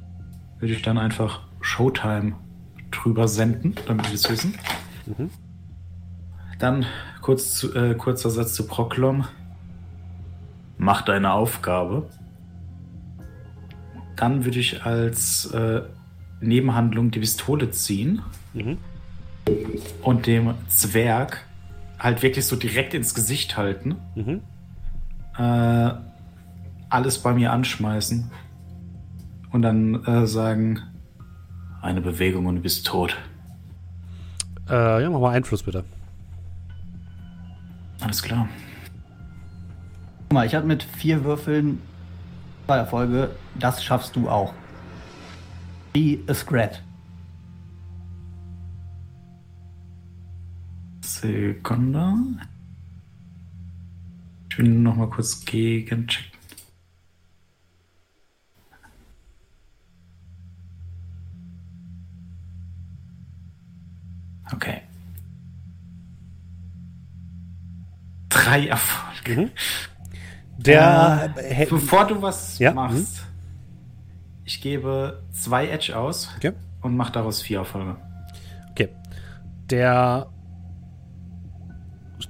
würde ich dann einfach Showtime drüber senden, damit wir es wissen. Mhm. Dann kurz zu, äh, kurzer Satz zu Proklom. Mach deine Aufgabe. Dann würde ich als äh, Nebenhandlung die Pistole ziehen Mhm. und dem Zwerg halt wirklich so direkt ins Gesicht halten, Mhm. äh, alles bei mir anschmeißen und dann äh, sagen, eine Bewegung und du bist tot. Äh, ja, mach mal Einfluss bitte. Alles klar. Guck mal, ich habe mit vier Würfeln zwei Erfolge. Das schaffst du auch. Be a Scrat. Sekunde. Ich will nur noch mal kurz gegenchecken. Drei Erfolge. Mhm. Der Äh, bevor du was Ja, machst, ich gebe zwei Edge aus Okay. und mach daraus vier Erfolge. Okay. Der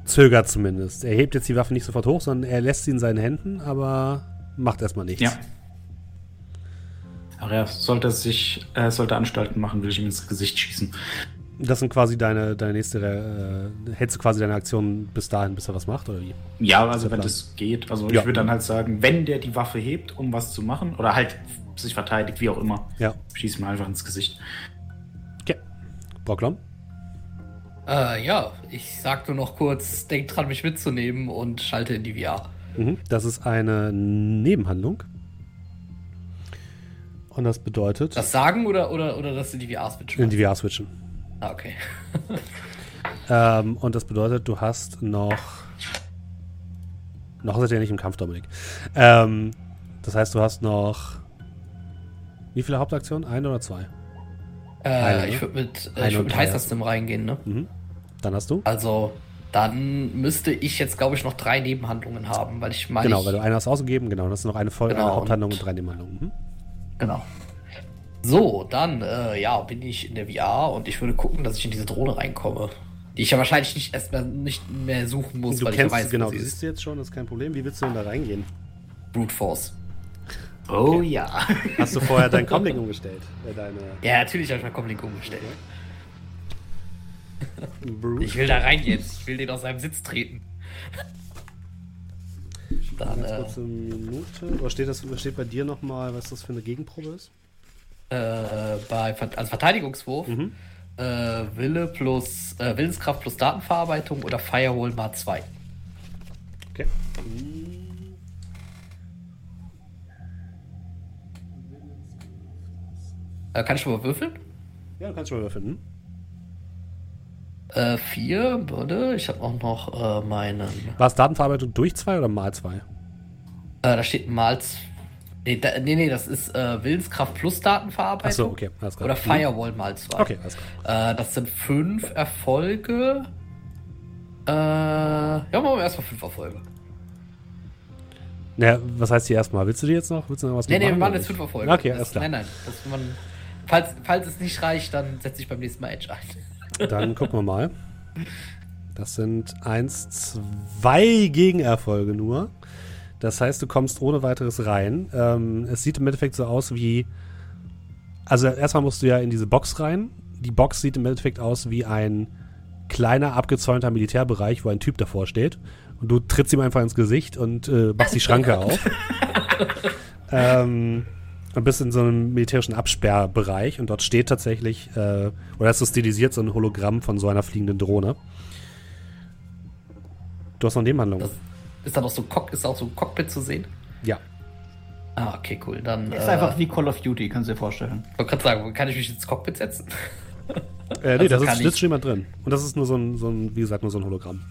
zögert zumindest. Er hebt jetzt die Waffe nicht sofort hoch, sondern er lässt sie in seinen Händen, aber macht erstmal nichts. Ja. Aber er sollte sich, äh, sollte Anstalten machen, will ich ihm ins Gesicht schießen. Das sind quasi deine, deine nächste, äh, hältst du quasi deine Aktion bis dahin, bis er was macht, oder wie? Ja, also wenn Plan. das geht. Also Ja. ich würde dann halt sagen, wenn der die Waffe hebt, um was zu machen, oder halt sich verteidigt, wie auch immer, Ja. schieß mir einfach ins Gesicht. Okay. Brocklom? Äh, ja, ich sag nur noch kurz, denk dran, mich mitzunehmen und schalte in die VR. Mhm. Das ist eine Nebenhandlung. Und das bedeutet, Das sagen oder, oder, oder dass du die VR switchen? in die VR switchen. Ah, okay. Ähm, und das bedeutet, du hast noch. Noch seid ihr nicht im Kampf, Dominik. Ähm, das heißt, du hast noch. Wie viele Hauptaktionen? Eine oder zwei? Äh, Eine, ich ne? würde mit, Eine äh, ich würd mit drei Heißerstim reingehen, ne? Mhm. Dann hast du. Also, dann müsste ich jetzt, glaube ich, noch drei Nebenhandlungen haben, weil ich meine. Genau, weil du eine hast ausgegeben. Genau, das ist noch eine, Voll Genau, eine Haupthandlung und, und- drei Nebenhandlungen. Mhm. Genau. So, dann, äh, ja, bin ich in der VR und ich würde gucken, dass ich in diese Drohne reinkomme. Die ich ja wahrscheinlich nicht erstmal nicht mehr suchen muss, Du weil kennst, ich ja weiß, genau, wo du sie ist. sie jetzt schon, das ist kein Problem. Wie willst du denn da reingehen? Brute Force. Oh ja. Hast du vorher dein Comlink umgestellt? Äh, deine Ja, natürlich habe ich mein Comlink umgestellt. Brute? Ich will da rein jetzt. Ich will den aus seinem Sitz treten. Dann, Ganz äh, kurz eine Minute. Oder steht, das, steht bei dir nochmal, was das für eine Gegenprobe ist? Äh, bei also Verteidigungswurf, Mhm. äh, Wille plus äh, Willenskraft plus Datenverarbeitung oder Firewall mal 2. Okay. Äh, kann ich schon mal würfeln? Ja, du kannst schon mal würfeln. Hm? Äh, vier, würde. Ich habe auch noch meinen. War es Datenverarbeitung durch zwei oder mal zwei? Da steht mal. z- Nee, da, nee, nee, das ist äh, Willenskraft plus Datenverarbeitung. Achso, okay, alles klar. Oder Mhm. Firewall mal zwei. Okay, alles klar. Äh, das sind fünf Erfolge. Äh, ja, machen wir erstmal fünf Erfolge. Naja, was heißt hier erstmal? Willst du die jetzt noch? Willst du noch was Nee, nee, wir mitmachen machen jetzt fünf Erfolge. Okay, das, alles klar. Nein, nein. Das, man, falls, falls es nicht reicht, dann setze ich beim nächsten Mal Edge ein. Dann gucken wir mal. Das sind eins, zwei Gegenerfolge nur. Das heißt, du kommst ohne weiteres rein. Ähm, es sieht im Endeffekt so aus wie. Also, erstmal musst du ja in diese Box rein. Die Box sieht im Endeffekt aus wie ein kleiner, abgezäunter Militärbereich, wo ein Typ davor steht. Und du trittst ihm einfach ins Gesicht und äh, machst die Schranke auf. ähm, und bist in so einem militärischen Absperrbereich und dort steht tatsächlich, äh, oder ist so stilisiert, so ein Hologramm von so einer fliegenden Drohne. Du hast noch Nebenhandlungen. Das- Ist da noch so Cock, ist auch so ein Cockpit zu sehen? Ja. Ah, okay, cool. Dann. Ist äh, einfach wie Call of Duty, kannst du dir vorstellen. Ich wollte gerade sagen, kann ich mich ins Cockpit setzen? Äh, nee, Also da sitzt, schon jemand drin. Und das ist nur so ein, so ein, wie gesagt, nur so ein Hologramm.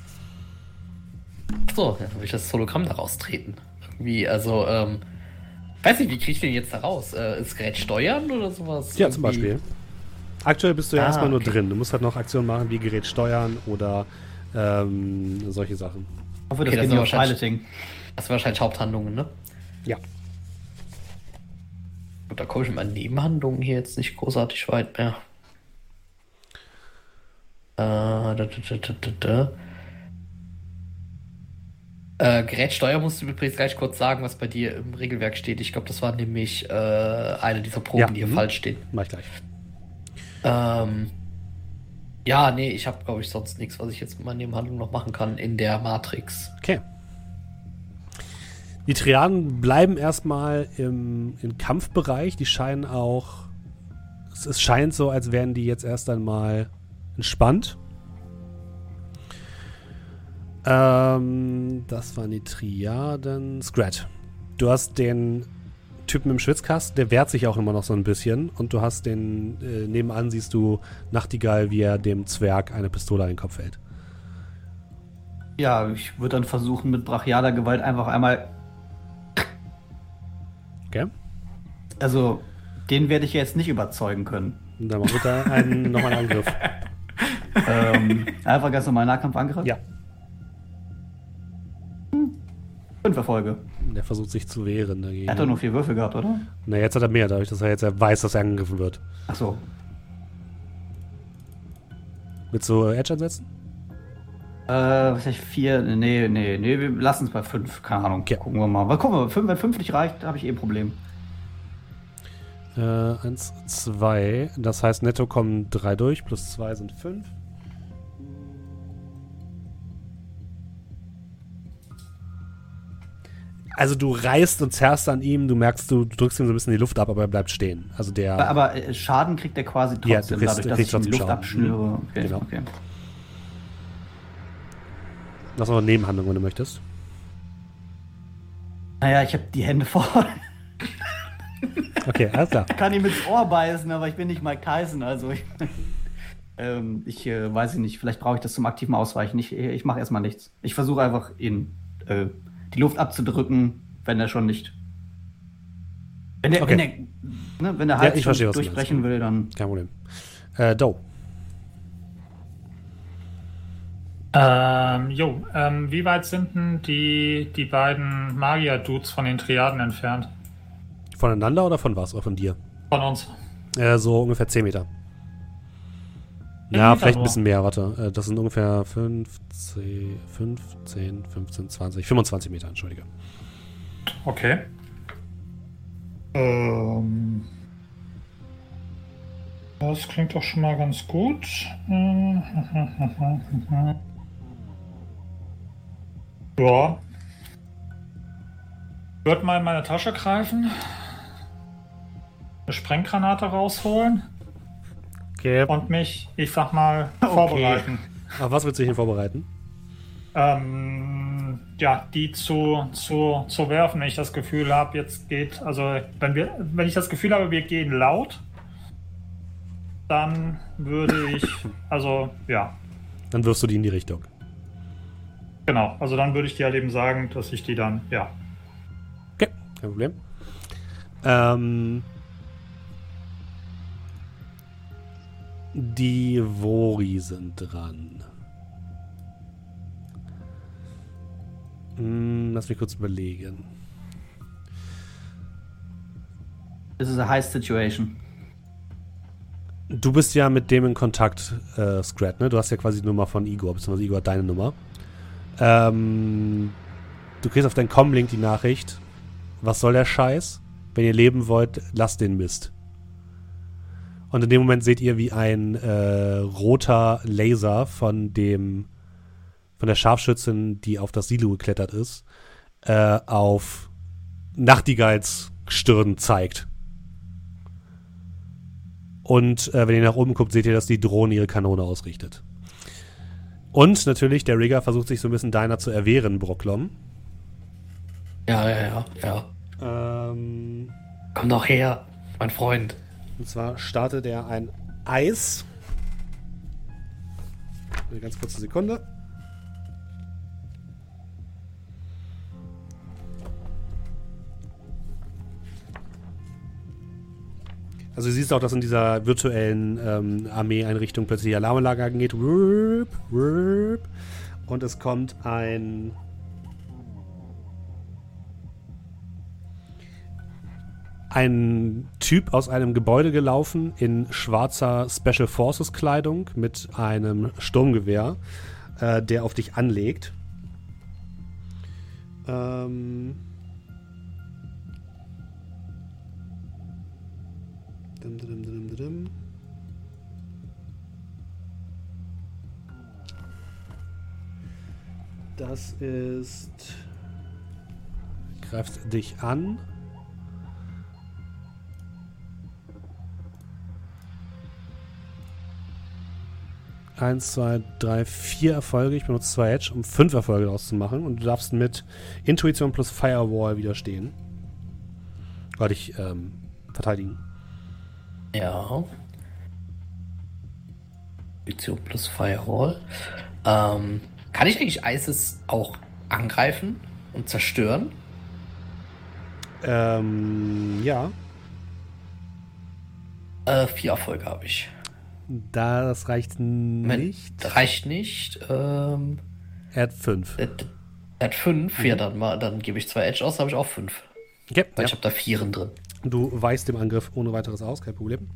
So, dann will ich das Hologramm da raustreten. Irgendwie, also, ähm. Weiß nicht, wie kriege ich den jetzt da raus? Äh, das Gerät steuern oder sowas? Ja, zum Irgendwie- Beispiel. Aktuell bist du ja Ah, erstmal nur okay. drin. Du musst halt noch Aktionen machen, wie Gerät steuern oder ähm, solche Sachen. Hoffe, Okay, das das geht Piloting. Das sind wahrscheinlich Haupthandlungen, ne? Ja. Gut, da komme ich mit meinen Nebenhandlungen hier jetzt nicht großartig weit mehr. Äh, da, da, da, da, da, da. Äh, Gerätsteuer musst du übrigens gleich kurz sagen, was bei dir im Regelwerk steht. Ich glaube, das war nämlich äh, eine dieser Proben, Ja, die hier mhm. falsch stehen. Mach ich gleich. Ähm, ja, nee, ich habe, glaube ich, sonst nichts, was ich jetzt mit meinen Nebenhandlungen noch machen kann in der Matrix. Okay. Die Triaden bleiben erstmal im, im Kampfbereich. Die scheinen auch. Es, es scheint so, als wären die jetzt erst einmal entspannt. Ähm, das waren die Triaden. Scrat. Du hast den Typen im Schwitzkasten, der wehrt sich auch immer noch so ein bisschen. Und du hast den, äh, nebenan siehst du Nachtigall, wie er dem Zwerg eine Pistole an den Kopf hält. Ja, ich würde dann versuchen, mit brachialer Gewalt einfach einmal. Okay? Also, den werde ich jetzt nicht überzeugen können. Dann machen wir da einen, nochmal einen Angriff. ähm, einfach ganz normal Nahkampfangriff. Ja. Erfolge. Der versucht sich zu wehren dagegen. Er hat doch nur vier Würfel gehabt, oder? Na, jetzt hat er mehr, dadurch, dass er jetzt weiß, dass er angegriffen wird. Ach so. Willst du äh, Edge ansetzen? Äh, was ich vier? Nee, nee, nee, wir lassen es bei fünf. Keine Ahnung. Okay. Gucken wir mal. Was gucken wir, fünf, wenn fünf nicht reicht, habe ich eh ein Problem. Äh, eins, zwei. Das heißt, netto kommen drei durch, plus zwei sind fünf. Also du reißt und zerrst an ihm, du merkst, du drückst ihm so ein bisschen die Luft ab, aber er bleibt stehen. Also der. Aber, aber äh, Schaden kriegt er quasi trotzdem, Ja, du kriegst- dadurch, dass kriegst ich trotzdem Luft Schaden. abschnüre. Okay, Genau. okay. das ist noch eine Nebenhandlung, wenn du möchtest. Naja, ich habe die Hände voll. Okay, alles klar. kann ihm ins Ohr beißen, aber ich bin nicht Mike Tyson, also ich, ähm, ich äh, weiß ich nicht, vielleicht brauche ich das zum aktiven Ausweichen. Ich, ich mache erstmal nichts. Ich versuche einfach ihn äh, die Luft abzudrücken, wenn er schon nicht. Wenn er, Okay. wenn er, ne, wenn der Ja, Hals ich schon verstehe, was du durchbrechen will, dann. Kein Problem. Äh, Doe. Ähm, jo, ähm, wie weit sind denn die, die beiden Magier-Dudes von den Triaden entfernt? Voneinander oder von was? Oder von dir? Von uns. Äh, so ungefähr 10 Meter. Ja, vielleicht ein bisschen mehr, warte. Äh, das sind ungefähr 15, 15, 15, 20, 25 Meter, entschuldige. Okay. Ähm, das klingt doch schon mal ganz gut. Ja. Würde mal in meine Tasche greifen, eine Sprenggranate rausholen Okay. und mich, ich sag mal, vorbereiten. Auf was willst du dich denn vorbereiten? Ähm, ja, die zu, zu, zu werfen, wenn ich das Gefühl habe, jetzt geht, also wenn wir, wenn ich das Gefühl habe, wir gehen laut, dann würde ich, also ja, Dann wirfst du die in die Richtung. Genau, also dann würde ich dir halt eben sagen, dass ich die dann, ja. Okay, kein Problem. Ähm, die Vori sind dran. Hm, lass mich kurz überlegen. This is a high situation. Du bist ja mit dem in Kontakt, äh, Scrat, ne? Du hast ja quasi die Nummer von Igor, beziehungsweise Igor hat deine Nummer. Ähm, du kriegst auf deinen Com-Link die Nachricht. Was soll der Scheiß? Wenn ihr leben wollt, lasst den Mist. Und in dem Moment seht ihr, wie ein äh, roter Laser von dem von der Scharfschützin, die auf das Silo geklettert ist, äh, auf Nachtigalls Stirn zeigt. Und äh, wenn ihr nach oben guckt, seht ihr, dass die Drohne ihre Kanone ausrichtet. Und natürlich, der Rigger versucht sich so ein bisschen deiner zu erwehren, Brocklom. Ja, ja, ja, ja. Ähm, Komm doch her, mein Freund. Und zwar startet er ein Eis. Eine ganz kurze Sekunde. Also du siehst auch, dass in dieser virtuellen ähm, Armeeeinrichtung plötzlich Alarmanlage angeht. Und es kommt ein ein Typ aus einem Gebäude gelaufen in schwarzer Special Forces Kleidung mit einem Sturmgewehr, äh, der auf dich anlegt. Ähm. Dim, dim, dim, dim. Das ist. Greift dich an. Eins, zwei, drei, vier Erfolge. Ich benutze zwei Edge, um fünf Erfolge daraus zu machen. Und du darfst mit Intuition plus Firewall widerstehen. Oder dich ähm, verteidigen. Ja. Intuition plus Firewall. Ähm, kann ich eigentlich ISIS auch angreifen und zerstören? Ähm, ja. Äh, vier Erfolge habe ich. Das reicht nicht. Reicht nicht. Ähm, Er hat fünf. er hat- er hat fünf. Ja, dann, mal, dann gebe ich zwei Edge aus, habe ich auch fünf. Okay, Weil ja. ich habe da Vieren drin. Du weichst dem Angriff ohne weiteres aus, kein Problem.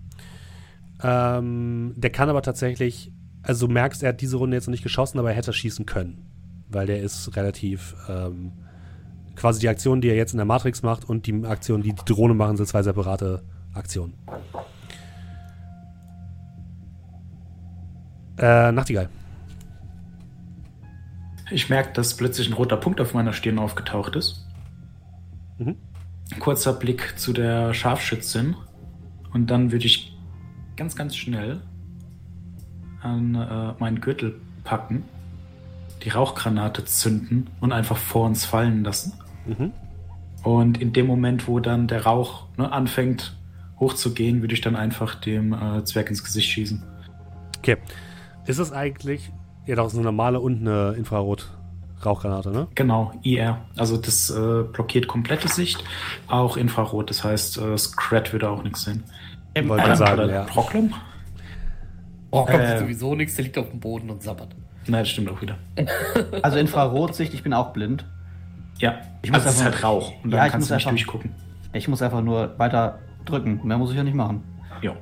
Ähm, der kann aber tatsächlich, also du merkst, er hat diese Runde jetzt noch nicht geschossen, aber er hätte schießen können. Weil der ist relativ, ähm, quasi die Aktion, die er jetzt in der Matrix macht und die Aktion, die die Drohne machen, sind zwei separate Aktionen. Äh, Nachtigall. Ich merke, dass plötzlich ein roter Punkt auf meiner Stirn aufgetaucht ist. Mhm. Kurzer Blick zu der Scharfschützin. Und dann würde ich ganz, ganz schnell an äh, meinen Gürtel packen, die Rauchgranate zünden und einfach vor uns fallen lassen. Mhm. Und in dem Moment, wo dann der Rauch ne, anfängt hochzugehen, würde ich dann einfach dem äh, Zwerg ins Gesicht schießen. Okay. Ist es eigentlich, ja doch, ist eine normale und eine Infrarot-Rauchgranate, ne? Genau, IR. Also das äh, blockiert komplette Sicht, auch Infrarot. Das heißt, äh, Scrat würde auch nichts sehen. Ähm, Wollte äh, ich sagen, ja. Proklum? Oh, kommt Äh. sowieso nichts, der liegt auf dem Boden und sabbert. Nein, das stimmt auch wieder. Also Infrarotsicht, ich bin auch blind. Ja, Ich muss also es ist einfach- halt Rauch. Und dann Ja, kannst du nicht einfach- durchgucken. Ich muss einfach nur weiter drücken. Mehr muss ich ja nicht machen. Ja.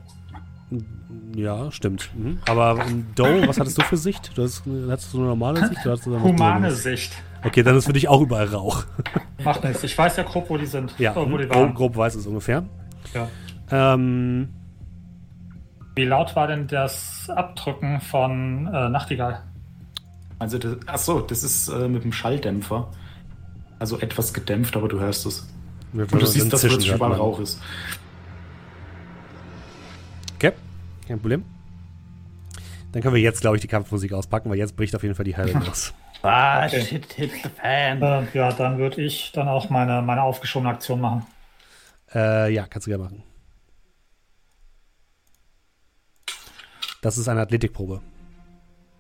Ja, stimmt. Mhm. Aber ähm, Doe, was hattest du für Sicht? Du hast, hattest du eine normale Sicht? Oder hattest du Humane? Sicht. Okay, dann ist für dich auch überall Rauch. Macht nichts. Ich weiß ja grob, wo die sind. Ja, Oh, wo die waren. grob, grob weiß es ungefähr. Ja. Ähm, Wie laut war denn das Abdrücken von äh, Nachtigall? Also, das, ach so, das ist äh, mit dem Schalldämpfer. Also etwas gedämpft, aber du hörst es. wir Und du siehst, dass plötzlich hört überall. Rauch ist. Okay, kein Problem. Dann können wir jetzt, glaube ich, die Kampfmusik auspacken, weil jetzt bricht auf jeden Fall die Hölle los. Ah, Okay. shit, hit the fan. Äh, ja, dann würde ich dann auch meine, meine aufgeschobene Aktion machen. Äh, ja, kannst du gerne machen. Das ist eine Athletikprobe.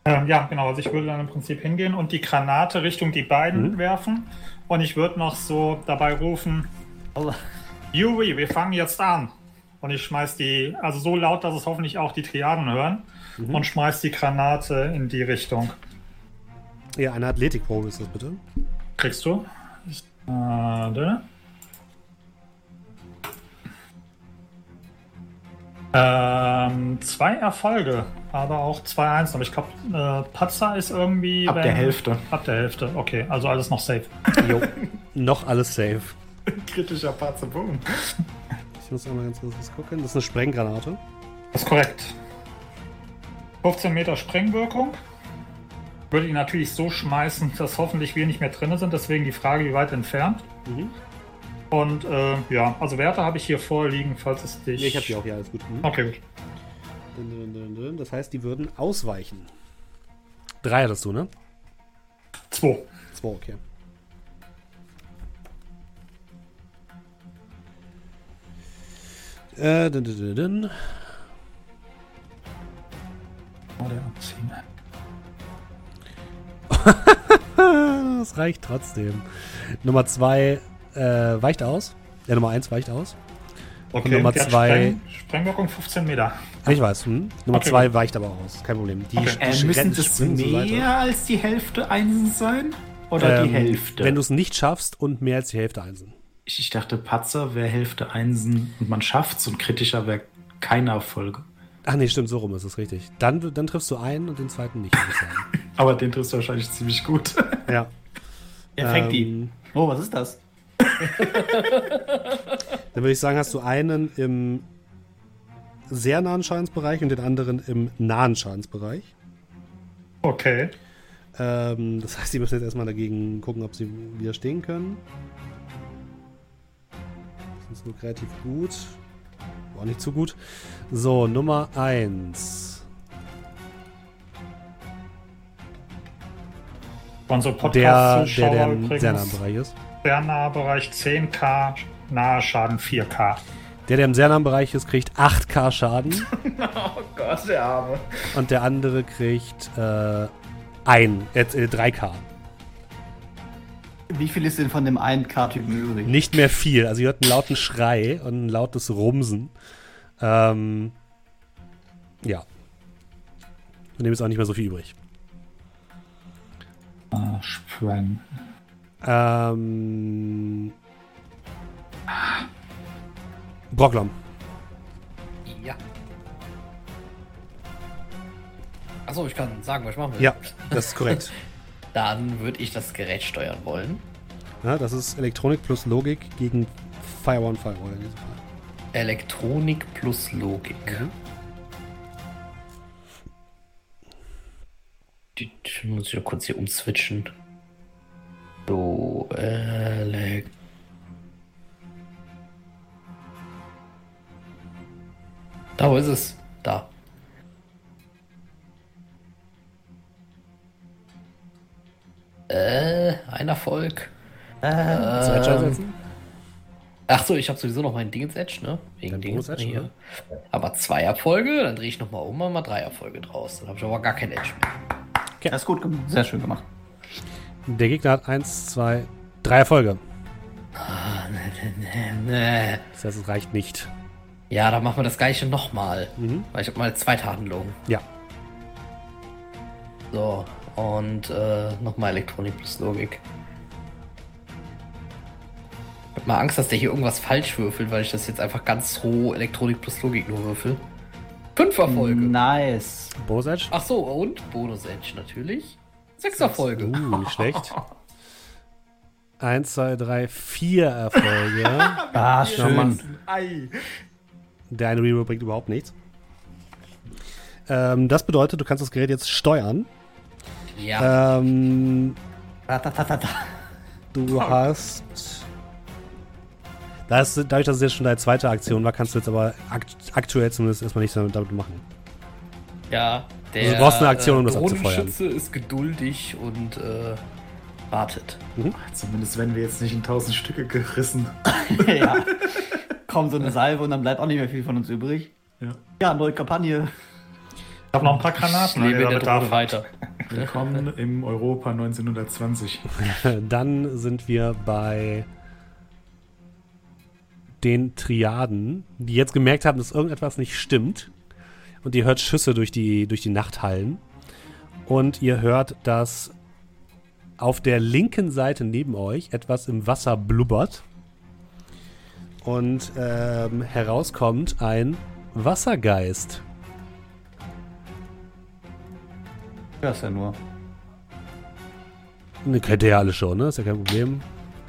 Ähm, ja, genau. Also ich würde dann im Prinzip hingehen und die Granate Richtung die beiden Mhm. werfen. Und ich würde noch so dabei rufen, Yuri, wir fangen jetzt an. Und ich schmeiß die, also so laut, dass es hoffentlich auch die Triaden hören. Mhm. Und schmeiß die Granate in die Richtung. Ja, eine Athletikprobe ist das bitte. Kriegst du? Warte. Ähm, zwei Erfolge, aber auch zwei Einsen. Aber ich glaube, äh, Patzer ist irgendwie. Ab der Hälfte. Ab der Hälfte, okay. Also alles noch safe. Jo. Noch alles safe. Kritischer Patze, boom. Muss einmal ganz kurz was gucken. Das ist eine Sprenggranate. Das ist korrekt. 15 Meter Sprengwirkung. Würde ich natürlich so schmeißen, dass hoffentlich wir nicht mehr drin sind. Deswegen die Frage, wie weit entfernt. Mhm. Und äh, ja, also Werte habe ich hier vorliegen, falls es dich. Nee, ich hab die auch hier alles gut. Mhm. Okay, gut. Das heißt, die würden ausweichen. Drei hattest du, ne? Zwei. Zwei, okay. Äh, dun, dun, dun. Oh. Das reicht trotzdem. Nummer zwei äh, weicht aus. Ja, Nummer eins weicht aus. Okay, Nummer die hat zwei- Spreng, Sprengwirkung 15 Meter. Ich weiß. Hm? Nummer Okay, zwei gut. weicht aber aus. Kein Problem. Die, Okay. die Äh, müssen das mehr als die Hälfte Einsen sein? Oder die Ähm, Hälfte? Wenn du es nicht schaffst und mehr als die Hälfte einsen. Ich, ich dachte, Patzer wäre Hälfte Einsen und man schafft's und kritischer wäre keine Erfolge. Ach nee, stimmt, so rum ist es richtig. Dann, dann triffst du einen und den zweiten nicht. Aber den triffst du wahrscheinlich ziemlich gut. ja. Er fängt die. Ähm, Oh, was ist das? Dann würde ich sagen, hast du einen im sehr nahen Schadensbereich und den anderen im nahen Schadensbereich. Okay. Ähm, das heißt, die müssen jetzt erstmal dagegen gucken, ob sie widerstehen können. Das ist nur relativ gut. Auch nicht zu gut. So, Nummer 1. Unsere Der, der, der im übrigens. sehr Bereich ist. Sehr naher Bereich 10k, nahe Schaden 4k. Der, der im sehr nahen Bereich ist, kriegt 8k Schaden. oh Gott, der Arme. und der andere kriegt äh, ein, äh, 3k. Wie viel ist denn von dem einen K-Typen übrig? Nicht mehr viel. Also ihr hört einen lauten Schrei und ein lautes Rumsen. Ähm, ja. Von dem ist auch nicht mehr so viel übrig. Ah, Spreng. Ähm, Brocklom. Ja. Achso, ich kann sagen, was ich machen will. Ja, das ist korrekt. Dann würde ich das Gerät steuern wollen. ja, das ist Elektronik plus Logik gegen Fire One Firewall in diesem Fall. Elektronik plus Logik. Mhm. Die, die muss ich noch kurz hier umswitchen. So, Elek Da, wo ist es? Da. Äh, ein Erfolg. Zwei Edge einsetzen? Ach so, ich habe sowieso noch meinen Dingens Edge, ne? Wegen Dein Dingens Edge, hier. oder? Aber zwei Erfolge, dann drehe ich nochmal um und mal drei Erfolge draus. Dann habe ich aber gar kein Edge mehr. Das ist gut gemacht. Sehr schön gemacht. Der Gegner hat eins, zwei, drei Erfolge. Nee. Das heißt, es reicht nicht. Ja, dann machen wir das gleiche nochmal. Mhm. Weil ich habe mal zweite Handlung. Ja. So, und äh, nochmal Elektronik plus Logik. Ich hab mal Angst, dass der hier irgendwas falsch würfelt, weil ich das jetzt einfach ganz roh Elektronik plus Logik nur würfel. Fünf Erfolge. Nice. Bonus Edge? Ach so, und Bonus Edge natürlich. Sechs Erfolge. Uh, nicht schlecht. Eins, zwei, drei, vier Erfolge. Ah, schön. Ei. Der eine Reroll bringt überhaupt nichts. Ähm, das bedeutet, du kannst das Gerät jetzt steuern. Ja. Ähm, du hast. Da ist, dadurch, dass es jetzt schon deine zweite Aktion war, kannst du jetzt aber akt aktuell zumindest erstmal nichts damit machen. Ja, der Also du brauchst eine Aktion, um das äh, abzufeuern. Drohnenschütze ist geduldig und äh, wartet. Zumindest wenn wir jetzt nicht in tausend Stücke gerissen. ja. Kommt so eine Salve und dann bleibt auch nicht mehr viel von uns übrig. Ja. Ja, neue Kampagne. Ich habe noch ein paar Granaten. wenn Lebe der Drohne weiter. Willkommen im Europa 1920. Dann sind wir bei den Triaden, die jetzt gemerkt haben, dass irgendetwas nicht stimmt. Und ihr hört Schüsse durch die, durch die Nacht hallen. Und ihr hört, dass auf der linken Seite neben euch etwas im Wasser blubbert. Und ähm, herauskommt ein Wassergeist. Ja, ist ja nur. Ne, kennt ihr ja alle schon, ne? Ist ja kein Problem.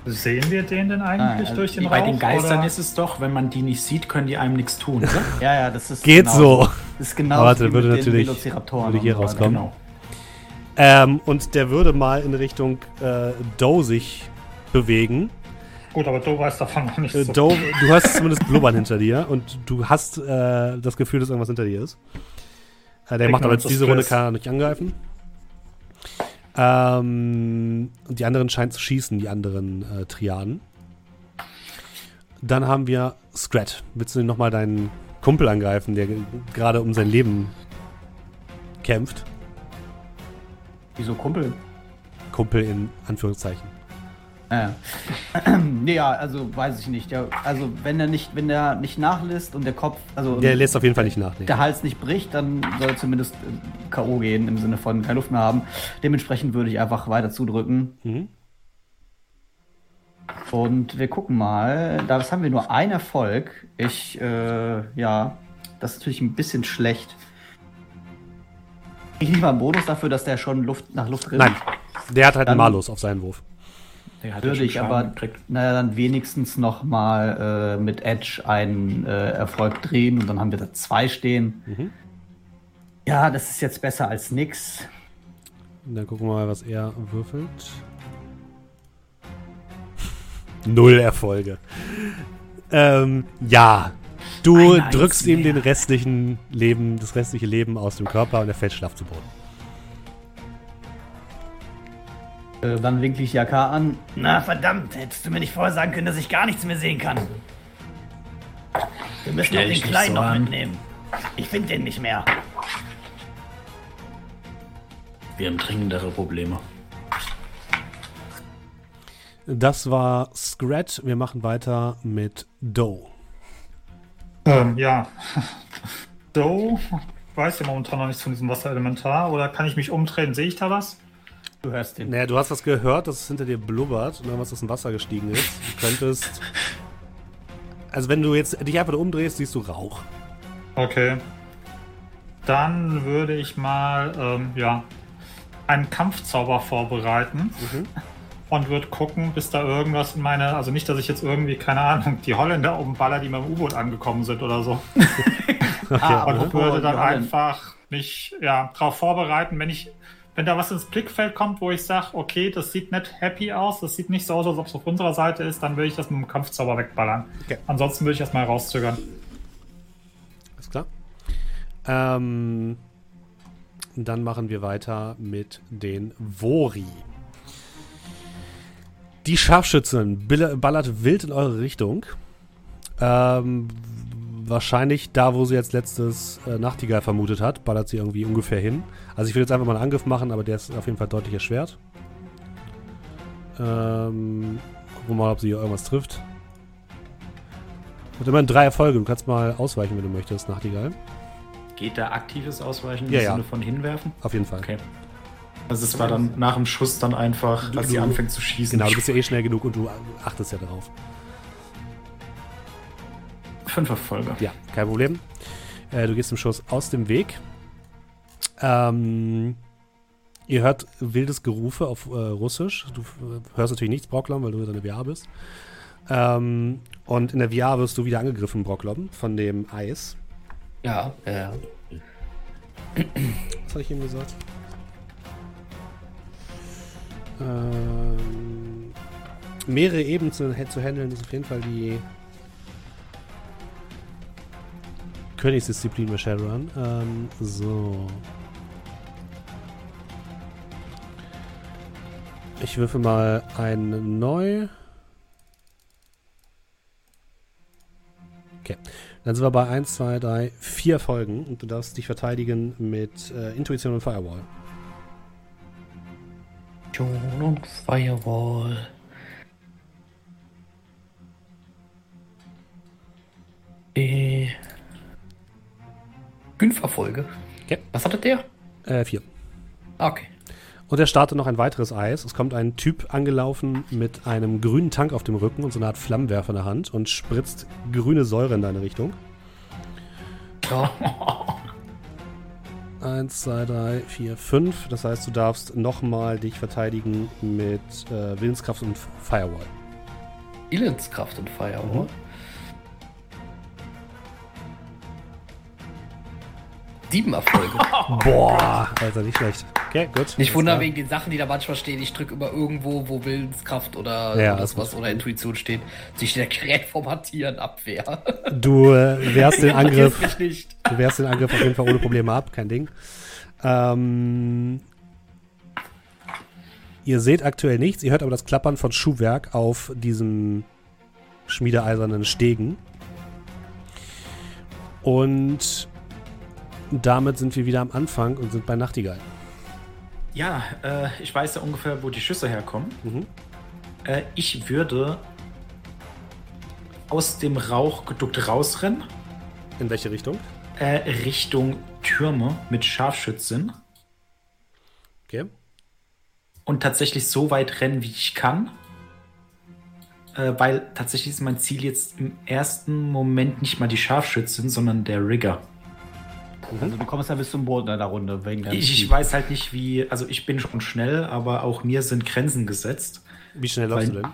Sehen wir den denn eigentlich Nein, durch den Bei Rauch? den Geistern oder? ist es doch, wenn man die nicht sieht, können die einem nichts tun, oder? Ja, ja, das ist. Geht genauso. so. Das ist genau Aber warte, wie würde natürlich- Velociraptoren würde hier rauskommen. genau. Ähm, und der würde mal in Richtung äh, Doe sich bewegen. Gut, aber du weißt davon noch nicht Äh, so. Doe, du hast zumindest Blubbern hinter dir und du hast äh, das Gefühl, dass irgendwas hinter dir ist. Äh, der macht aber jetzt diese Runde kann er nicht angreifen. Ähm, und die anderen scheinen zu schießen, die anderen äh, Triaden. Dann haben wir Scrat. Willst du nochmal deinen Kumpel angreifen, der ge- gerade um sein Leben kämpft? Wieso Kumpel? Kumpel in Anführungszeichen. Ja. ja, also weiß ich nicht. Ja, also wenn er nicht, wenn er nicht nachlässt und der Kopf, also Der lässt auf jeden Fall nicht nach. nee. der Hals nicht bricht, dann soll er zumindest äh, K.O. gehen im Sinne von keine Luft mehr haben. Dementsprechend würde ich einfach weiter zudrücken. Mhm. Und wir gucken mal. Das haben wir nur einen Erfolg. Ich, äh, ja, das ist natürlich ein bisschen schlecht. Ich nicht mal einen Bonus dafür, dass der schon Luft nach Luft rinnt. Nein, der hat halt einen Dann- Malus auf seinen Wurf. Würde ich aber, gekriegt. naja, dann wenigstens noch mal äh, mit Edge einen äh, Erfolg drehen und dann haben wir da zwei stehen. Mhm. Ja, das ist jetzt besser als nix. Dann gucken wir mal, was er würfelt. Null Erfolge. Ähm, ja. Du Ein drückst ihm den restlichen Leben, das restliche Leben aus dem Körper und er fällt schlaff zu Boden. Äh, dann winkle ich Jaka an. Na verdammt, hättest du mir nicht vorher sagen können, dass ich gar nichts mehr sehen kann. Wir müssen auch den Kleinen so noch an. mitnehmen. Ich finde den nicht mehr. Wir haben dringendere Probleme. Das war Scrat. Wir machen weiter mit Doe. Ähm, ja. Doe weiß ja momentan noch nichts von diesem Wasserelementar. Oder kann ich mich umdrehen? Sehe ich da was? Du hörst den. Naja, du hast was gehört, dass es hinter dir blubbert und irgendwas aus dem Wasser gestiegen ist. Du könntest. Also, wenn du jetzt dich einfach umdrehst, siehst du Rauch. Okay. Dann würde ich mal, ähm, ja, einen Kampfzauber vorbereiten. Und würde gucken, bis da irgendwas in meine, also nicht, dass ich jetzt irgendwie, keine Ahnung, die Holländer umballer, die mit dem U-Boot angekommen sind oder so. ah, Und würde dann einfach mich, ja, darauf vorbereiten, wenn ich, wenn da was ins Blickfeld kommt, wo ich sage, okay, das sieht nicht happy aus, das sieht nicht so aus, als ob es auf unserer Seite ist, dann würde ich das mit dem Kampfzauber wegballern. Okay. Ansonsten würde ich das mal rauszögern. Alles klar. Ähm, dann machen wir weiter mit den Vori. Die Scharfschützin bill- ballert wild in eure Richtung. Ähm, wahrscheinlich da, wo sie jetzt letztes äh, Nachtigall vermutet hat, ballert sie irgendwie ungefähr hin. Also ich will jetzt einfach mal einen Angriff machen, aber der ist auf jeden Fall deutlich erschwert. Ähm, gucken wir mal, ob sie hier irgendwas trifft. Hat immerhin drei Erfolge. Du kannst mal ausweichen, wenn du möchtest, Nachtigall. Geht da aktives Ausweichen im ja. Sinne von hinwerfen? Auf jeden Fall. Okay. Also es war dann nach dem Schuss dann einfach, Du- als sie anfängt zu schießen. Genau, du bist ja eh schnell genug und du achtest ja darauf. Fünf Erfolge. Ja, kein Problem. Äh, du gehst dem Schuss aus dem Weg. Ähm, ihr hört wildes Gerufe auf äh, Russisch. Du hörst natürlich nichts, Brocklom, weil du in der VR bist. Ähm, und in der VR wirst du wieder angegriffen, Brocklom, von dem Eis. Ja, ja. Was hatte ich ihm gesagt? Ähm, mehrere Ebenen zu, zu handeln ist auf jeden Fall die Königsdisziplin bei Shadowrun. Ähm, so. Ich würfel mal ein neu. Okay. Dann sind wir bei 1, 2, 3, 4 Folgen und du darfst dich verteidigen mit äh, Intuition und Firewall. John und Firewall. Die Fünferfolge. Okay. Was hatte der? Äh, 4. Ah, Okay. Und er startet noch ein weiteres Eis. Es kommt ein Typ angelaufen mit einem grünen Tank auf dem Rücken und so einer Art Flammenwerfer in der Hand und spritzt grüne Säure in deine Richtung. Ja. Eins, zwei, drei, vier, fünf. Das heißt, du darfst nochmal dich verteidigen mit äh, Willenskraft und Firewall. Willenskraft und Firewall. Sieben Erfolge. Boah, Alter, nicht schlecht. Okay, gut. Nicht wundern wegen den Sachen, die da manchmal stehen. Ich drücke immer irgendwo, wo Willenskraft oder Ja, das was oder Intuition steht. Sie steht der Gerät formatieren, Abwehr. Du äh, wehrst den Angriff. Nicht. Du wehrst den Angriff auf jeden Fall ohne Probleme ab, kein Ding. Ähm, ihr seht aktuell nichts, ihr hört aber das Klappern von Schuhwerk auf diesem schmiedeeisernen Stegen. Und damit sind wir wieder am Anfang und sind bei Nachtigall. Ja, äh, ich weiß ja ungefähr, wo die Schüsse herkommen. Mhm. Äh, ich würde aus dem Rauch geduckt rausrennen, In welche Richtung? äh, Richtung Türme mit Scharfschützen Okay. und tatsächlich so weit rennen, wie ich kann. Äh, weil tatsächlich ist mein Ziel jetzt im ersten Moment nicht mal die Scharfschützen, sondern der Rigger. Also du kommst ja bis zum Boden in der Runde. Ich, ich weiß halt nicht, wie. Also, ich bin schon schnell, aber auch mir sind Grenzen gesetzt. Wie schnell läufst du denn?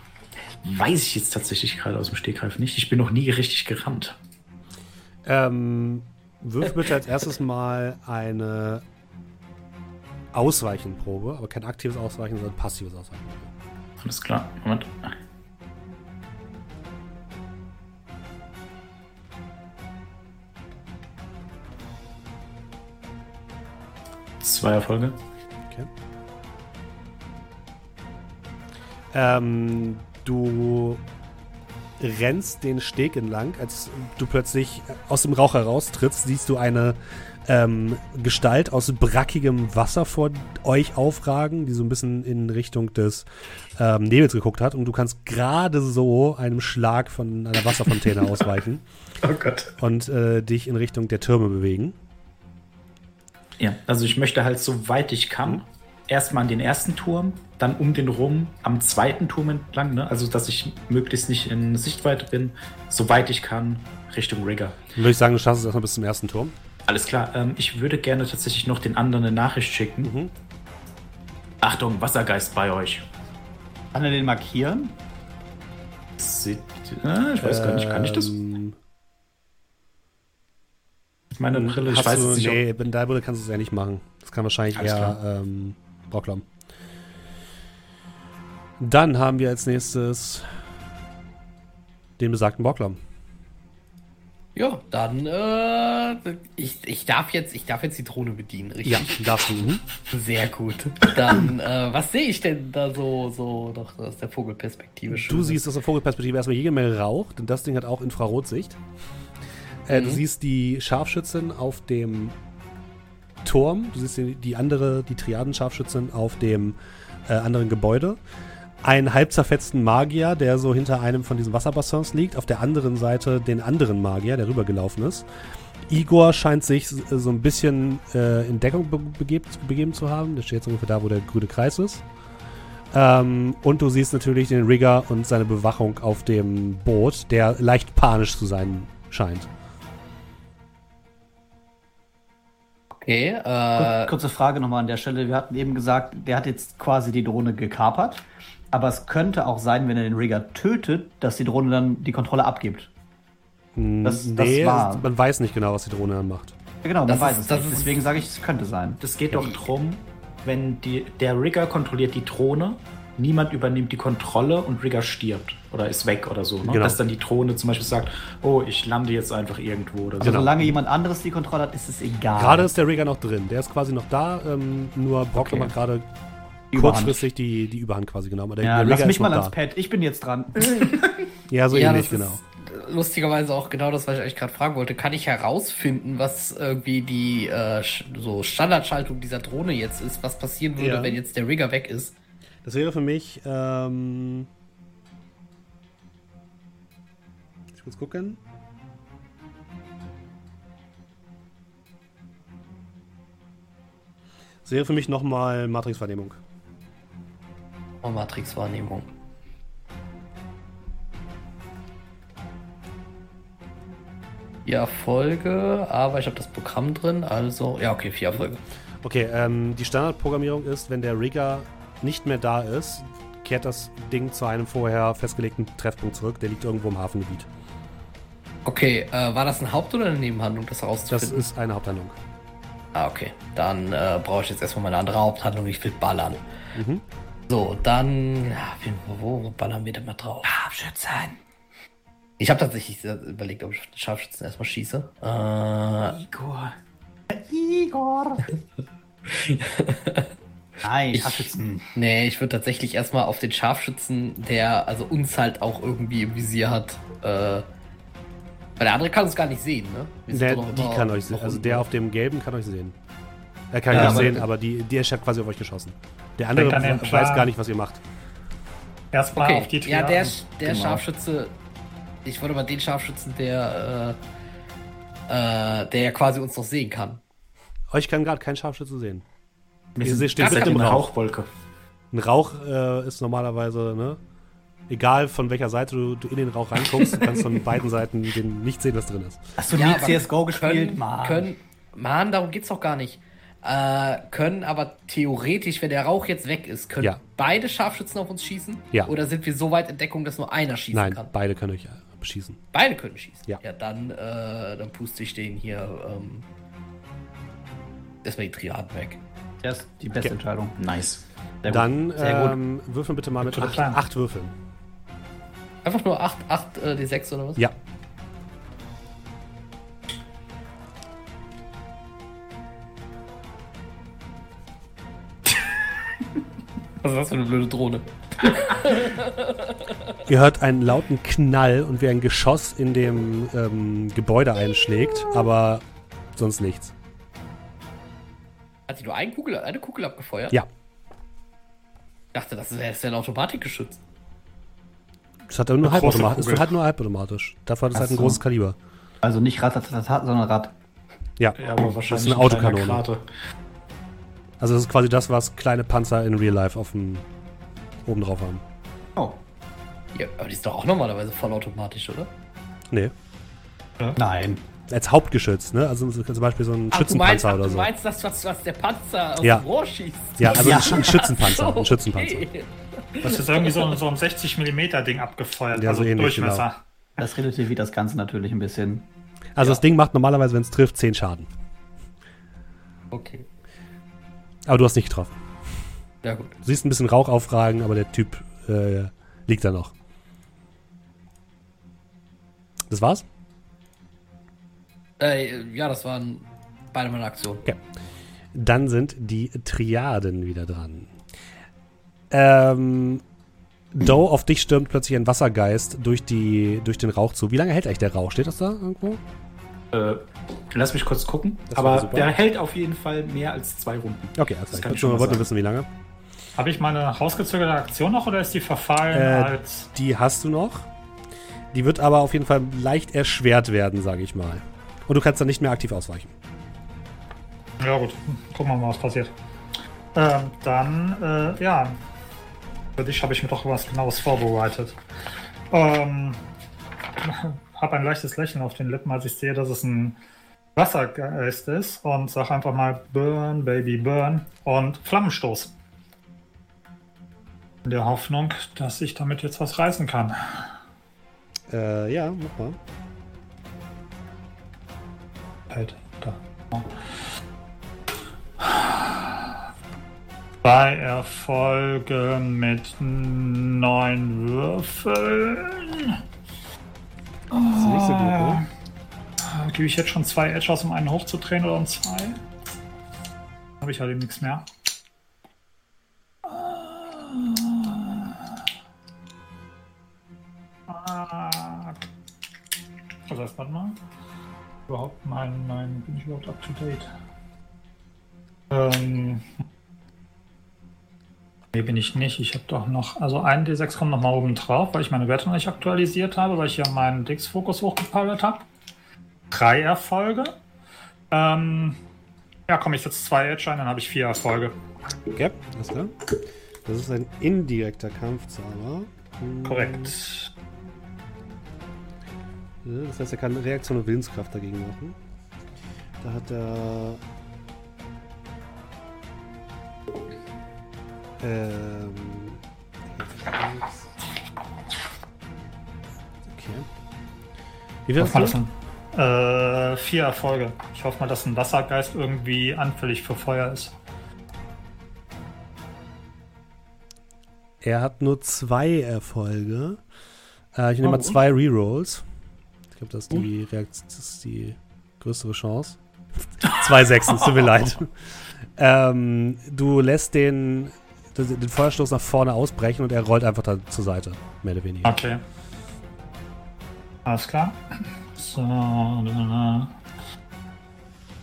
Weiß ich jetzt tatsächlich gerade aus dem Stegreif nicht. Ich bin noch nie richtig gerannt. Ähm, wirf bitte als erstes mal eine Ausweichenprobe, aber kein aktives Ausweichen, sondern passives Ausweichen. Alles klar. Moment. Zwei Erfolge. Okay. Ähm, du rennst den Steg entlang, als du plötzlich aus dem Rauch heraustrittst, siehst du eine ähm, Gestalt aus brackigem Wasser vor euch aufragen, die so ein bisschen in Richtung des ähm, Nebels geguckt hat und du kannst gerade so einem Schlag von einer Wasserfontäne ausweichen Oh Gott. und äh, dich in Richtung der Türme bewegen. Ja, also ich möchte halt so weit ich kann. Erstmal an den ersten Turm, dann um den rum am zweiten Turm entlang, ne? Also dass ich möglichst nicht in Sichtweite bin, so weit ich kann, Richtung Rigger. Dann würde ich sagen, du schaffst es erstmal bis zum ersten Turm. Alles klar, ähm, ich würde gerne tatsächlich noch den anderen eine Nachricht schicken. Mhm. Achtung, Wassergeist bei euch. Kann er den markieren? Sieht, äh, ich weiß gar nicht, kann ich das? Ähm, Meine Brille, ich weiß du, es nicht. Nee, mit deiner Brille kannst du es ja nicht machen. Das kann wahrscheinlich Alles eher ähm, Brocklam. Dann haben wir als nächstes den besagten Brocklam. Ja, dann, äh, ich, ich darf jetzt, ich darf jetzt die Drohne bedienen, richtig? darfst du. Mhm. Sehr gut. Dann, äh, was sehe ich denn da so, so doch aus der Vogelperspektive Du Schönes? siehst aus der Vogelperspektive erstmal jede Menge Rauch, denn das Ding hat auch Infrarotsicht. Äh, Du Mhm. siehst die Scharfschützin auf dem Turm, du siehst die, die andere, die Triaden-Scharfschützin auf dem äh, anderen Gebäude. Einen halb zerfetzten Magier, der so hinter einem von diesen Wasserbassins liegt. Auf der anderen Seite den anderen Magier, der rübergelaufen ist. Igor scheint sich s- so ein bisschen äh, in Deckung be begeben, begeben zu haben. Der steht jetzt ungefähr da, wo der grüne Kreis ist. Ähm, und du siehst natürlich den Rigger und seine Bewachung auf dem Boot, der leicht panisch zu sein scheint. Okay, äh, Kurze Frage nochmal an der Stelle. Wir hatten eben gesagt, der hat jetzt quasi die Drohne gekapert. Aber es könnte auch sein, wenn er den Rigger tötet, dass die Drohne dann die Kontrolle abgibt. Das- das nee, war- man weiß nicht genau, was die Drohne dann macht. Ja, genau, man Das weiß ist- es das nicht. Deswegen sage ich, es könnte sein. Das geht doch drum, wenn die, der Rigger kontrolliert die Drohne, niemand übernimmt die Kontrolle und Rigger stirbt oder ist weg oder so. Ne? Genau. Dass dann die Drohne zum Beispiel sagt, oh, ich lande jetzt einfach irgendwo oder so. Also Genau. solange jemand anderes die Kontrolle hat, ist es egal. Gerade ist der Rigger noch drin. Der ist quasi noch da, ähm, nur Brocklam Okay. gerade kurzfristig die, die Überhand quasi genommen. Der, Ja, der lass Rigger mich mal ans. Pad. Ich bin jetzt dran. Ja, so ja, ähnlich, das genau. ist, lustigerweise auch genau das, was ich euch gerade fragen wollte. Kann ich herausfinden, was irgendwie die äh, so Standardschaltung dieser Drohne jetzt ist? Was passieren würde, Ja. wenn jetzt der Rigger weg ist? Das wäre für mich. Ähm, ich muss gucken. Das wäre für mich nochmal Matrix-Vernehmung. Oh, Matrix-Wahrnehmung. Vier Erfolge, aber ich habe das Programm drin, also. Ja, okay, vier Erfolge. Okay, ähm, die Standardprogrammierung ist, wenn der Rigger nicht mehr da ist, kehrt das Ding zu einem vorher festgelegten Treffpunkt zurück. Der liegt irgendwo im Hafengebiet. Okay, äh, war das eine Haupt- oder eine Nebenhandlung, das Das herauszufinden? ist eine Haupthandlung. Ah, okay. Dann äh, brauche ich jetzt erstmal meine andere Haupthandlung. Ich will ballern. Mhm. So, dann. Ja, wo, wo ballern wir denn mal drauf? Scharfschützen. Ich habe tatsächlich überlegt, ob ich auf den Scharfschützen erstmal schieße. Äh, Igor. Igor. Nein, Ich- Scharfschützen. nee, ich würde tatsächlich erstmal auf den Scharfschützen, der also uns halt auch irgendwie im Visier hat. Äh, weil der andere kann uns gar nicht sehen, ne? Der, die immer- kann euch sehen. Also unten. der auf dem gelben kann euch sehen. Er kann Ja, euch sehen, aber die, der hat quasi auf euch geschossen. Der andere weiß gar nicht, was ihr macht. Erstmal Okay, auf die ja, der, der Genau. Scharfschütze, ich wollte mal den Scharfschützen, der, äh, äh, der ja quasi uns noch sehen kann. Euch kann gerade kein Scharfschütze sehen. Wir Ihr sind steht im eine Rauch. Rauchwolke. Ein Rauch äh, ist normalerweise, ne? Egal von welcher Seite du, du in den Rauch reinguckst, du kannst von beiden Seiten den nicht sehen, was drin ist. Hast du Ja, nie CSGO gespielt? Können, Mann. können, Mann, darum geht's doch gar nicht. Äh, können aber theoretisch, wenn der Rauch jetzt weg ist, können Ja. beide Scharfschützen auf uns schießen? Ja. Oder sind wir so weit in Deckung, dass nur einer schießen Nein, kann? beide können euch äh, beschießen. Beide können schießen. Ja. Ja, dann, äh, dann puste ich den hier ähm, erstmal die Triaden weg. Das ist die beste Okay. Entscheidung. Nice. Sehr Dann gut. Sehr gut. ähm, würfeln bitte mal mit acht, acht Würfeln. Einfach nur 8, 8 äh, die 6 oder was? Ja. Was ist das für eine blöde Drohne? Ihr hört einen lauten Knall und wie ein Geschoss in dem ähm, Gebäude einschlägt, aber sonst nichts. Hat die nur eine Kugel, eine Kugel abgefeuert? Ja, Ich dachte, das wäre das wär ein Automatikgeschütz. es hat nur Eine große halbautomatisch. Ist halt nur halbautomatisch. Dafür hat es halt ein so. großes Kaliber. Also nicht Ratatatat, sondern Rad. Ja, Ja, aber wahrscheinlich eine ein Autokanone. Also das ist quasi das, was kleine Panzer in Real Life auf dem oben drauf haben. Oh. Ja, aber die ist doch auch normalerweise vollautomatisch, oder? Nee. Nein. Als Hauptgeschütz, ne? Also zum Beispiel so ein Ach, du meinst, Schützenpanzer ach, oder du so. meinst das, was, was der Panzer aus Ja. dem Rohr schießt? Ja, also Ja. Ein, Sch- ein Schützenpanzer. So, Ein Schützenpanzer. okay. Das ist irgendwie so, ein- so ein 60 mm Ding abgefeuert. Ja, also so ähnlich, Durchmesser. Das relativiert das Ganze natürlich ein bisschen. Also das Ding macht normalerweise, wenn es trifft, 10 Schaden. okay. Aber du hast nicht getroffen. Ja, gut. Du siehst ein bisschen Rauch aufragen, aber der Typ äh, liegt da noch. Das war's? Äh, ja, das waren beide meine Aktionen. Dann sind die Triaden wieder dran. Ähm, Doe, auf dich stürmt plötzlich ein Wassergeist durch, die, durch den Rauch zu. Wie lange hält eigentlich der Rauch? Steht das da irgendwo? Äh, lass mich kurz gucken. Das aber der hält auf jeden Fall mehr als zwei Runden. Okay, also Das ich kann wollte ich schon nur, mal wollte wissen, wie lange. Habe ich meine rausgezögerte Aktion noch oder ist die verfallen Äh, als. Die hast du noch. Die wird aber auf jeden Fall leicht erschwert werden, sage ich mal. Und du kannst dann nicht mehr aktiv ausweichen. Ja, gut. Gucken wir mal, was passiert. Ähm, dann, äh, ja. Für dich habe ich mir doch was Genaues vorbereitet. Ähm, habe ein leichtes Lächeln auf den Lippen, als ich sehe, dass es ein Wassergeist ist und sage einfach mal Burn, Baby, Burn und Flammenstoß. In der Hoffnung, dass ich damit jetzt was reißen kann. Äh, ja, mach mal. Halt, da. Zwei Erfolge mit neun Würfeln. Das ist nicht so gut? Äh, Gebe ich jetzt schon zwei Edgers, um einen hochzudrehen oder um zwei? Habe ich halt eben nichts mehr. Ah. warte mal. Überhaupt mein, mein, bin ich überhaupt up to date? Ähm. Nee, bin ich nicht. Ich habe doch noch, also ein D6 kommt noch mal oben drauf, weil ich meine Werte noch nicht aktualisiert habe, weil ich ja meinen Dix-Fokus hochgepowert habe. Drei Erfolge. Ähm, ja, komm, ich setze zwei Edge ein, dann habe ich vier Erfolge. Okay, alles klar. Das ist ein indirekter Kampfzauber. Hm, Korrekt. Ja, Das heißt, er kann Reaktion und Willenskraft dagegen machen. Da hat er. Ähm. Okay. Wie hast das äh, vier Erfolge. Ich hoffe mal, dass ein Wassergeist irgendwie anfällig für Feuer ist. Er hat nur zwei Erfolge. Äh, ich nehme Oh, mal zwei Rerolls. Ich glaube, das, ist die Reakt- das ist die größere Chance. zwei Sechsen, es tut mir leid. Ähm, du lässt den, den Feuerstoß nach vorne ausbrechen und er rollt einfach da zur Seite, mehr oder weniger. Okay. Alles klar. So.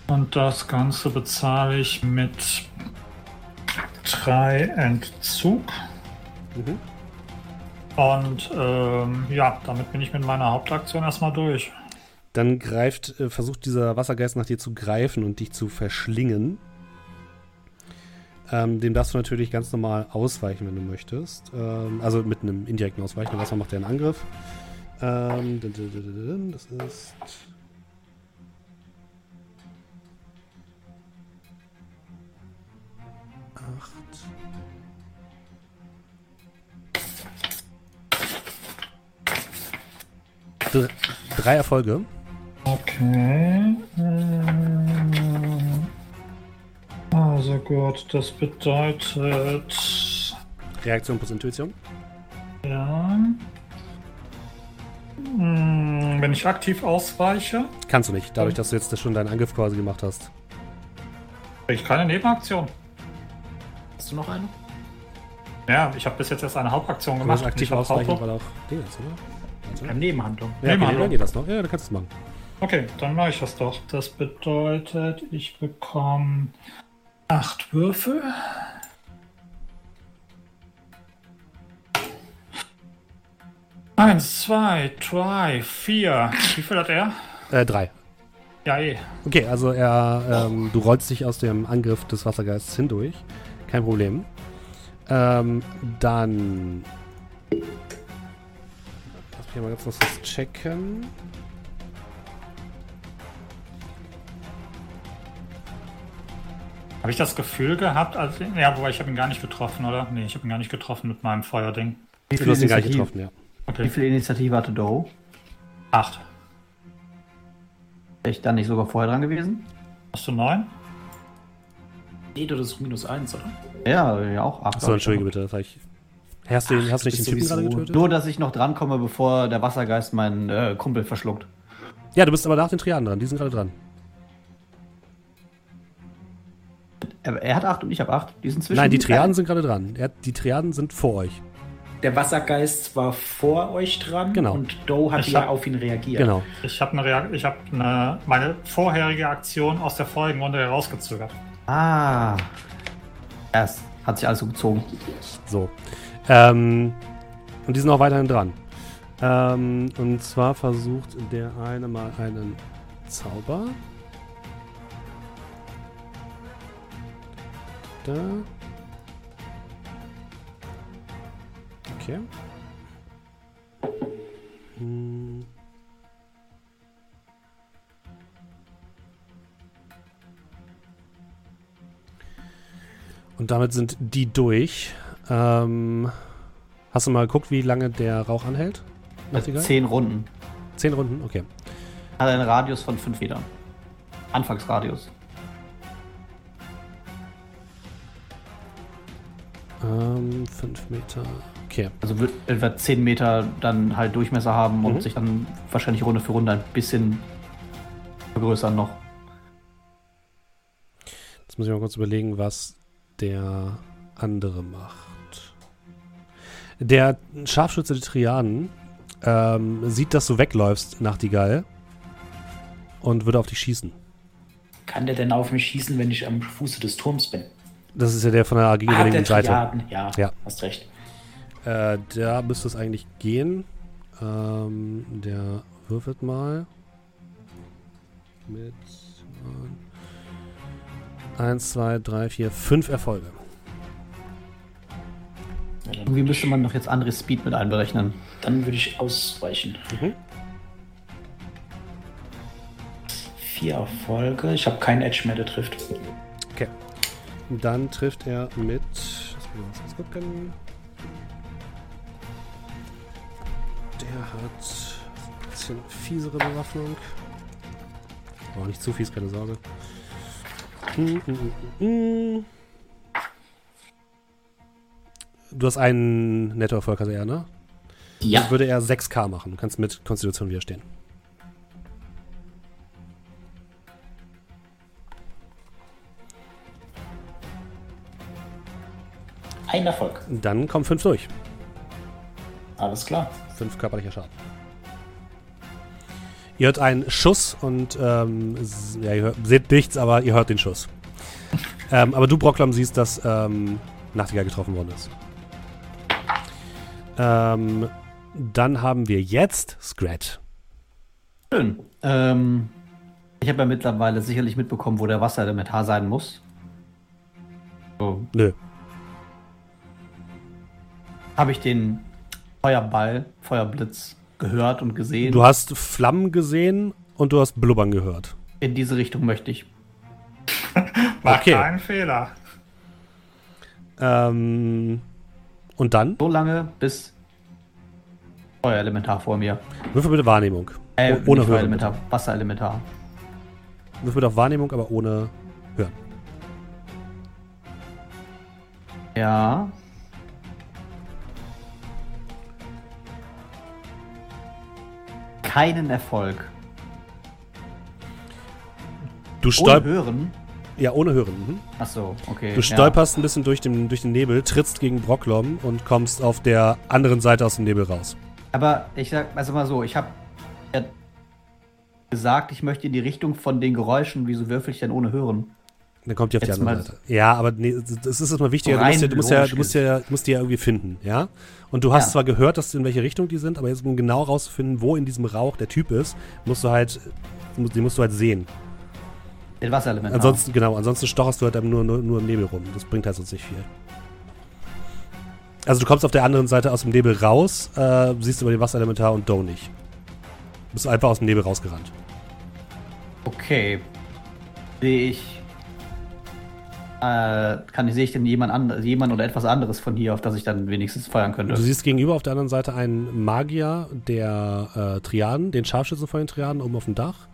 Und das Ganze bezahle ich mit drei Entzug. Mhm. Und ähm, ja, damit bin ich mit meiner Hauptaktion erstmal durch. Dann greift, äh, versucht dieser Wassergeist nach dir zu greifen und dich zu verschlingen. Ähm, dem darfst du natürlich ganz normal ausweichen, wenn du möchtest. Ähm, also mit einem indirekten Ausweichen. Erstmal macht er einen Angriff. Ähm, das ist. Acht. Drei Erfolge. Okay. ähm, Also gut, das bedeutet. Reaktion plus Intuition. Ja. Hm, Wenn ich aktiv ausweiche, Kannst du nicht, dadurch, dass du jetzt schon deinen Angriff quasi gemacht hast. ich keine Nebenaktion. Hast du noch eine? Ja, ich habe bis jetzt erst eine Hauptaktion Du gemacht. und aktiv ausweichen, weil auch Ding ist, oder? Ähm, Nebenhandlung. Ja, okay, Nebenhandlung. dann geht das noch. Ja, dann kannst du es machen. Okay, dann mache ich das doch. Das bedeutet, ich bekomme acht Würfel. Eins, zwei, drei, vier. Wie viel hat er? Äh, drei. Ja, eh. Okay, also er, ähm, du rollst dich aus dem Angriff des Wassergeists hindurch. Kein Problem. Ähm, dann. Hier mal ganz kurz was checken. Habe ich das Gefühl gehabt, als, ja, wobei ich habe ihn gar nicht getroffen, oder? Nee, ich habe ihn gar nicht getroffen mit meinem Feuerding. Wie Du hast ihn gar nicht getroffen, ja. Wie Okay, viel Initiative hatte Doe? acht. Wäre ich dann nicht sogar vorher dran gewesen? Hast du neun? Nee, das ist minus eins, oder? Ja, ja auch acht. Achso, entschuldige bitte. Das hab ich, hast du, den, hast du nicht den Typen gerade getötet? Nur, dass ich noch drankomme, bevor der Wassergeist meinen äh, Kumpel verschluckt. Ja, du bist aber nach den Triaden dran. Die sind gerade dran. Er, er hat acht und ich habe acht. Die sind zwischen Nein, die Triaden sind gerade dran. Er, die Triaden sind vor euch. Der Wassergeist war vor euch dran Genau. und Doe hat Ich ja hab- auf ihn reagiert. Genau. Ich habe eine, Reak- ich habe eine, meine vorherige Aktion aus der vorigen Runde herausgezögert. Ah. Es hat sich alles so gezogen. So. Ähm, und die sind auch weiterhin dran. Ähm, und zwar versucht der eine mal einen Zauber. Da. Okay. Hm. Und damit sind die durch. Ähm, hast du mal geguckt, wie lange der Rauch anhält? Nachtigall? Zehn Runden. Zehn Runden, okay. Hat einen Radius von fünf Metern. Anfangsradius. Ähm, fünf Meter. Okay. Also wird etwa 10 Meter dann halt Durchmesser haben und Mhm. sich dann wahrscheinlich Runde für Runde ein bisschen vergrößern noch. Jetzt muss ich mal kurz überlegen, was der andere macht. Der Scharfschütze der Triaden ähm, sieht, dass du wegläufst, Nachtigall. und würde auf dich schießen. Kann der denn auf mich schießen, wenn ich am Fuße des Turms bin? Das ist ja der von der Ah, der Seite. Triaden. Ja, Ja. hast recht. Äh, da müsste es eigentlich gehen. Ähm, der würfelt mal. Mit 1, 2, 3, 4, 5 Erfolge. Irgendwie müsste man noch jetzt andere Speed mit einberechnen. Dann würde ich ausweichen. Mhm. Vier Erfolge. Ich habe keinen Edge mehr, der trifft. Okay. Dann trifft er mit. Lass mich mal kurz gucken. Der hat ein bisschen fiesere Bewaffnung. Aber nicht zu fies, keine Sorge. Mm, mm, mm, mm. Du hast einen Nettoerfolg, also er, ne? Ja. Dann würde er 6k machen. Du kannst mit Konstitution widerstehen. Ein Erfolg. Dann kommen 5 durch. Alles klar. 5 körperlicher Schaden. Ihr hört einen Schuss und ähm, ja, ihr hört, seht nichts, aber ihr hört den Schuss. ähm, aber du, Brocklam, siehst, dass ähm, Nachtigall getroffen worden ist. Ähm, dann haben wir jetzt Scrat. Schön. Ähm, ich habe ja mittlerweile sicherlich mitbekommen, wo der Wasserelementar sein muss. So. Nö. Habe ich den Feuerball, Feuerblitz gehört und gesehen. Du hast Flammen gesehen und du hast Blubbern gehört. In diese Richtung möchte ich. War Okay. kein Fehler. Ähm, und dann? So lange, bis Feuerelementar vor mir. Würfel bitte Wahrnehmung. Äh, O- ohne. Feuerelementar. Wasserelementar. Würfel bitte auf Wahrnehmung, aber ohne Hören. Ja. Keinen Erfolg. Du Ohne stolperst. Ja, ohne Hören. Mhm. Achso, okay. Du stolperst ein bisschen durch den, durch den Nebel, trittst gegen Brocklom und kommst auf der anderen Seite aus dem Nebel raus. Aber ich sag, also mal so, ich habe ja gesagt, ich möchte in die Richtung von den Geräuschen. Wieso würfel ich denn ohne Hören? Dann kommt die auf die Jetzt andere mal- Seite. Ja, aber nee, das ist erstmal wichtiger. Du musst, ja, du, musst ja, du, musst ja, du musst die ja irgendwie finden, ja? Und du hast Ja. zwar gehört, dass in welche Richtung die sind, aber jetzt, um genau rauszufinden, wo in diesem Rauch der Typ ist, musst du halt, die musst du halt sehen. Den Wasserelementar. Ansonsten, genau, ansonsten stocherst du halt nur, nur, nur im Nebel rum. Das bringt halt sonst nicht viel. Also du kommst auf der anderen Seite aus dem Nebel raus, äh, siehst über den Wasserelementar und Doe nicht. Du bist einfach aus dem Nebel rausgerannt. Okay. Sehe ich. Äh, kann ich, sehe ich denn jemand, an, jemand oder etwas anderes von hier, auf das ich dann wenigstens feuern könnte? Du siehst gegenüber auf der anderen Seite einen Magier der äh, Triaden, den Scharfschützen von den Triaden oben auf dem Dach.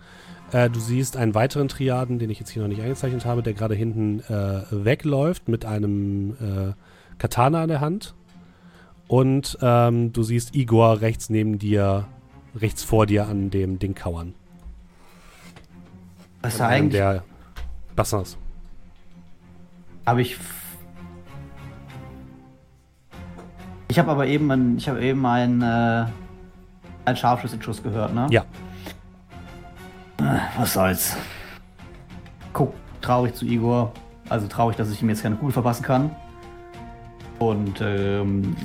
Äh, du siehst einen weiteren Triaden, den ich jetzt hier noch nicht eingezeichnet habe, der gerade hinten äh, wegläuft mit einem äh, Katana in der Hand. Und ähm, du siehst Igor rechts neben dir, rechts vor dir an dem Ding kauern. das ist An eigentlich. der Bassins. Habe ich. Ich habe aber eben, ein, ich habe eben einen, äh, einen Scharfschützenschuss gehört, ne? Ja. Was soll's. Guck traurig zu Igor. Also traurig, dass ich ihm jetzt keine Kugel verpassen kann. Und ähm,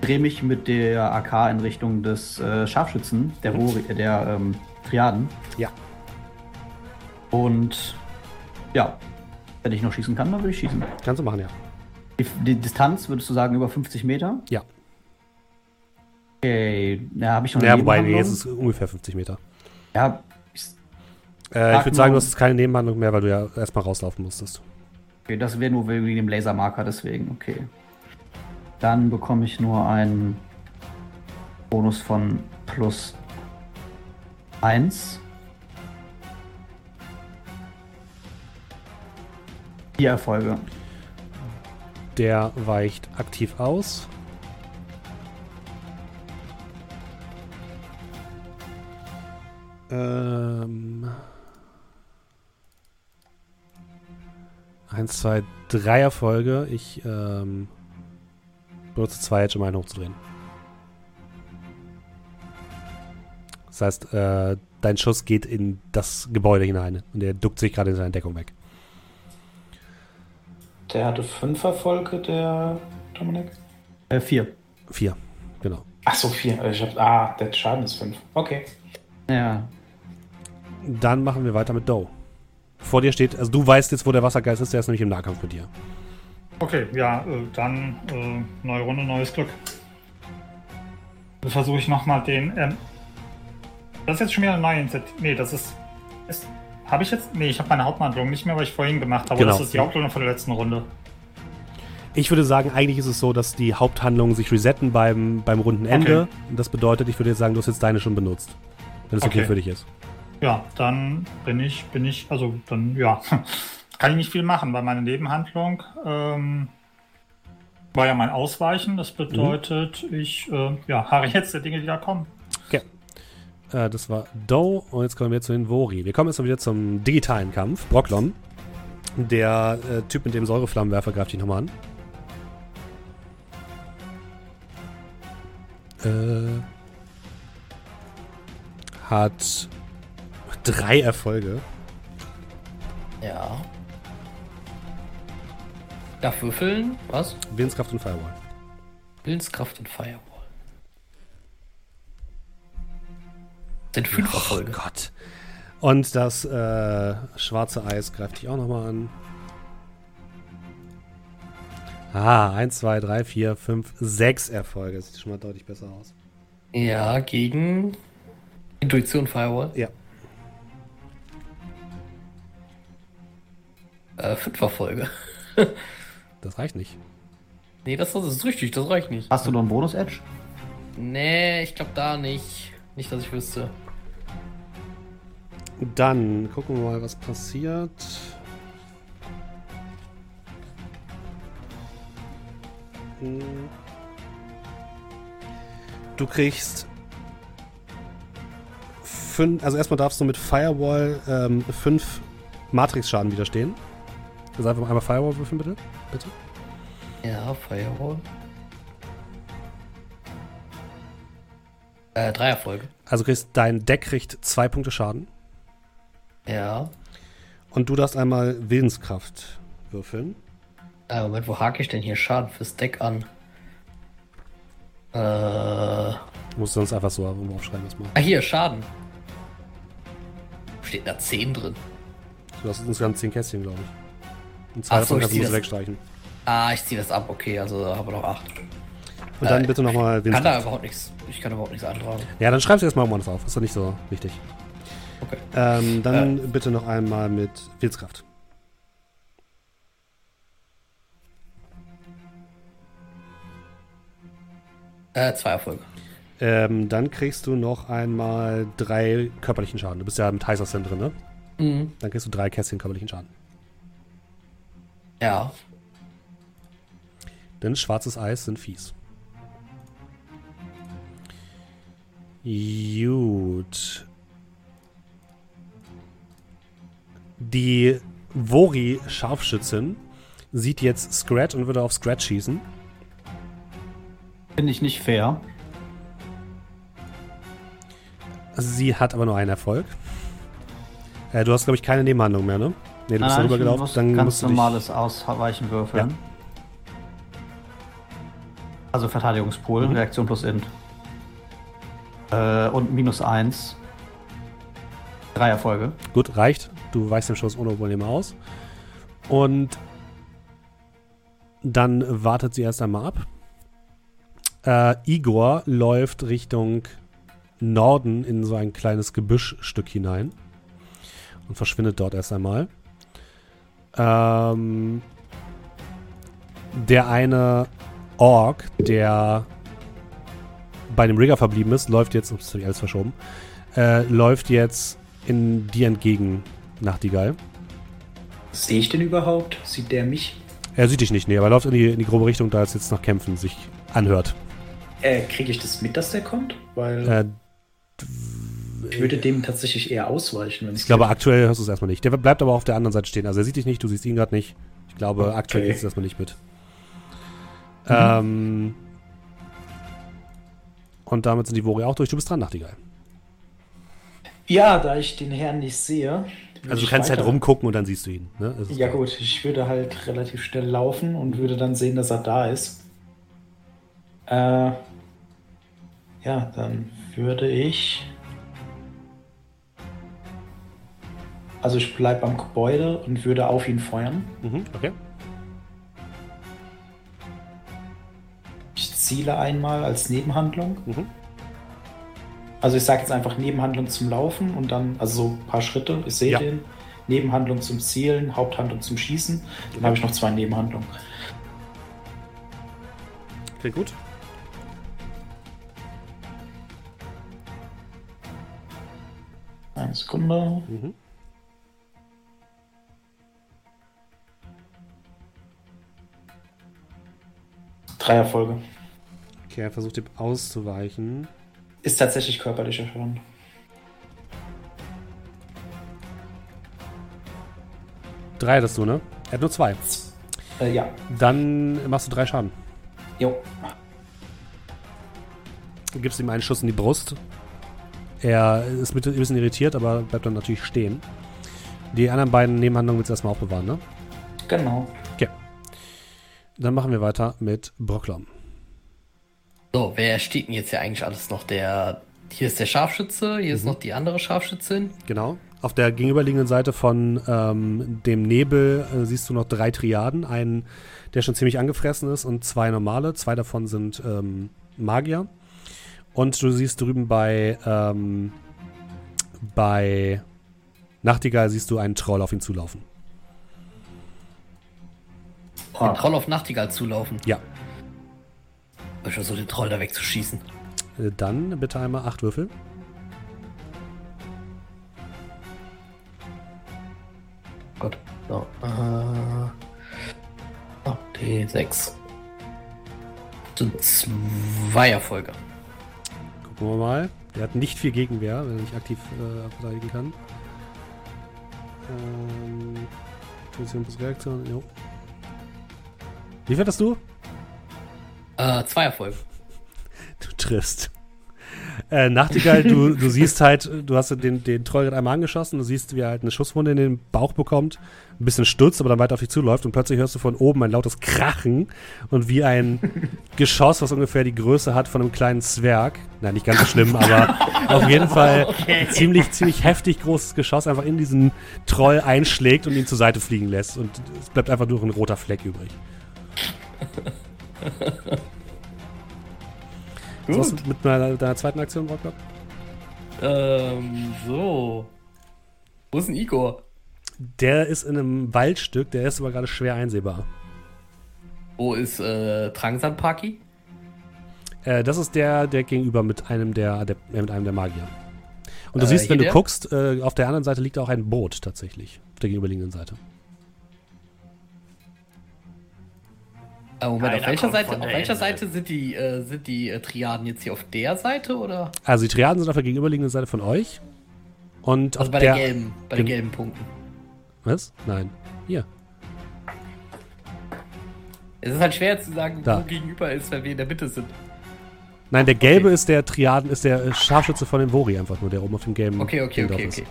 drehe mich mit der AK in Richtung des äh, Scharfschützen, der, Wori- äh, der ähm, Triaden. Ja. Und ja, wenn ich noch schießen kann, dann würde ich schießen. Kannst du machen, ja. Die, die Distanz, würdest du sagen, über 50 Meter? Ja. Okay, ja, habe ich noch eine Ja, wobei, nee, es ist ungefähr 50 Meter. Ja, Äh, ich würde sagen, du hast keine Nebenhandlung mehr, weil du ja erstmal rauslaufen musstest. okay, das wäre nur wegen dem Lasermarker, deswegen, okay. Dann bekomme ich nur einen Bonus von plus 1. Vier Erfolge. Der weicht aktiv aus. Ähm. Eins, zwei, drei Erfolge. Ich ähm, benutze zwei Edge, um einen hochzudrehen. Das heißt, äh, dein Schuss geht in das Gebäude hinein und er duckt sich gerade in seine Deckung weg. Der hatte fünf Erfolge, der Dominik. Äh, vier. Vier, genau. Ach so, vier. Ich hab, ah, der Schaden ist fünf. Okay. Ja. Dann machen wir weiter mit Doe. Vor dir steht, also du weißt jetzt, wo der Wassergeist ist, der ist nämlich im Nahkampf mit dir. Okay, ja, äh, dann äh, neue Runde, neues Glück. Dann versuche ich nochmal den. Ähm, das ist jetzt schon wieder eine neue Initiative. Nee, das ist. ist habe ich jetzt. Nee, ich habe meine Haupthandlung nicht mehr, was ich vorhin gemacht habe. Genau. Das ist die Haupthandlung von der letzten Runde. Ich würde sagen, eigentlich ist es so, dass die Haupthandlungen sich resetten beim, beim Rundenende. Okay. Das bedeutet, ich würde jetzt sagen, du hast jetzt deine schon benutzt. Wenn es okay. Okay. für dich ist. Ja, dann bin ich, bin ich, also dann, ja, kann ich nicht viel machen, weil meine Nebenhandlung ähm, war ja mein Ausweichen. Das bedeutet, ich, äh, ja, harre jetzt der Dinge, die da kommen. Okay. Äh, das war Doe und jetzt kommen wir zu den Vori. Wir kommen jetzt mal wieder zum digitalen Kampf. Brocklon. Der äh, Typ mit dem Säureflammenwerfer greift dich nochmal an. Äh, hat drei Erfolge. Ja. Darf würfeln? Was? Willenskraft und Firewall. Willenskraft und Firewall. Sind fünf Erfolge. Oh Gott. Und das äh, schwarze Eis greift dich auch nochmal an. Ah, 1, 2, 3, 4, 5, 6 Erfolge. Das sieht schon mal deutlich besser aus. Ja, gegen Intuition Firewall. Ja. Äh, fünf Erfolge. Das reicht nicht. Nee, das, das ist richtig, das reicht nicht. Hast du noch einen Bonus-Edge? Nee, ich glaube da nicht. Nicht, dass ich wüsste. Dann gucken wir mal, was passiert. Du kriegst fünf, also erstmal darfst du mit Firewall ähm, fünf Matrix-Schaden widerstehen. Also einfach einmal Firewall würfeln, bitte. Bitte. Ja, Firewall. Äh, drei Erfolge. Also kriegst dein Deck kriegt zwei Punkte Schaden. Ja. Und du darfst einmal Willenskraft würfeln. Äh, Moment, wo hake ich denn hier Schaden fürs Deck an? Äh. Ah, Musst du uns einfach so aufschreiben erstmal. hier, Schaden. Steht da 10 drin. Du hast insgesamt zehn Kästchen, glaube ich. Und zwei Ach so, davon ich kannst du das- wegstreichen. Ah, ich ziehe das ab, okay, also haben wir noch 8. Und dann Äh, bitte nochmal Kann da überhaupt nichts. Ich kann überhaupt nichts antragen. Ja, dann schreibst du erstmal woanders auf. Ist doch nicht so wichtig. Okay. Ähm, dann bitte noch einmal mit Willenskraft. Äh, zwei Erfolge. Ähm, dann kriegst du noch einmal drei körperlichen Schaden. Du bist ja mit heißer drin, ne? Mhm. Dann kriegst du drei Kästchen körperlichen Schaden. Ja. Denn schwarzes Eis sind fies. Gut. Die Vori-Scharfschützin sieht jetzt Scratch und würde auf Scratch schießen. Finde ich nicht fair. Sie hat aber nur einen Erfolg. Äh, du hast, glaube ich, keine Nebenhandlung mehr, ne? Nee, du bist darüber gelaufen. Dann ganz musst du dich, normales Ausweichen würfeln. Also Verteidigungspool, Mhm. Reaktion plus Int. Äh, und minus 1. Drei Erfolge. Gut, reicht. Du weichst den Schuss ohne Probleme aus. Und dann wartet sie erst einmal ab. Äh, Igor läuft Richtung Norden in so ein kleines Gebüschstück hinein und verschwindet dort erst einmal. Ähm, der eine Ork, der bei dem Rigger verblieben ist, läuft jetzt, ups, hab ich alles verschoben, äh, läuft jetzt in dir entgegen, Nachtigall. Sehe ich den überhaupt? Sieht der mich? Er sieht dich nicht, nee, aber er läuft in die, in die grobe Richtung, da es jetzt nach Kämpfen sich anhört. Äh, Kriege ich das mit, dass der kommt? Weil Äh, würde dem tatsächlich eher ausweichen. Wenn ich glaube, aktuell hörst du es erstmal nicht. Der bleibt aber auf der anderen Seite stehen. Also er sieht dich nicht, du siehst ihn gerade nicht. Ich glaube, Okay. aktuell du es erstmal nicht mit. Ähm, und damit sind die Vori auch durch. Du bist dran, Nachtigall. Ja, da ich den Herrn nicht sehe. Also du ich kannst halt weiter- rumgucken und dann siehst du ihn. Ne? Ja klar. gut, ich würde halt relativ schnell laufen und würde dann sehen, dass er da ist. Äh, ja, dann würde ich. Also ich bleibe am Gebäude und würde auf ihn feuern. Mhm, okay. Ich ziele einmal als Nebenhandlung. Mhm. Also ich sage jetzt einfach Nebenhandlung zum Laufen und dann, also so ein paar Schritte, ich sehe Ja. den. Nebenhandlung zum Zielen, Haupthandlung zum Schießen. Dann habe ich noch zwei Nebenhandlungen. Klingt gut. Eine Sekunde. Mhm. Drei Erfolge. Okay, er versucht ihm auszuweichen. Ist tatsächlich körperlicher Schaden. Drei hattest du, ne? Er hat nur zwei. Äh, ja. Dann machst du drei Schaden. Jo. Du gibst ihm einen Schuss in die Brust. Er ist mit, ein bisschen irritiert, aber bleibt dann natürlich stehen. Die anderen beiden Nebenhandlungen willst du erstmal aufbewahren, ne? Genau. Dann machen wir weiter mit Brocklom. So, wer steht denn jetzt hier eigentlich alles noch? Der. Hier ist der Scharfschütze, hier ist noch die andere Scharfschützin. Genau. Auf der gegenüberliegenden Seite von ähm, dem Nebel äh, siehst du noch drei Triaden. Einen, der schon ziemlich angefressen ist und zwei normale. Zwei davon sind ähm, Magier. Und du siehst drüben bei, ähm, bei Nachtigall siehst du einen Troll auf ihn zulaufen. Den Troll auf Nachtigall zulaufen. Ja. Ich versuche den Troll da wegzuschießen. Äh, Dann bitte einmal acht Würfel. Gott. So. Äh, oh, D6. Sind zwei Erfolge. Gucken wir mal. Der hat nicht viel Gegenwehr, wenn er nicht aktiv äh, verteidigen kann. Ähm, Position plus Reaktion, jo. Wie hattest du? Äh, zwei Erfolge. Du triffst. Äh, Nachtigall, du, du siehst halt, du hast den, den Troll gerade einmal angeschossen, du siehst, wie er halt eine Schusswunde in den Bauch bekommt, ein bisschen stutzt, aber dann weiter auf dich zuläuft und plötzlich hörst du von oben ein lautes Krachen und wie ein Geschoss, was ungefähr die Größe hat von einem kleinen Zwerg, nein, nicht ganz so schlimm, aber auf jeden Fall ein ziemlich, ziemlich heftig großes Geschoss einfach in diesen Troll einschlägt und ihn zur Seite fliegen lässt und es bleibt einfach nur ein roter Fleck übrig. Was machst du mit deiner, deiner zweiten Aktion, Rocklock? Ähm, so. Wo ist denn Igor? Der ist in einem Waldstück, der ist aber gerade schwer einsehbar. Wo ist äh, Trangsan Paki? Äh, das ist der, der gegenüber mit einem der, der äh, mit einem der Magier. Und du Äh, siehst, wenn du der? guckst, äh, auf der anderen Seite liegt auch ein Boot tatsächlich. Auf der gegenüberliegenden Seite. Äh, Moment, auf welcher Seite, auf welcher. Seite sind die, äh, sind die äh, Triaden jetzt hier auf der Seite oder? Also die Triaden sind auf der gegenüberliegenden Seite von euch. Und Also auf bei der, der gelben, bei den gelben Punkten. Was? Nein. Hier. Es ist halt schwer zu sagen, Da. wo gegenüber ist, weil wir in der Mitte sind. Nein, der gelbe ist der Triaden, ist der äh, Scharfschütze von dem Vori einfach nur, der oben auf dem gelben Okay, okay, Ding okay, ist. okay.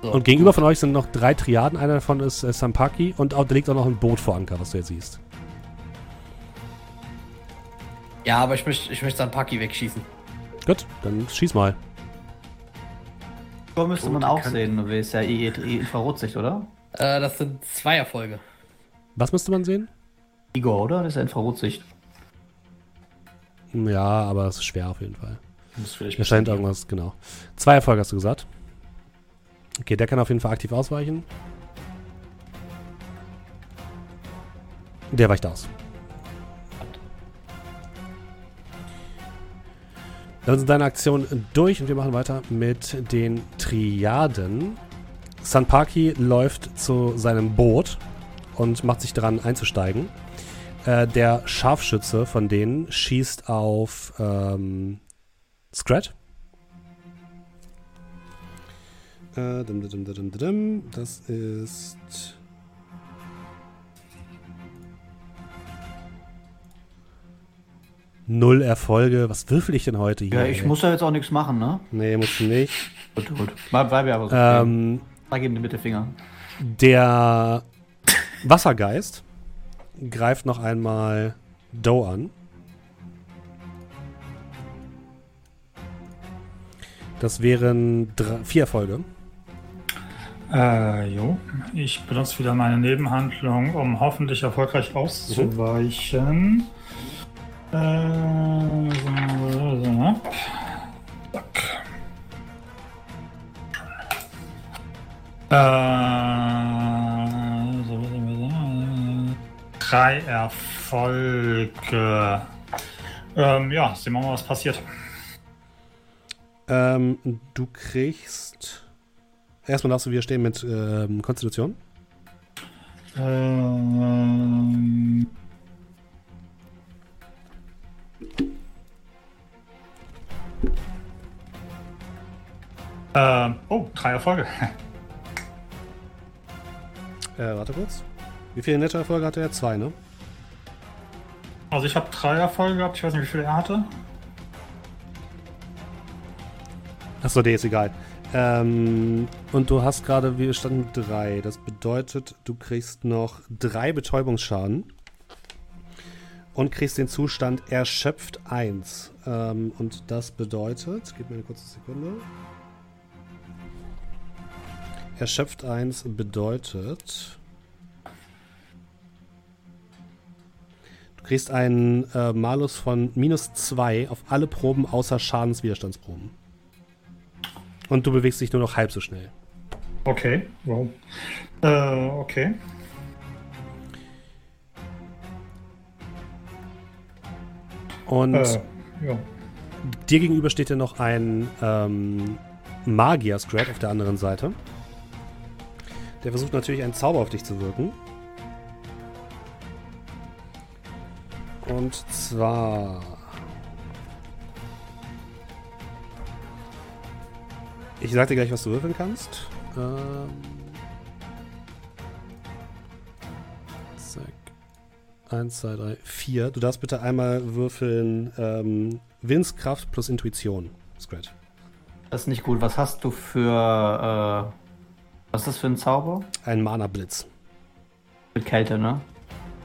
So. Und gegenüber von euch sind noch drei Triaden. Einer davon ist äh, Sampaki und auch, da liegt auch noch ein Boot vor Anker, was du jetzt siehst. Ja, aber ich möchte ich möchte dann Paki wegschießen. Gut, dann schieß mal. So müsste man auch sehen, du willst ja eh eh Infrarotsicht, oder? Äh, das sind zwei Erfolge. Was müsste man sehen? Igor, oder? Das ist ja Infrarotsicht. Ja, aber es ist schwer auf jeden Fall. Muss vielleicht Da scheint irgendwas, genau. Zwei Erfolge hast du gesagt. Okay, der kann auf jeden Fall aktiv ausweichen. Der weicht aus. Dann sind deine Aktionen durch und wir machen weiter mit den Triaden. Sanpaki läuft zu seinem Boot und macht sich daran einzusteigen. Äh, der Scharfschütze von denen schießt auf ähm, Scrat. Äh. Das ist. Null Erfolge. Was würfel ich denn heute hier? Ja, ich ey? muss da jetzt auch nichts machen, ne? Nee, musst du nicht. Gut, gut. Bleib, bleib ja aber so. Ähm, Sag ihm den Mittelfinger. der Wassergeist greift noch einmal Doe an. Das wären drei, vier Erfolge. Äh, jo. Ich benutze wieder meine Nebenhandlung, um hoffentlich erfolgreich auszuweichen. Äh, so, so. Zack. Äh, so, so, so, so. drei Erfolge. Ähm, ja, sehen wir mal, was passiert. Ähm, du kriegst. Erstmal darfst du wieder stehen mit ähm, Konstitution. Ähm, äh, oh, drei Erfolge. Äh, warte kurz. Wie viele Netto-Erfolge hatte er? Zwei, ne? Also ich habe drei Erfolge gehabt, ich weiß nicht, wie viele er hatte. Achso, der ist egal. Ähm, und du hast gerade, wir standen drei. Das bedeutet, du kriegst noch drei Betäubungsschaden. Und kriegst den Zustand erschöpft 1. Ähm, und das bedeutet, gib mir eine kurze Sekunde. Erschöpft 1 bedeutet. Du kriegst einen äh, Malus von minus 2 auf alle Proben außer Schadenswiderstandsproben. Und du bewegst dich nur noch halb so schnell. Okay, wow. Äh, okay. Und Äh, ja. dir gegenüber steht ja noch ein ähm, Magier-Scrat auf der anderen Seite. Der versucht natürlich einen Zauber auf dich zu wirken. Und zwar. Ich sag dir gleich, was du würfeln kannst. Ähm. Zack. 1, 2, 3, 4. Du darfst bitte einmal würfeln ähm, Willenskraft plus Intuition, Scrat. Das ist nicht gut. Was hast du für. Was ist das für ein Zauber? Ein Mana-Blitz. Mit Kälte, ne?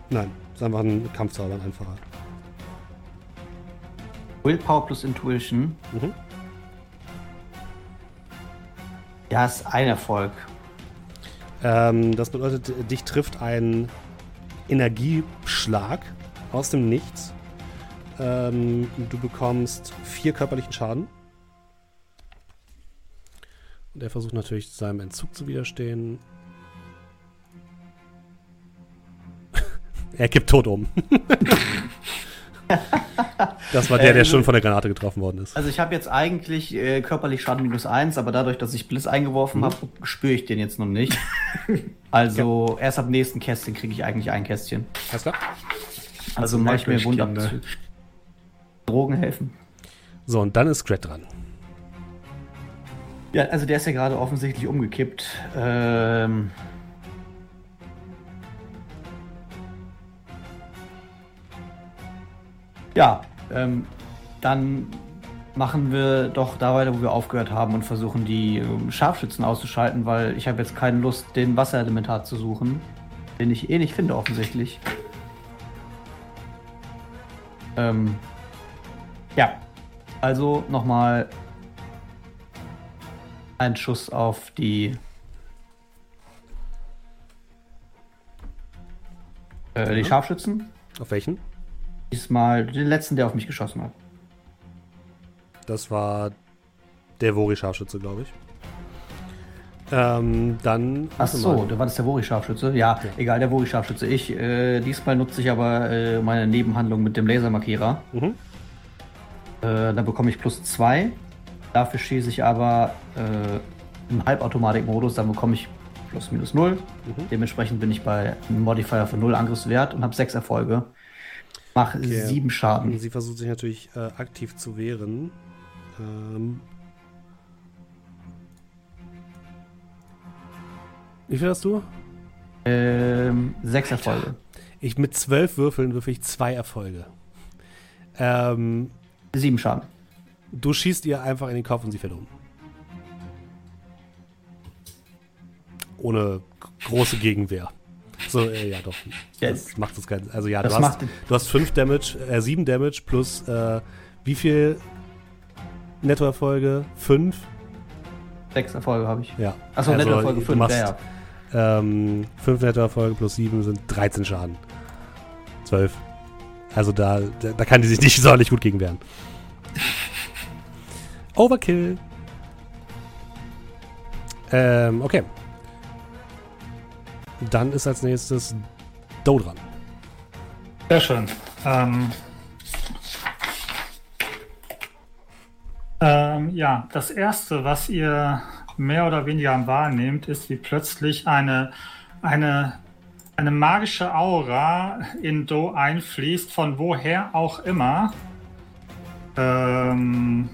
Nein, ist einfach ein Kampfzauber, ein einfacher. Willpower plus Intuition. Mhm. Ja, ist ein Erfolg. Ähm, das bedeutet, dich trifft ein Energieschlag aus dem Nichts. Ähm, du bekommst vier körperlichen Schaden. Und er versucht natürlich seinem Entzug zu widerstehen. er kippt tot um. das war der, der schon von der Granate getroffen worden ist. Also ich habe jetzt eigentlich äh, körperlich Schaden minus eins, aber dadurch, dass ich Blitz eingeworfen Mhm. habe, spüre ich den jetzt noch nicht. Also erst ab nächsten Kästchen kriege ich eigentlich ein Kästchen. Alles klar? Also mache ich mir Wundabzug. Drogen helfen. So, und dann ist Scrat dran. Ja, also der ist ja gerade offensichtlich umgekippt. Ähm, ja, ähm, dann machen wir doch da weiter, wo wir aufgehört haben und versuchen die ähm, Scharfschützen auszuschalten, weil ich habe jetzt keine Lust, den Wasserelementar zu suchen, den ich eh nicht finde offensichtlich. Ähm, ja, also nochmal ein Schuss auf die. Äh, die Scharfschützen. Auf welchen? Diesmal den letzten, der auf mich geschossen hat. Das war der Vori-Scharfschütze, glaube ich. Ähm, dann. Ach so, da war das der Wori-Scharfschütze? Ja, egal, der Wori-Scharfschütze. Ich, äh, diesmal nutze ich aber äh, meine Nebenhandlung mit dem Lasermarkierer. Mhm. Äh, da bekomme ich plus zwei. Dafür schieße ich aber äh, im Halbautomatik-Modus, dann bekomme ich plus minus null. Mhm. Dementsprechend bin ich bei einem Modifier von null Angriffswert und habe sechs Erfolge. Mach Okay. sieben Schaden. Sie versucht sich natürlich äh, aktiv zu wehren. Ähm. Wie viel hast du? Ähm, sechs Erfolge. Ich mit zwölf Würfeln würfel ich zwei Erfolge. Ähm, Sieben Schaden. Du schießt ihr einfach in den Kopf und sie fällt um. Ohne große Gegenwehr. So, äh, ja, doch. Jetzt. Das macht das keinen Also, ja, Das du, hast, du hast 5 Damage, äh, 7 Damage plus äh, wie viel Nettoerfolge? 5? Sechs Erfolge habe ich. Ja. Achso, Also, Nettoerfolge du 5, machst- ja, ja. Ähm, 5 Nettoerfolge plus 7 sind 13 Schaden. 12. Also da, da, da kann die sich nicht sonderlich gut gegen wehren. Overkill. Ähm, okay. Dann ist als nächstes Do dran. Sehr schön. Ähm, ähm, ja, das erste, was ihr mehr oder weniger wahrnehmt, ist, wie plötzlich eine, eine, eine magische Aura in Do einfließt, von woher auch immer. Ähm,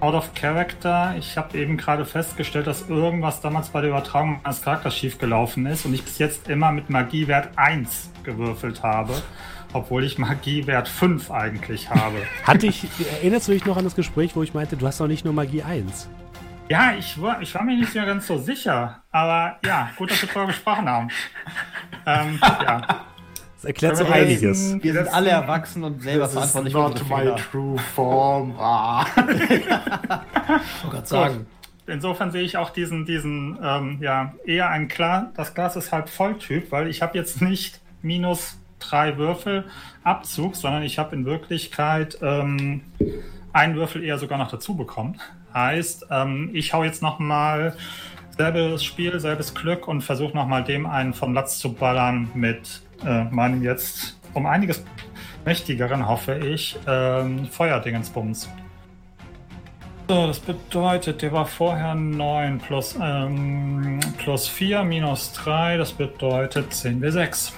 out of character. Ich habe eben gerade festgestellt, dass irgendwas damals bei der Übertragung meines Charakters schiefgelaufen ist und ich bis jetzt immer mit Magiewert 1 gewürfelt habe, obwohl ich Magiewert 5 eigentlich habe. Hatte ich, erinnerst du dich noch an das Gespräch, wo ich meinte, du hast noch nicht nur Magie 1? ja, ich war, ich war mir nicht mehr ganz so sicher, aber ja, gut, dass wir darüber gesprochen haben. Ähm, ja. Erklärt so einiges. Wir sind Das- alle erwachsen und selber verantwortlich für not unsere my Fehler. true form. Ah. Gerade sagen. Insofern sehe ich auch diesen, diesen, ähm, ja, eher ein klar, das Glas ist halb voll Typ, weil ich habe jetzt nicht minus drei Würfel Abzug, sondern ich habe in Wirklichkeit ähm, einen Würfel eher sogar noch dazu bekommen. Heißt, ähm, ich hau jetzt noch mal selbes Spiel, selbes Glück und versuche noch mal dem einen vom Latz zu ballern mit äh, meinem jetzt um einiges mächtigeren, hoffe ich, ähm, Feuerdingensbums. So, das bedeutet, der war vorher 9 plus, ähm, plus 4 minus 3, das bedeutet 10 W6.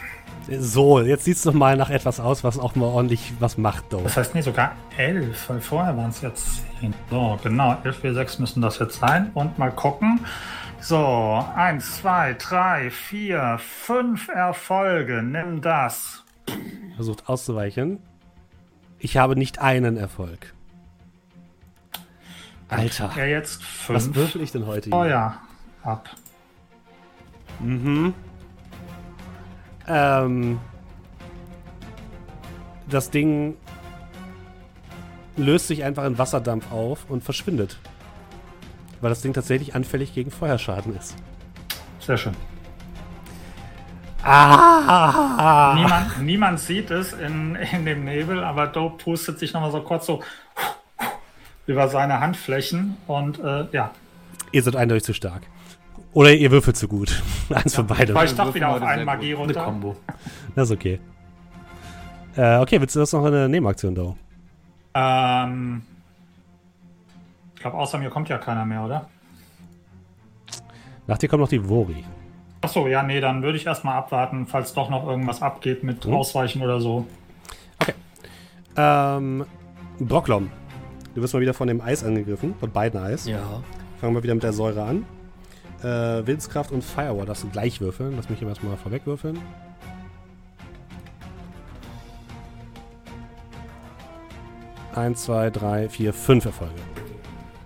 So, jetzt sieht es doch mal nach etwas aus, was auch mal ordentlich was macht, Do. Das heißt, nee, sogar 11, weil vorher waren es jetzt 10. So, genau, 11 W6 müssen das jetzt sein. Und mal gucken. So, 1, 2, 3, 4, 5 Erfolge. Nimm das. Versucht auszuweichen. Ich habe nicht einen Erfolg. Alter, Er jetzt was 5 würfel ich denn heute? hier? Feuer ab. Mhm. Ähm, das Ding löst sich einfach in Wasserdampf auf und verschwindet. Weil das Ding tatsächlich anfällig gegen Feuerschaden ist. Sehr schön. Ah! Niemand, niemand sieht es in, in dem Nebel, aber Doe pustet sich nochmal so kurz so über seine Handflächen und äh, ja, Ihr seid eindeutig zu stark. Oder ihr würfelt zu gut. Eins von beidem. war ich doch wieder auf einen Magie Eine runter. Combo. Das ist okay. Äh, okay, willst du das noch eine Nebenaktion, Do? Ähm, ich glaube, außer mir kommt ja keiner mehr, oder? Nach dir kommt noch die Vori. Achso, ja, nee, dann würde ich erstmal abwarten, falls doch noch irgendwas abgeht mit Mhm. Ausweichen oder so. Ähm, Brocklom. Du wirst mal wieder von dem Eis angegriffen, von beiden Eis. Ja. Fangen wir wieder mit der Säure an. Äh, Willenskraft und Firewall darfst du gleich würfeln. Lass mich hier erstmal vorweg würfeln. Eins, zwei, drei, vier, fünf Erfolge.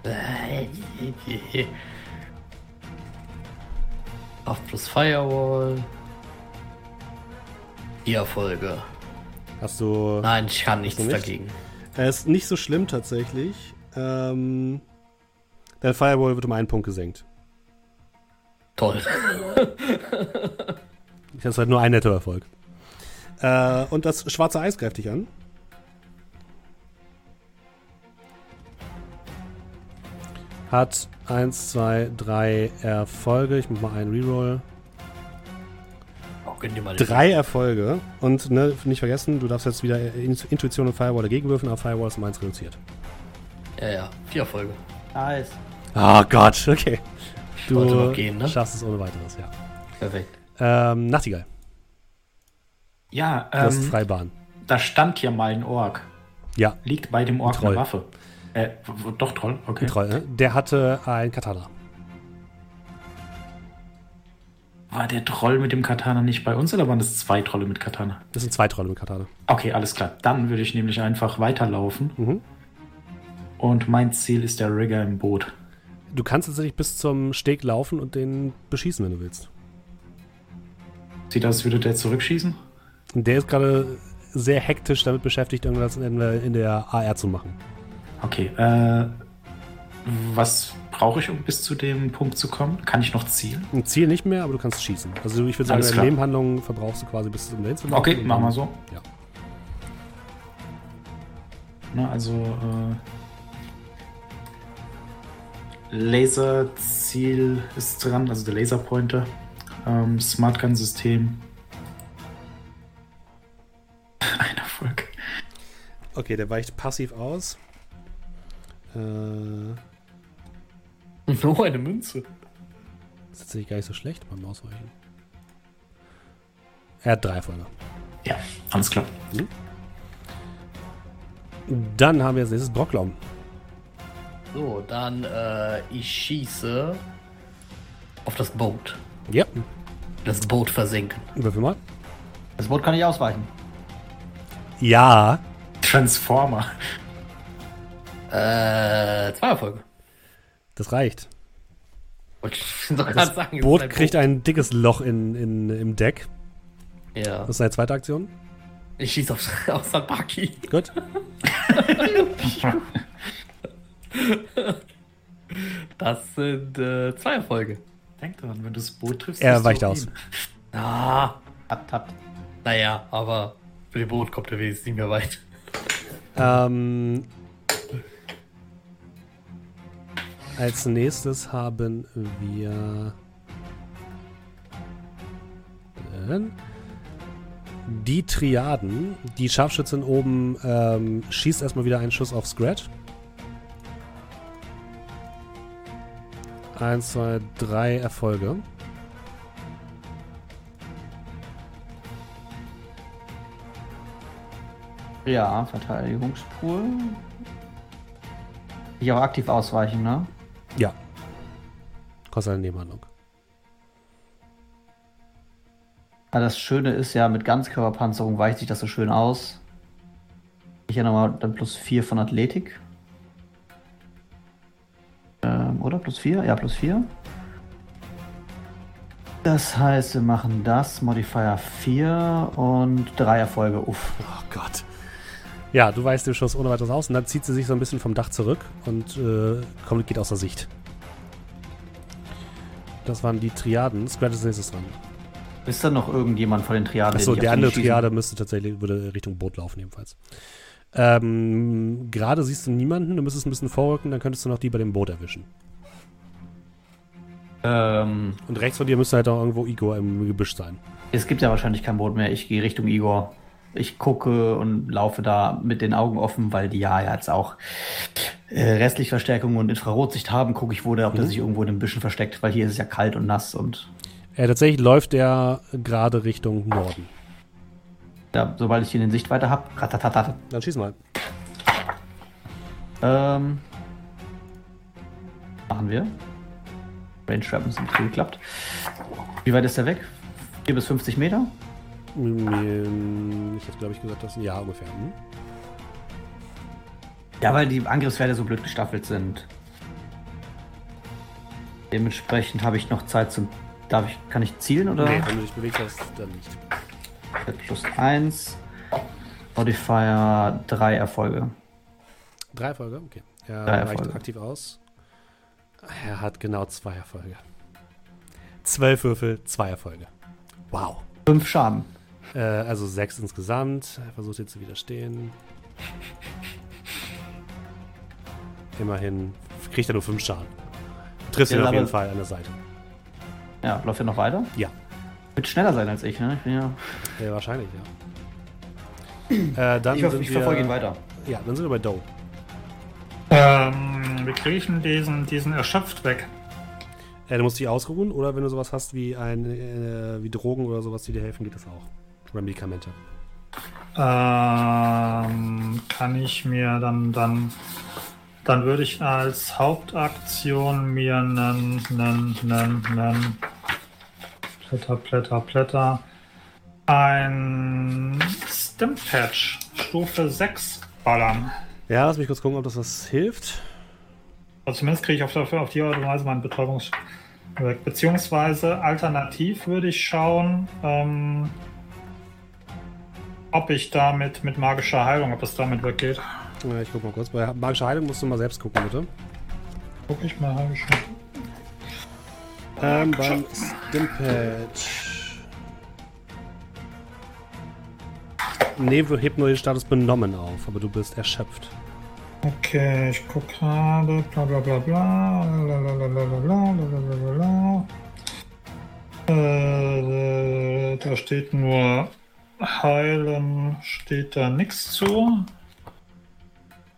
Auf plus Firewall. Die Erfolge. Hast du. Nein, ich kann nichts nicht? dagegen. Er ist nicht so schlimm tatsächlich. Ähm, dein Firewall wird um einen Punkt gesenkt. Toll. Das ist halt nur ein netter Erfolg. Äh, und das schwarze Eis greift dich an. Hat 1, 2, 3 Erfolge. Ich mach mal einen Reroll. Oh, gönn dir mal Drei Erfolge. Und ne, nicht vergessen, du darfst jetzt wieder In- Intuition und Firewall dagegen würfeln, aber Firewall ist um eins reduziert. Ja, ja. Vier Erfolge. Nice. Oh Gott, okay. Du gehen, ne? schaffst es ohne weiteres, ja. Perfekt. Ähm, Nachtigall, Ja, du hast ähm, Freibahn. da stand hier mal ein Ork. Ja, Liegt bei dem Ork eine Waffe. Äh, doch Troll, okay. Troll, ne? Der hatte ein Katana. War der Troll mit dem Katana nicht bei uns oder waren das zwei Trolle mit Katana? Das sind zwei Trolle mit Katana. Okay, alles klar. Dann würde ich nämlich einfach weiterlaufen. Mhm. Und mein Ziel ist der Rigger im Boot. Du kannst tatsächlich bis zum Steg laufen und den beschießen, wenn du willst. Sieht aus, als würde der zurückschießen? Und der ist gerade sehr hektisch damit beschäftigt, irgendwas in der AR zu machen. Okay, äh, was brauche ich, um bis zu dem Punkt zu kommen? Kann ich noch zielen? Ein Ziel nicht mehr, aber du kannst schießen. Also ich würde sagen, deine klar. Nebenhandlung verbrauchst du quasi bis zum laufen. Okay, machen wir so. Ja. Na, also, äh, Laserziel ist dran, also der Laserpointer. Ähm, Smart Gun System. Ein Erfolg. Okay, der weicht passiv aus. Äh, Nur eine Münze. ist tatsächlich gar nicht so schlecht beim Ausweichen. Er hat drei Erfolge. Ja, alles klar. Dann haben wir als nächstes Brocklaum. So, dann äh, ich schieße auf das Boot. Ja, Das Boot versinken. würfel mal. Das Boot kann nicht ausweichen. Ja, Transformer. Äh, zwei Erfolge. das reicht. Wollte ich doch gerade sagen. es Boot kriegt ein dickes Loch in, in, im Deck. Ja. Das ist seine zweite Aktion. Ich schieße auf, auf Sabaki. Gut. Das sind äh, zwei Erfolge. Denk dran, wenn du das Boot triffst. Er weicht aus. ihn. Ah, Tap, tap. naja, aber für die Boot kommt er wenigstens nicht mehr weit. Ähm, als nächstes haben wir die Triaden. Die Scharfschützin oben ähm, schießt erstmal wieder einen Schuss auf Scratch. Eins, zwei, drei Erfolge. Ja, Verteidigungspool. Ich auch aktiv ausweichen, ne? Ja. Kostet eine Nebenhandlung. Ja, das Schöne ist ja, mit Ganzkörperpanzerung weicht sich das so schön aus. Ich ja nochmal dann plus 4 von Athletik. Ähm, oder? Plus 4? Ja, plus 4. Das heißt, wir machen das, Modifier 4 und 3 Erfolge. Uff. Oh Gott. Ja, du weißt den Schuss ohne weiteres aus und dann zieht sie sich so ein bisschen vom Dach zurück und äh, kommt, geht außer Sicht. Das waren die Triaden. Scratch ist nächstes dran. Ist da noch irgendjemand von den Triaden? Achso, der andere Triade müsste tatsächlich würde Richtung Boot laufen, jedenfalls. Ähm, gerade siehst du niemanden, du müsstest ein bisschen vorrücken, dann könntest du noch die bei dem Boot erwischen. Ähm, Und rechts von dir müsste halt auch irgendwo Igor im Gebüsch sein. es gibt ja wahrscheinlich kein Boot mehr. Ich gehe Richtung Igor. Ich gucke und laufe da mit den Augen offen, weil die ja jetzt auch äh, restlich Verstärkung und Infrarotsicht haben. Gucke ich, wo der, ob der sich irgendwo in den Büschen versteckt, weil hier ist es ja kalt und nass und Äh, tatsächlich läuft der gerade Richtung Norden. ja, sobald ich ihn in Sichtweite habe, ratatatat. Dann schieß mal. Ähm, machen wir. Range Trap ist nicht geklappt. Wie weit ist der weg? 4 bis 50 Meter? Ich hätte, glaube ich, gesagt, das ist ein Jahr ungefähr. Hm? Ja, weil die Angriffswerte so blöd gestaffelt sind. Dementsprechend habe ich noch Zeit zum. Darf ich, kann ich zielen oder? Nee, wenn du dich bewegt hast, dann nicht. Plus 1. Modifier 3 Erfolge. Drei Erfolge? Okay. Er Drei reicht Erfolge. aktiv aus. Er hat genau zwei Erfolge. Zwölf Würfel, zwei Erfolge. Wow. 5 Schaden. Äh, also sechs insgesamt. Er versucht jetzt zu widerstehen. Immerhin kriegt er nur fünf Schaden. Du triffst Ja, ihn auf jeden Fall an der Seite. Ja, läuft er noch weiter? Ja. Wird schneller sein als ich, ne? Ich bin ja. Ja, wahrscheinlich, ja. Äh, dann Ich, hoffe, ich wir, verfolge ihn weiter. Ja, dann sind wir bei Doe. Ähm, wir kriechen diesen, diesen erschöpft weg. Äh, du musst dich ausruhen oder wenn du sowas hast wie ein, äh, wie Drogen oder sowas, die dir helfen, geht das auch. Oder Medikamente. Ähm, kann ich mir dann, dann, dann würde ich als Hauptaktion mir einen, einen, einen, einen Blätter, Blätter, Blätter. Ein Stimpatch, Stufe 6 ballern. Ja, lass mich kurz gucken, ob das was hilft. Also zumindest kriege ich auf, auf die Art und Weise meinen Betäubungs... Beziehungsweise alternativ würde ich schauen, ähm, ob ich damit mit magischer Heilung, ob das damit weggeht. Ja, ich guck mal kurz. Bei magischer Heilung musst du mal selbst gucken, bitte. Guck ich mal, habe ich schon. Ähm, beim Stimpatch. Nee, hebt nur den Status benommen auf, aber du bist erschöpft. Okay, ich guck gerade. Bla bla bla bla. Lalalala, äh, da steht nur Heilen, steht da nichts zu.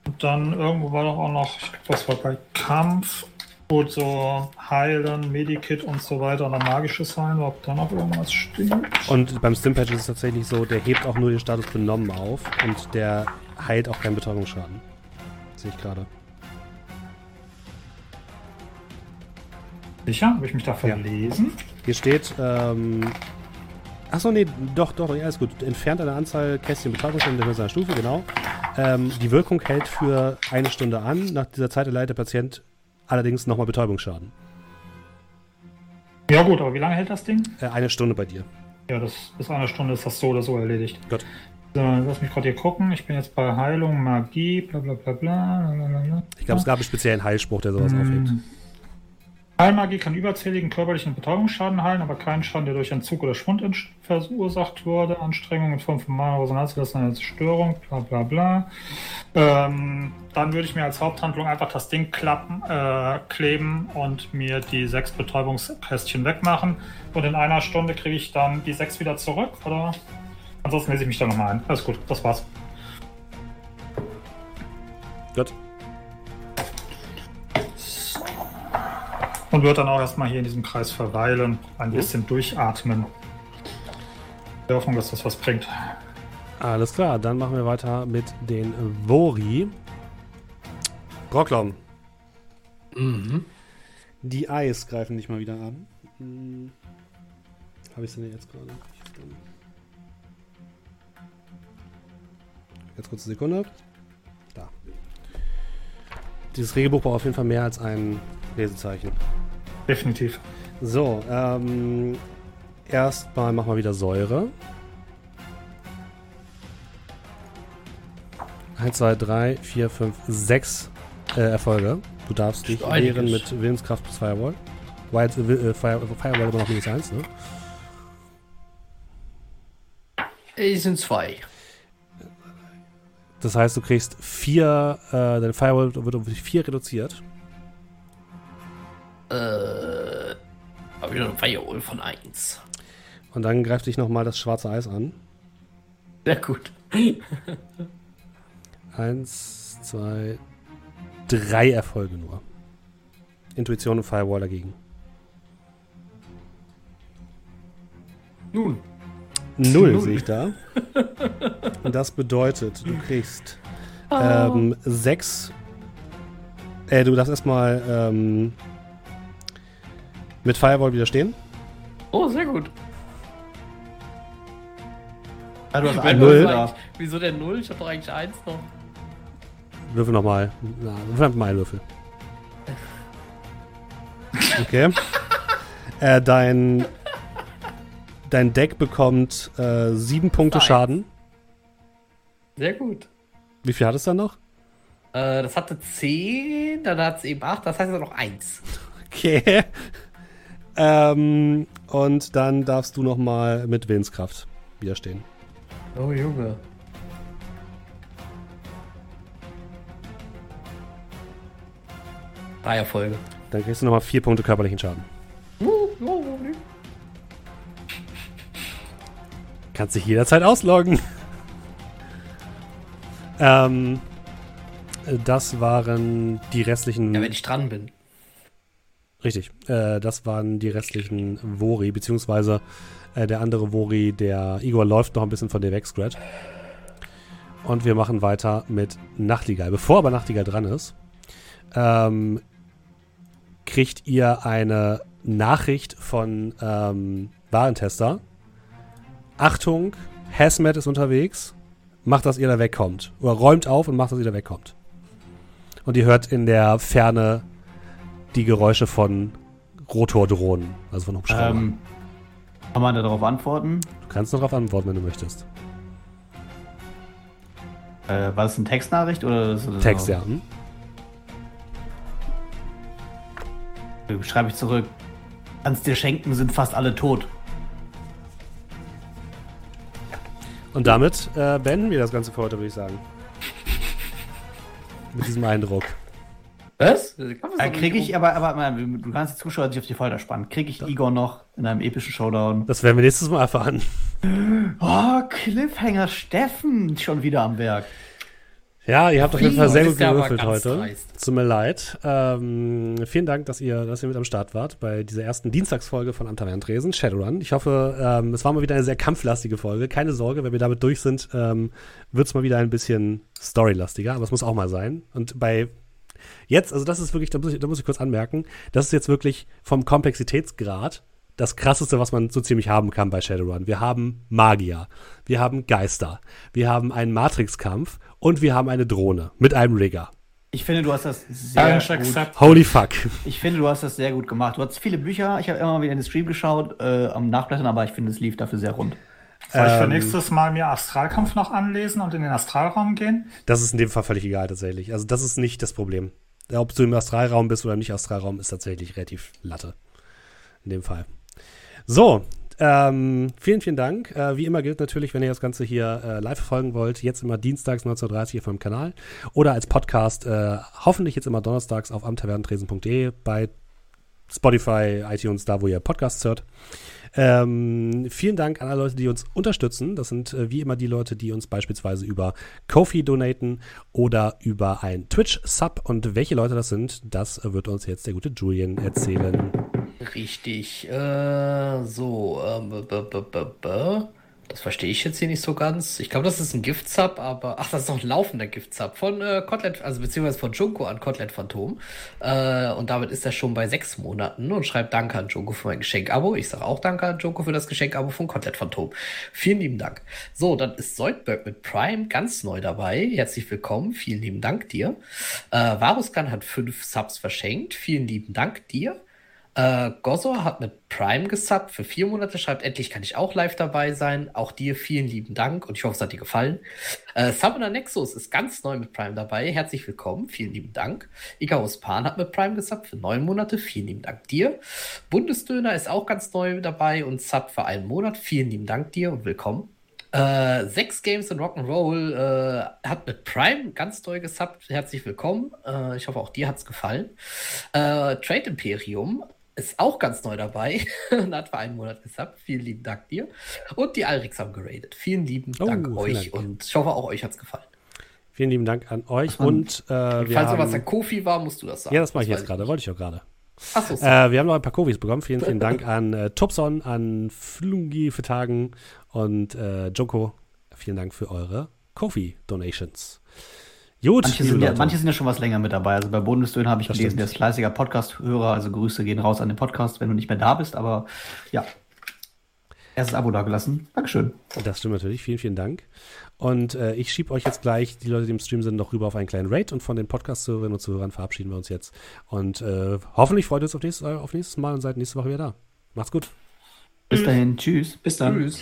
Und dann irgendwo war doch auch noch, ich glaube, das war bei Kampf, gut, so Heilen, Medikit und so weiter, und dann magisches Heilen, ob da noch irgendwas steht. Und beim Stimpatch ist es tatsächlich so, der hebt auch nur den Status benommen auf und der heilt auch keinen Betäubungsschaden. Sehe ich gerade. Sicher? Habe ich mich da Ja. verlesen? Hier steht, ähm. Achso, nee, doch, doch, ja, alles gut. Entfernt eine Anzahl Kästchen Betäubungsstände der seiner Stufe, genau. Ähm, die Wirkung hält für eine Stunde an. Nach dieser Zeit erleidet der Patient allerdings nochmal Betäubungsschaden. Ja gut, aber wie lange hält das Ding? Äh, eine Stunde bei dir. Ja, das, bis eine Stunde ist das so oder so erledigt. Gut. So, lass mich gerade hier gucken. Ich bin jetzt bei Heilung, Magie, bla bla bla bla. lalalala. Ich glaube, es gab einen speziellen Heilspruch, der sowas aufhebt. Heilmagie kann überzähligen körperlichen Betäubungsschaden heilen, aber keinen Schaden, der durch Entzug oder Schwund verursacht wurde. Anstrengung in Form von Mana, Resonanz, das ist eine Zerstörung, bla bla bla. Ähm, dann würde ich mir als Haupthandlung einfach das Ding klappen, äh, kleben und mir die sechs Betäubungskästchen wegmachen. Und in einer Stunde kriege ich dann die sechs wieder zurück, oder? Ansonsten lese ich mich da nochmal ein. Alles gut, das war's. Gut. Und wird dann auch erstmal hier in diesem Kreis verweilen, ein bisschen durchatmen. Der Hoffnung, dass das was bringt. Alles klar, dann machen wir weiter mit den Vori. Brocklom, Mhm. die Eis greifen dich mal wieder an. Hm. Habe ich sie denn jetzt gerade? Ich bin- Jetzt kurz eine Sekunde. Da. Dieses Regelbuch braucht auf jeden Fall mehr als ein Lesezeichen. Definitiv. So, ähm, erstmal machen wir wieder Säure. 1, 2, 3, 4, 5, 6 äh, Erfolge. Du darfst dich wehren mit Willenskraft plus Firewall. Wild, äh, äh, Fire, Firewall immer noch minus 1, ne? Es sind zwei. Das heißt, du kriegst 4, äh, deine Firewall wird um 4 reduziert. Äh, hab wieder eine Firewall von 1. Und dann greift dich nochmal das schwarze Eis an. Sehr gut. 1, 2, 3 Erfolge nur. Intuition und Firewall dagegen. Nun, Null, Null. sehe ich da. Und das bedeutet, du kriegst Ah. ähm, sechs. Äh, du darfst erstmal ähm, mit Firewall widerstehen. oh, sehr gut. Ja, du hast einen Null. Da. Wieso der Null? Ich hab doch eigentlich 1 noch. Würfel nochmal. Na, würfel einfach mal einen Würfel. Okay. äh, dein, dein Deck bekommt äh, sieben Punkte Nice. Schaden. Sehr gut. Wie viel hat es dann noch? Äh, das hatte 10, dann hat es eben 8, das heißt ja noch 1. Okay. Ähm, und dann darfst du nochmal mit Willenskraft widerstehen. Oh, Junge. Drei Erfolge. Dann kriegst du nochmal vier Punkte körperlichen Schaden. Uh, Kannst dich jederzeit ausloggen. ähm, das waren die restlichen. Ja, wenn ich dran bin. Richtig. Äh, das waren die restlichen Vori, beziehungsweise äh, der andere Vori, der Igor läuft noch ein bisschen von dir weg, Scrat. Und wir machen weiter mit Nachtigall. Bevor aber Nachtigall dran ist, ähm, kriegt ihr eine Nachricht von ähm, Warentester. Achtung, Hazmat ist unterwegs. Macht, dass ihr da wegkommt. Oder räumt auf und macht, dass ihr da wegkommt. Und ihr hört in der Ferne die Geräusche von Rotordrohnen, also von Hubschraubern. Ähm, kann man darauf antworten? du kannst darauf antworten, wenn du möchtest. Äh, war das eine Textnachricht oder? ist das Text, ja. Hm? Schreibe ich zurück. Kannst dir schenken, sind fast alle tot. Und damit äh, beenden wir das Ganze für heute, würde ich sagen. Mit diesem Eindruck. Was? Äh, krieg ich, aber, aber, aber du kannst die Zuschauer sich auf die Folter spannen. Krieg ich Igor noch in einem epischen Showdown? Das werden wir nächstes Mal erfahren. Oh, Cliffhanger Steffen schon wieder am Werk. Ja, ihr habt auf jeden? Fall sehr gut gewürfelt heute. dreist. Tut mir leid. Ähm, vielen Dank, dass ihr, dass ihr mit am Start wart bei dieser ersten Dienstagsfolge von Am Tavernentresen, Shadowrun. Ich hoffe, ähm, es war mal wieder eine sehr kampflastige Folge. Keine Sorge, wenn wir damit durch sind, ähm, wird es mal wieder ein bisschen storylastiger, aber es muss auch mal sein. Und bei jetzt, also das ist wirklich, da muss ich, da muss ich kurz anmerken, das ist jetzt wirklich vom Komplexitätsgrad das krasseste, was man so ziemlich haben kann bei Shadowrun. Wir haben Magier, wir haben Geister, wir haben einen Matrix-Kampf und wir haben eine Drohne mit einem Rigger. Ich finde, du hast das sehr Challenge gut. Holy fuck. Ich finde, du hast das sehr gut gemacht. Du hast viele Bücher. Ich habe immer wieder in den Stream geschaut, äh, am Nachblättern, aber ich finde, es lief dafür sehr rund. Soll ich für Ähm, nächstes Mal mir Astralkampf noch anlesen und in den Astralraum gehen? Das ist in dem Fall völlig egal tatsächlich. Also das ist nicht das Problem. Ob du im Astralraum bist oder im Nicht-Astralraum, ist tatsächlich relativ Latte. In dem Fall. So, ähm, vielen, vielen Dank. Äh, wie immer gilt natürlich, wenn ihr das Ganze hier äh, live verfolgen wollt, jetzt immer dienstags 19.30 Uhr hier vom Kanal oder als Podcast, äh, hoffentlich jetzt immer donnerstags auf amtavernentresen.de bei Spotify, iTunes, da wo ihr Podcasts hört. Ähm, vielen Dank an alle Leute, die uns unterstützen. Das sind äh, wie immer die Leute, die uns beispielsweise über Kofi donaten oder über ein Twitch-Sub. Und welche Leute das sind, das wird uns jetzt der gute Julian erzählen. Richtig. Äh, so, -b -b -b -b. Das verstehe ich jetzt hier nicht so ganz. Ich glaube, das ist ein Gift-Sub, aber ach, das ist noch ein laufender Gift-Sub von äh, Kotlet, also beziehungsweise von Junko an Kotlet Phantom. Äh, und damit ist er schon bei sechs Monaten und schreibt Danke an Junko für mein Geschenk-Abo. Ich sage auch Danke an Junko für das Geschenk-Abo von Kotlet Phantom. Vielen lieben Dank. So, dann ist Soldberg mit Prime ganz neu dabei. Herzlich willkommen. Vielen lieben Dank dir. Äh, Varuskan hat fünf Subs verschenkt. Vielen lieben Dank dir. Äh, Gozor hat mit Prime gesubbt für vier Monate, schreibt, endlich kann ich auch live dabei sein. Auch dir vielen lieben Dank und ich hoffe, es hat dir gefallen. Äh, Summoner Nexus ist ganz neu mit Prime dabei. Herzlich willkommen, vielen lieben Dank. Icarus Pan hat mit Prime gesubbt für neun Monate, vielen lieben Dank dir. Bundesdöner ist auch ganz neu dabei und subbt für einen Monat, vielen lieben Dank dir und willkommen. Äh, sechs Games in Rock'n'Roll äh, hat mit Prime ganz toll gesubbt. Herzlich willkommen. Äh, ich hoffe, auch dir hat's gefallen. Äh, Trade Imperium ist auch ganz neu dabei und hat für einen Monat gesubbt. Vielen lieben Dank dir. Und die Alrix haben geradet. Vielen lieben Oh, Dank vielen euch Dank. und ich hoffe, auch euch hat's gefallen. Vielen lieben Dank an euch. man- Und äh, wir Falls noch was haben, an Kofi war, musst du das sagen. Ja, das mache ich jetzt gerade. Wollte ich auch gerade. Achso, so. Äh, wir haben noch ein paar Kovis bekommen. Vielen, vielen Dank an äh, Tupson, an Flungi für Tagen und äh, Joko. Vielen Dank für eure Kofi-Donations. Gut, Manche sind, ja, manche sind ja schon was länger mit dabei. Also bei Bundesdön habe ich Das gelesen, stimmt. der ist fleißiger Podcast-Hörer. Also Grüße gehen raus an den Podcast, wenn du nicht mehr da bist. Aber ja, erstes Abo dagelassen. Dankeschön. Das stimmt natürlich. Vielen, vielen Dank. Und äh, ich schiebe euch jetzt gleich, die Leute, die im Stream sind, noch rüber auf einen kleinen Raid. Und von den Podcast-Zuhörerinnen und Zuhörern verabschieden wir uns jetzt. Und äh, hoffentlich freut ihr uns auf nächstes, auf nächstes Mal und seid nächste Woche wieder da. Macht's gut. Bis dahin. Tschüss. Bis dann. Tschüss.